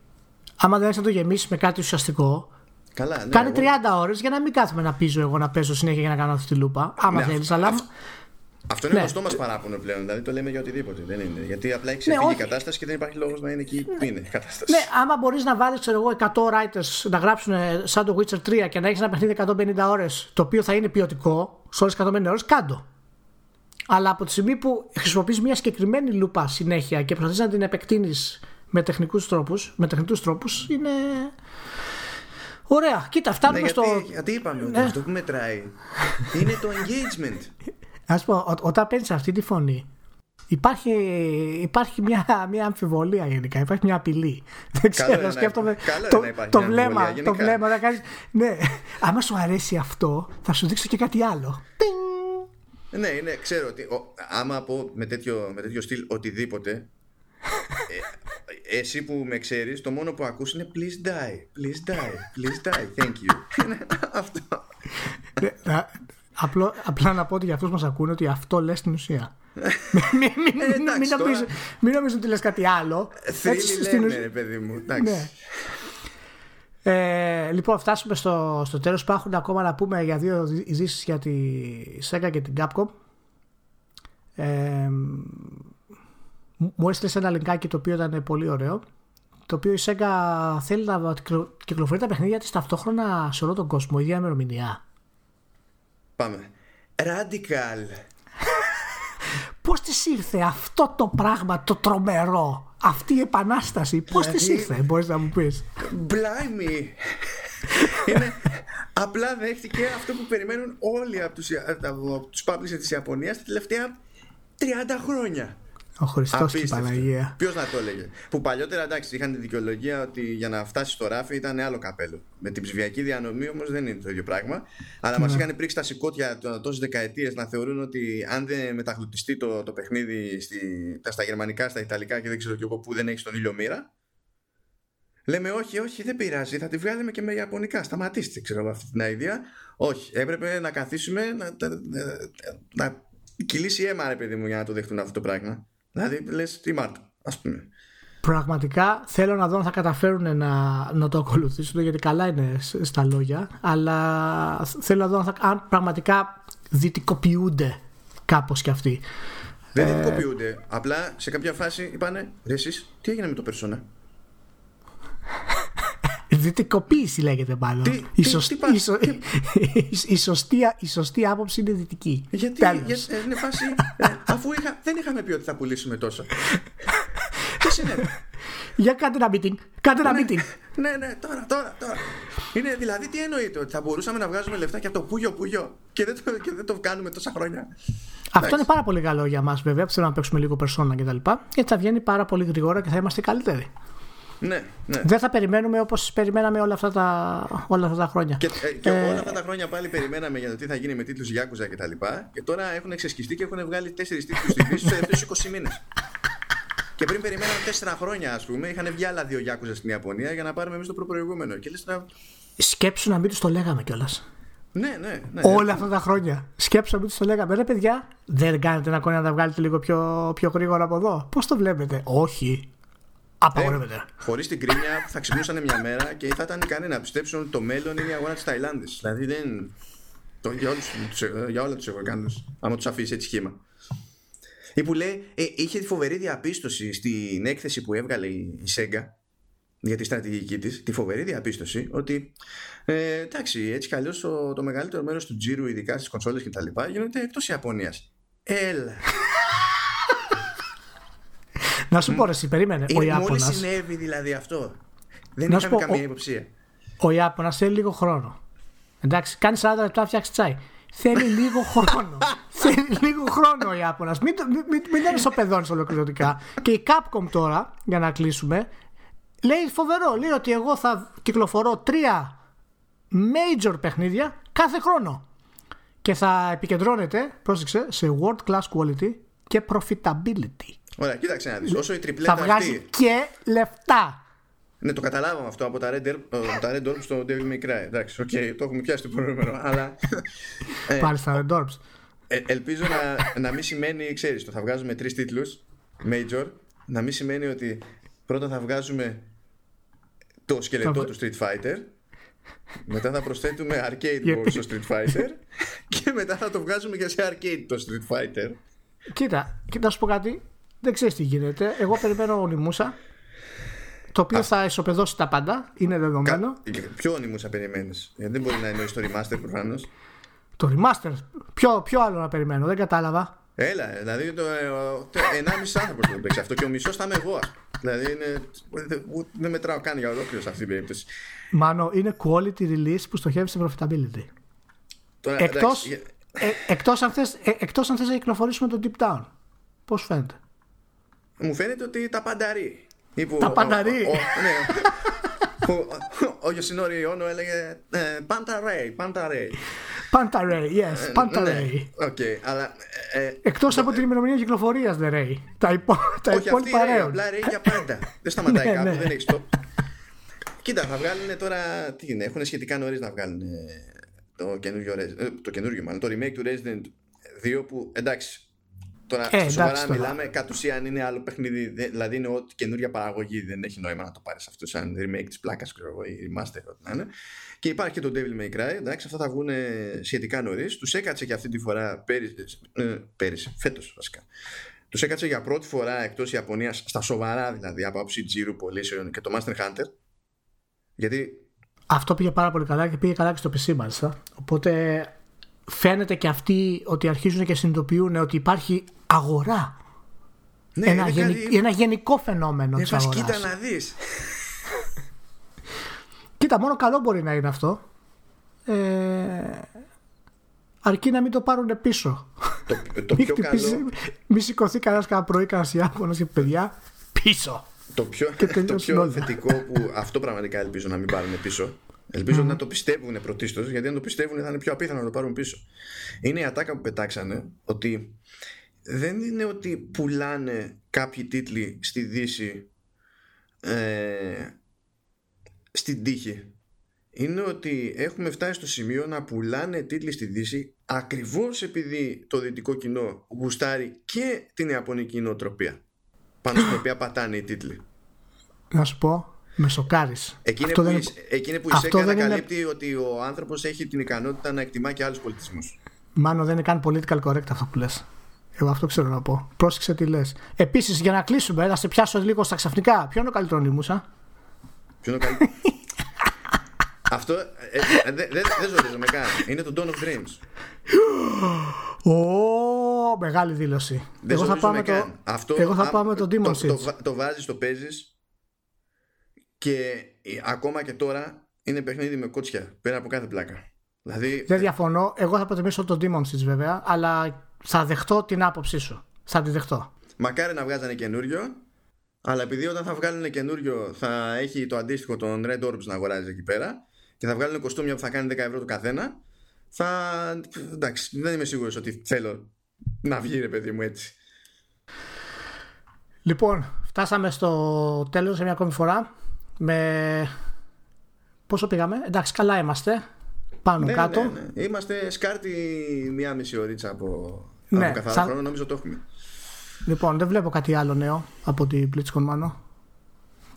Άμα δεν έχεις να το γεμίσεις με κάτι ουσιαστικό, Καλά, ναι, κάνει 30 εγώ... ώρες για να μην κάθομαι να πείζω εγώ να παίζω συνέχεια για να κάνω αυτή τη λούπα. Άμα ναι, θέλεις, αλλά. Αυτό είναι ναι. γνωστό μας παράπονο πλέον. Δηλαδή το λέμε για οτιδήποτε. Δεν είναι. Γιατί απλά έχει ξεφύγει ναι, η κατάσταση και δεν υπάρχει λόγος να είναι εκεί που είναι η κατάσταση. Ναι, άμα μπορείς να βάλεις 100 writers να γράψουν σαν το Witcher 3 και να έχεις ένα παιχνίδι 150 ώρες το οποίο θα είναι ποιοτικό σε όλες τις 150 ώρες, κάτω. Αλλά από τη στιγμή που χρησιμοποιείς μια συγκεκριμένη λούπα συνέχεια και προσπαθείς να την επεκτείνεις με τεχνικούς τρόπους, με τεχνικού τρόπους, είναι. Ωραία. Κοίτα, φτάνουμε ναι, στο. Γιατί είπαμε ότι ναι. αυτό που μετράει είναι το engagement. Α πω, ό, όταν παίρνεις αυτή τη φωνή, Υπάρχει, υπάρχει μια, μια αμφιβολία γενικά, υπάρχει μια απειλή. Δεν ξέρω, σκέφτομαι. το, το βλέμμα, το βλέμμα να κάνεις, Ναι, άμα σου αρέσει αυτό, θα σου δείξω και κάτι άλλο. Ναι, ναι, ξέρω ότι ο, άμα πω με τέτοιο, με τέτοιο στυλ οτιδήποτε, ε, εσύ που με ξέρεις, το μόνο που ακούς είναι please die, please die, please die, thank you. αυτό. Ναι, απλό, απλά να πω ότι για αυτούς μας ακούνε ότι αυτό λες στην ουσία. μην, μην, νομίζω, ότι λες κάτι άλλο. Θρύλοι λένε, παιδί μου. Εντάξει. Ναι. Ε, λοιπόν, φτάσουμε στο, στο τέλος. Υπάρχουν ακόμα να πούμε για δύο ειδήσεις για τη Sega και την Capcom. Ε, μου έστειλες ένα λιγκάκι το οποίο ήταν πολύ ωραίο. Το οποίο η Sega θέλει να κυκλοφορεί τα παιχνίδια της ταυτόχρονα σε όλο τον κόσμο, ίδια ημερομηνία. Πάμε. Radical. Πώς της ήρθε αυτό το πράγμα το τρομερό; Αυτή η επανάσταση πώς της δηλαδή, ήρθε, μπορείς να μου πεις; Blimey! Είναι, απλά δέχτηκε αυτό που περιμένουν όλοι από τους, από τους publishers της Ιαπωνίας τα τελευταία 30 χρόνια. Ο Χριστός και η Παναγία. Ποιος να το έλεγε. Που παλιότερα εντάξει είχαν τη δικαιολογία ότι για να φτάσει στο ράφι ήταν άλλο καπέλο. Με την ψηφιακή διανομή όμως δεν είναι το ίδιο πράγμα. Αλλά ναι. μα είχαν πρίξει τα σηκώτια τόσες δεκαετίες να θεωρούν ότι αν δεν μεταγλουτιστεί το, το παιχνίδι στη, στα γερμανικά, στα ιταλικά και δεν ξέρω και εγώ που δεν έχει τον ήλιο μοίρα. Λέμε όχι, όχι, δεν πειράζει. Θα τη βγάλουμε και με Ιαπωνικά. Σταματήστε, ξέρω αυτή την ιδέα. Όχι, έπρεπε να καθίσουμε να, να, να, να κυλήσει αίμα, ρε παιδί μου, για να το δεχτούν αυτό το πράγμα. Δηλαδή λες τι Μάρτ, ας πούμε. Πραγματικά θέλω να δω αν θα καταφέρουν να, να το ακολουθήσουν γιατί καλά είναι στα λόγια αλλά θέλω να δω αν, θα, αν πραγματικά δυτικοποιούνται κάπως κι αυτοί. Δεν ε... δυτικοποιούνται. Απλά σε κάποια φάση είπανε ρε εσείς τι έγινε με το Persona; Δυτικοποίηση λέγεται μάλλον. Τι, η, σωστή, τι, τι, η, σωστή, η σωστή άποψη είναι δυτική. Γιατί, γιατί ε, είναι φάση, ε, αφού είχα, δεν είχαμε πει ότι θα πουλήσουμε τόσο. Τι συνέβη; Για κάντε ένα meeting. Κάντε ένα ναι, meeting. Ναι, ναι, τώρα, τώρα, τώρα. Είναι δηλαδή τι εννοείται, ότι θα μπορούσαμε να βγάζουμε λεφτά και από το πούγιο πούγιο και δεν το, και δεν το κάνουμε τόσα χρόνια. Αυτό είναι πάρα πολύ καλό για μας βέβαια που θέλουμε να παίξουμε λίγο περσόνα κτλ. Γιατί θα βγαίνει πάρα πολύ γρήγορα και θα είμαστε καλύτεροι. Ναι, ναι. Δεν θα περιμένουμε όπως περιμέναμε όλα αυτά τα, όλα αυτά τα χρόνια. Και, ε, και ε, όλα αυτά τα χρόνια πάλι περιμέναμε για το τι θα γίνει με τίτλους Γιάκουζα κτλ. Και, και τώρα έχουν εξασκιστεί και έχουν βγάλει τέσσερις τίτλους στην πίστη στου τελευταίου 20 μήνες. Και πριν περιμέναμε τέσσερα χρόνια, ας πούμε, είχαν βγει άλλα δύο Γιάκουζα στην Ιαπωνία για να πάρουμε εμείς το προπροηγούμενο. Και λες, Σκέψου να μην τους το λέγαμε κιόλας. Ναι, ναι, ναι. Όλα αυτά τα χρόνια. Σκέψαμε ότι το λέγαμε. Ρε παιδιά, δεν κάνετε ένα κόνη να τα βγάλετε λίγο πιο, πιο γρήγορα από εδώ. Πώς το βλέπετε, Όχι. Απαγορεύεται. Ε, Χωρίς την κρίνια θα ξυπνούσαν μια μέρα και θα ήταν ικανοί να πιστέψουν ότι το μέλλον είναι η αγορά της Ταϊλάνδης. Δηλαδή δεν. Το, για, όλους, για όλα τους Εγωγάνου, άμα τους αφήσεις έτσι σχήμα. Ή που λέει, ε, είχε τη φοβερή διαπίστωση στην έκθεση που έβγαλε η Sega για τη στρατηγική της, τη φοβερή διαπίστωση ότι ε, εντάξει, έτσι κι αλλιώς το, το μεγαλύτερο μέρος του τζίρου, ειδικά στις κονσόλες και τα λοιπά, γίνονται εκτός Ιαπωνίας. Έλα. Να σου πω, ρε, εσύ, περίμενε. Ο Ιάπωνας... Μόλις συνέβη δηλαδή αυτό. Δεν είχαμε πω, καμία υποψία. Ο Ιάπωνας θέλει λίγο χρόνο. Εντάξει, κάνεις 40 λεπτά φτιάξεις τσάι. Θέλει λίγο χρόνο. Θέλει λίγο χρόνο ο Ιάπωνας. Μην, μην, μην, μην τον ισοπεδώνει ολοκληρωτικά. Και η Capcom τώρα, για να κλείσουμε, λέει φοβερό. Λέει ότι εγώ θα κυκλοφορώ τρία major παιχνίδια κάθε χρόνο. Και θα επικεντρώνεται, πρόσεξε, σε world class quality και profitability. Ωραία, κοίταξε να δεις. Όσο η τριπλέτα Θα βγάζει αυτή... και λεφτά. Ναι, το καταλάβαμε αυτό από τα Red, Dead, τα Red Orb στο Devil May Cry. Εντάξει, okay, το έχουμε πιάσει το προηγούμενο. αλλά. ε, Πάλι στα Red Orbs. Ε, ελπίζω να, να μην σημαίνει, ξέρεις, το θα βγάζουμε τρεις τίτλους major, να μην σημαίνει ότι πρώτα θα βγάζουμε το σκελετό του Street Fighter, μετά θα προσθέτουμε arcade mode στο Street Fighter και μετά θα το βγάζουμε και σε arcade το Street Fighter. Κοίτα, κοίτα να σου πω κάτι. Δεν ξέρεις τι γίνεται. Εγώ περιμένω ονειμούσα. Το οποίο θα ισοπεδώσει τα πάντα. Είναι δεδομένο. Κα... Ποιο ονειμούσα περιμένεις; Γιατί δεν μπορεί να εννοεί το remaster προφανώς. Το remaster. Ποιο, ποιο άλλο να περιμένω, δεν κατάλαβα. Έλα, δηλαδή το, το, 1,5 άνθρωπος το παίξει αυτό και ο μισός θα είμαι εγώ. Δηλαδή είναι, δεν μετράω καν για ολόκληρο σε αυτή την περίπτωση. Μάνο, είναι quality release που στοχεύει σε profitability. Τώρα, εκτός, ε, εκτός, αν θες, ε, εκτός αν θες να κυκλοφορήσουμε το Deep Down. Πώς φαίνεται; Μου φαίνεται ότι τα πανταρεί. Τα πανταρεί. Ναι. Ο Γιωσινόρη Όνο έλεγε Παντα Ρέι, Παντα yes, Παντα Ρέι. Οκ, αλλά. Εκτός από την ημερομηνία κυκλοφορίας, δεν Ρέι. Τα υπόλοιπα Ρέι. Απλά Ρέι για πάντα. Δεν σταματάει κάπου, δεν έχει το. Κοίτα, θα βγάλουν τώρα. Τι είναι, έχουν σχετικά νωρίς να βγάλουν το καινούργιο, το καινούργιο μάλλον, το remake του Resident 2 που εντάξει, Τώρα, ε, σοβαρά μιλάμε, κατ' ουσίαν είναι άλλο παιχνίδι. Δηλαδή είναι ό,τι καινούργια παραγωγή. Δεν έχει νόημα να το πάρεις αυτό σαν remake της πλάκας, ξέρω εγώ, ή remaster, ό,τι να είναι. Και υπάρχει και το Devil May Cry. Εντάξει, αυτά θα βγουν σχετικά νωρίς. Τους έκατσε και αυτή τη φορά πέρυσι, ε, πέρυσι φέτος βασικά. Τους έκατσε για πρώτη φορά εκτός Ιαπωνίας, στα σοβαρά δηλαδή, από άψη Τζίρου, πωλήσεων και το Master Hunter. Γιατί. Αυτό πήγε πάρα πολύ καλά και πήγε καλά και στο PC μάλιστα. Οπότε φαίνεται και αυτοί ότι αρχίζουν και συνειδητοποιούν ότι υπάρχει αγορά. Ναι, ένα, γεν... κάτι... ένα γενικό φαινόμενο της αγοράς. Κοίτα να δεις. κοίτα, μόνο καλό μπορεί να είναι αυτό. Ε... Αρκεί να μην το πάρουν πίσω. Το, το πιο καλό... Μη σηκωθεί κανένας κανένα πρωί, κανένας Ιάπωνο και παιδιά πίσω. Το πιο, το πιο θετικό που αυτό πραγματικά ελπίζω να μην πάρουν πίσω Ελπίζω mm. να το πιστεύουν πρωτίστως, γιατί αν το πιστεύουν θα είναι πιο απίθανο να το πάρουν πίσω. Είναι η ατάκα που πετάξανε ότι δεν είναι ότι πουλάνε κάποιοι τίτλοι στη Δύση ε, στην τύχη. Είναι ότι έχουμε φτάσει στο σημείο να πουλάνε τίτλοι στη Δύση ακριβώς επειδή το δυτικό κοινό γουστάρει και την ιαπωνική νοοτροπία πάνω στην οποία πατάνε οι τίτλοι. Να σου πω, με σοκάρεις. Εκείνη, που, δεν... εκείνη που η ΣΕΚΑ ανακαλύπτει είναι... ότι ο άνθρωπος έχει την ικανότητα να εκτιμά και άλλους πολιτισμούς. Μάνο δεν είναι καν political correct αυτό που λες. Εγώ αυτό ξέρω να πω. Πρόσεξε τι λες. Επίσης, για να κλείσουμε, να σε πιάσω λίγο στα ξαφνικά. Ποιο είναι ο καλύτερος νήμουσα. Ποιο είναι ο καλύτερο. αυτό ε, ε, δεν δε, δε ζορίζομαι καν. Είναι το Dawn of Dreams. Ω, μεγάλη δήλωση. Δεν εγώ θα πάμε το, αυτό, εγώ θα πάμε το Demon Το, το, το, το βάζεις, το παίζεις και ακόμα και τώρα είναι παιχνίδι με κότσια πέρα από κάθε πλάκα. Δηλαδή... Δεν διαφωνώ. Εγώ θα προτιμήσω το Demon Seeds βέβαια, αλλά θα δεχτώ την άποψή σου. Θα τη δεχτώ. Μακάρι να βγάζανε καινούριο, αλλά επειδή όταν θα βγάλουν καινούριο θα έχει το αντίστοιχο των Red Orbs να αγοράζει εκεί πέρα και θα βγάλουν κοστούμια που θα κάνει 10 ευρώ το καθένα, θα. Εντάξει, δεν είμαι σίγουρος ότι θέλω να βγει ρε παιδί μου έτσι. Λοιπόν, φτάσαμε στο τέλος σε μια ακόμη φορά με... Πόσο πήγαμε, εντάξει καλά είμαστε πάνω Ναι, κάτω. ναι, ναι. Είμαστε σκάρτη μία μισή ωρίτσα από, Ναι, από καθαρά σαν- χρόνο, νομίζω το έχουμε. Λοιπόν, δεν βλέπω κάτι άλλο νέο από την BlizzCon μάνο.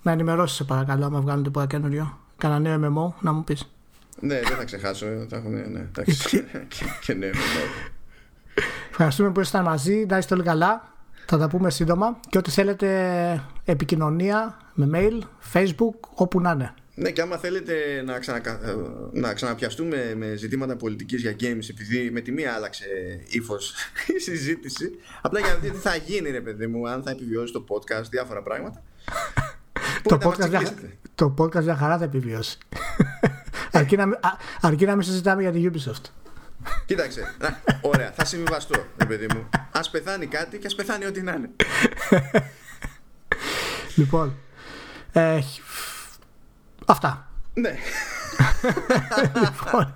Να ενημερώσεις σε παρακαλώ, άμα βγάλουν τίποτα καινούριο. Κάνα νέο MMO, να μου πεις. Ναι, δεν θα ξεχάσω. Θα έχουμε, ναι, εντάξει. και, και ναι, ναι. Ευχαριστούμε που ήσασταν μαζί. Να είστε όλοι καλά. Θα τα πούμε σύντομα. Και ό,τι θέλετε επικοινωνία με mail, facebook, όπου να είναι. Ναι, και άμα θέλετε να, ξανακα... ε, να ξαναπιαστούμε με ζητήματα πολιτικής για games, επειδή με τη μία άλλαξε ύφος η συζήτηση, απλά για να δείτε τι θα γίνει, ρε παιδί μου, αν θα επιβιώσει το podcast, διάφορα πράγματα. Το μπορείτε να μας podcast, για, τσιγκλίσετε. το podcast για χαρά θα επιβιώσει. αρκεί, να, μην- α- αρκεί να μην συζητάμε για την Ubisoft. Κοίταξε, να, ωραία, θα συμβιβαστώ, ρε παιδί μου. Ας πεθάνει κάτι και ας πεθάνει ό,τι να είναι. Λοιπόν, ε, αυτά. Ναι. λοιπόν,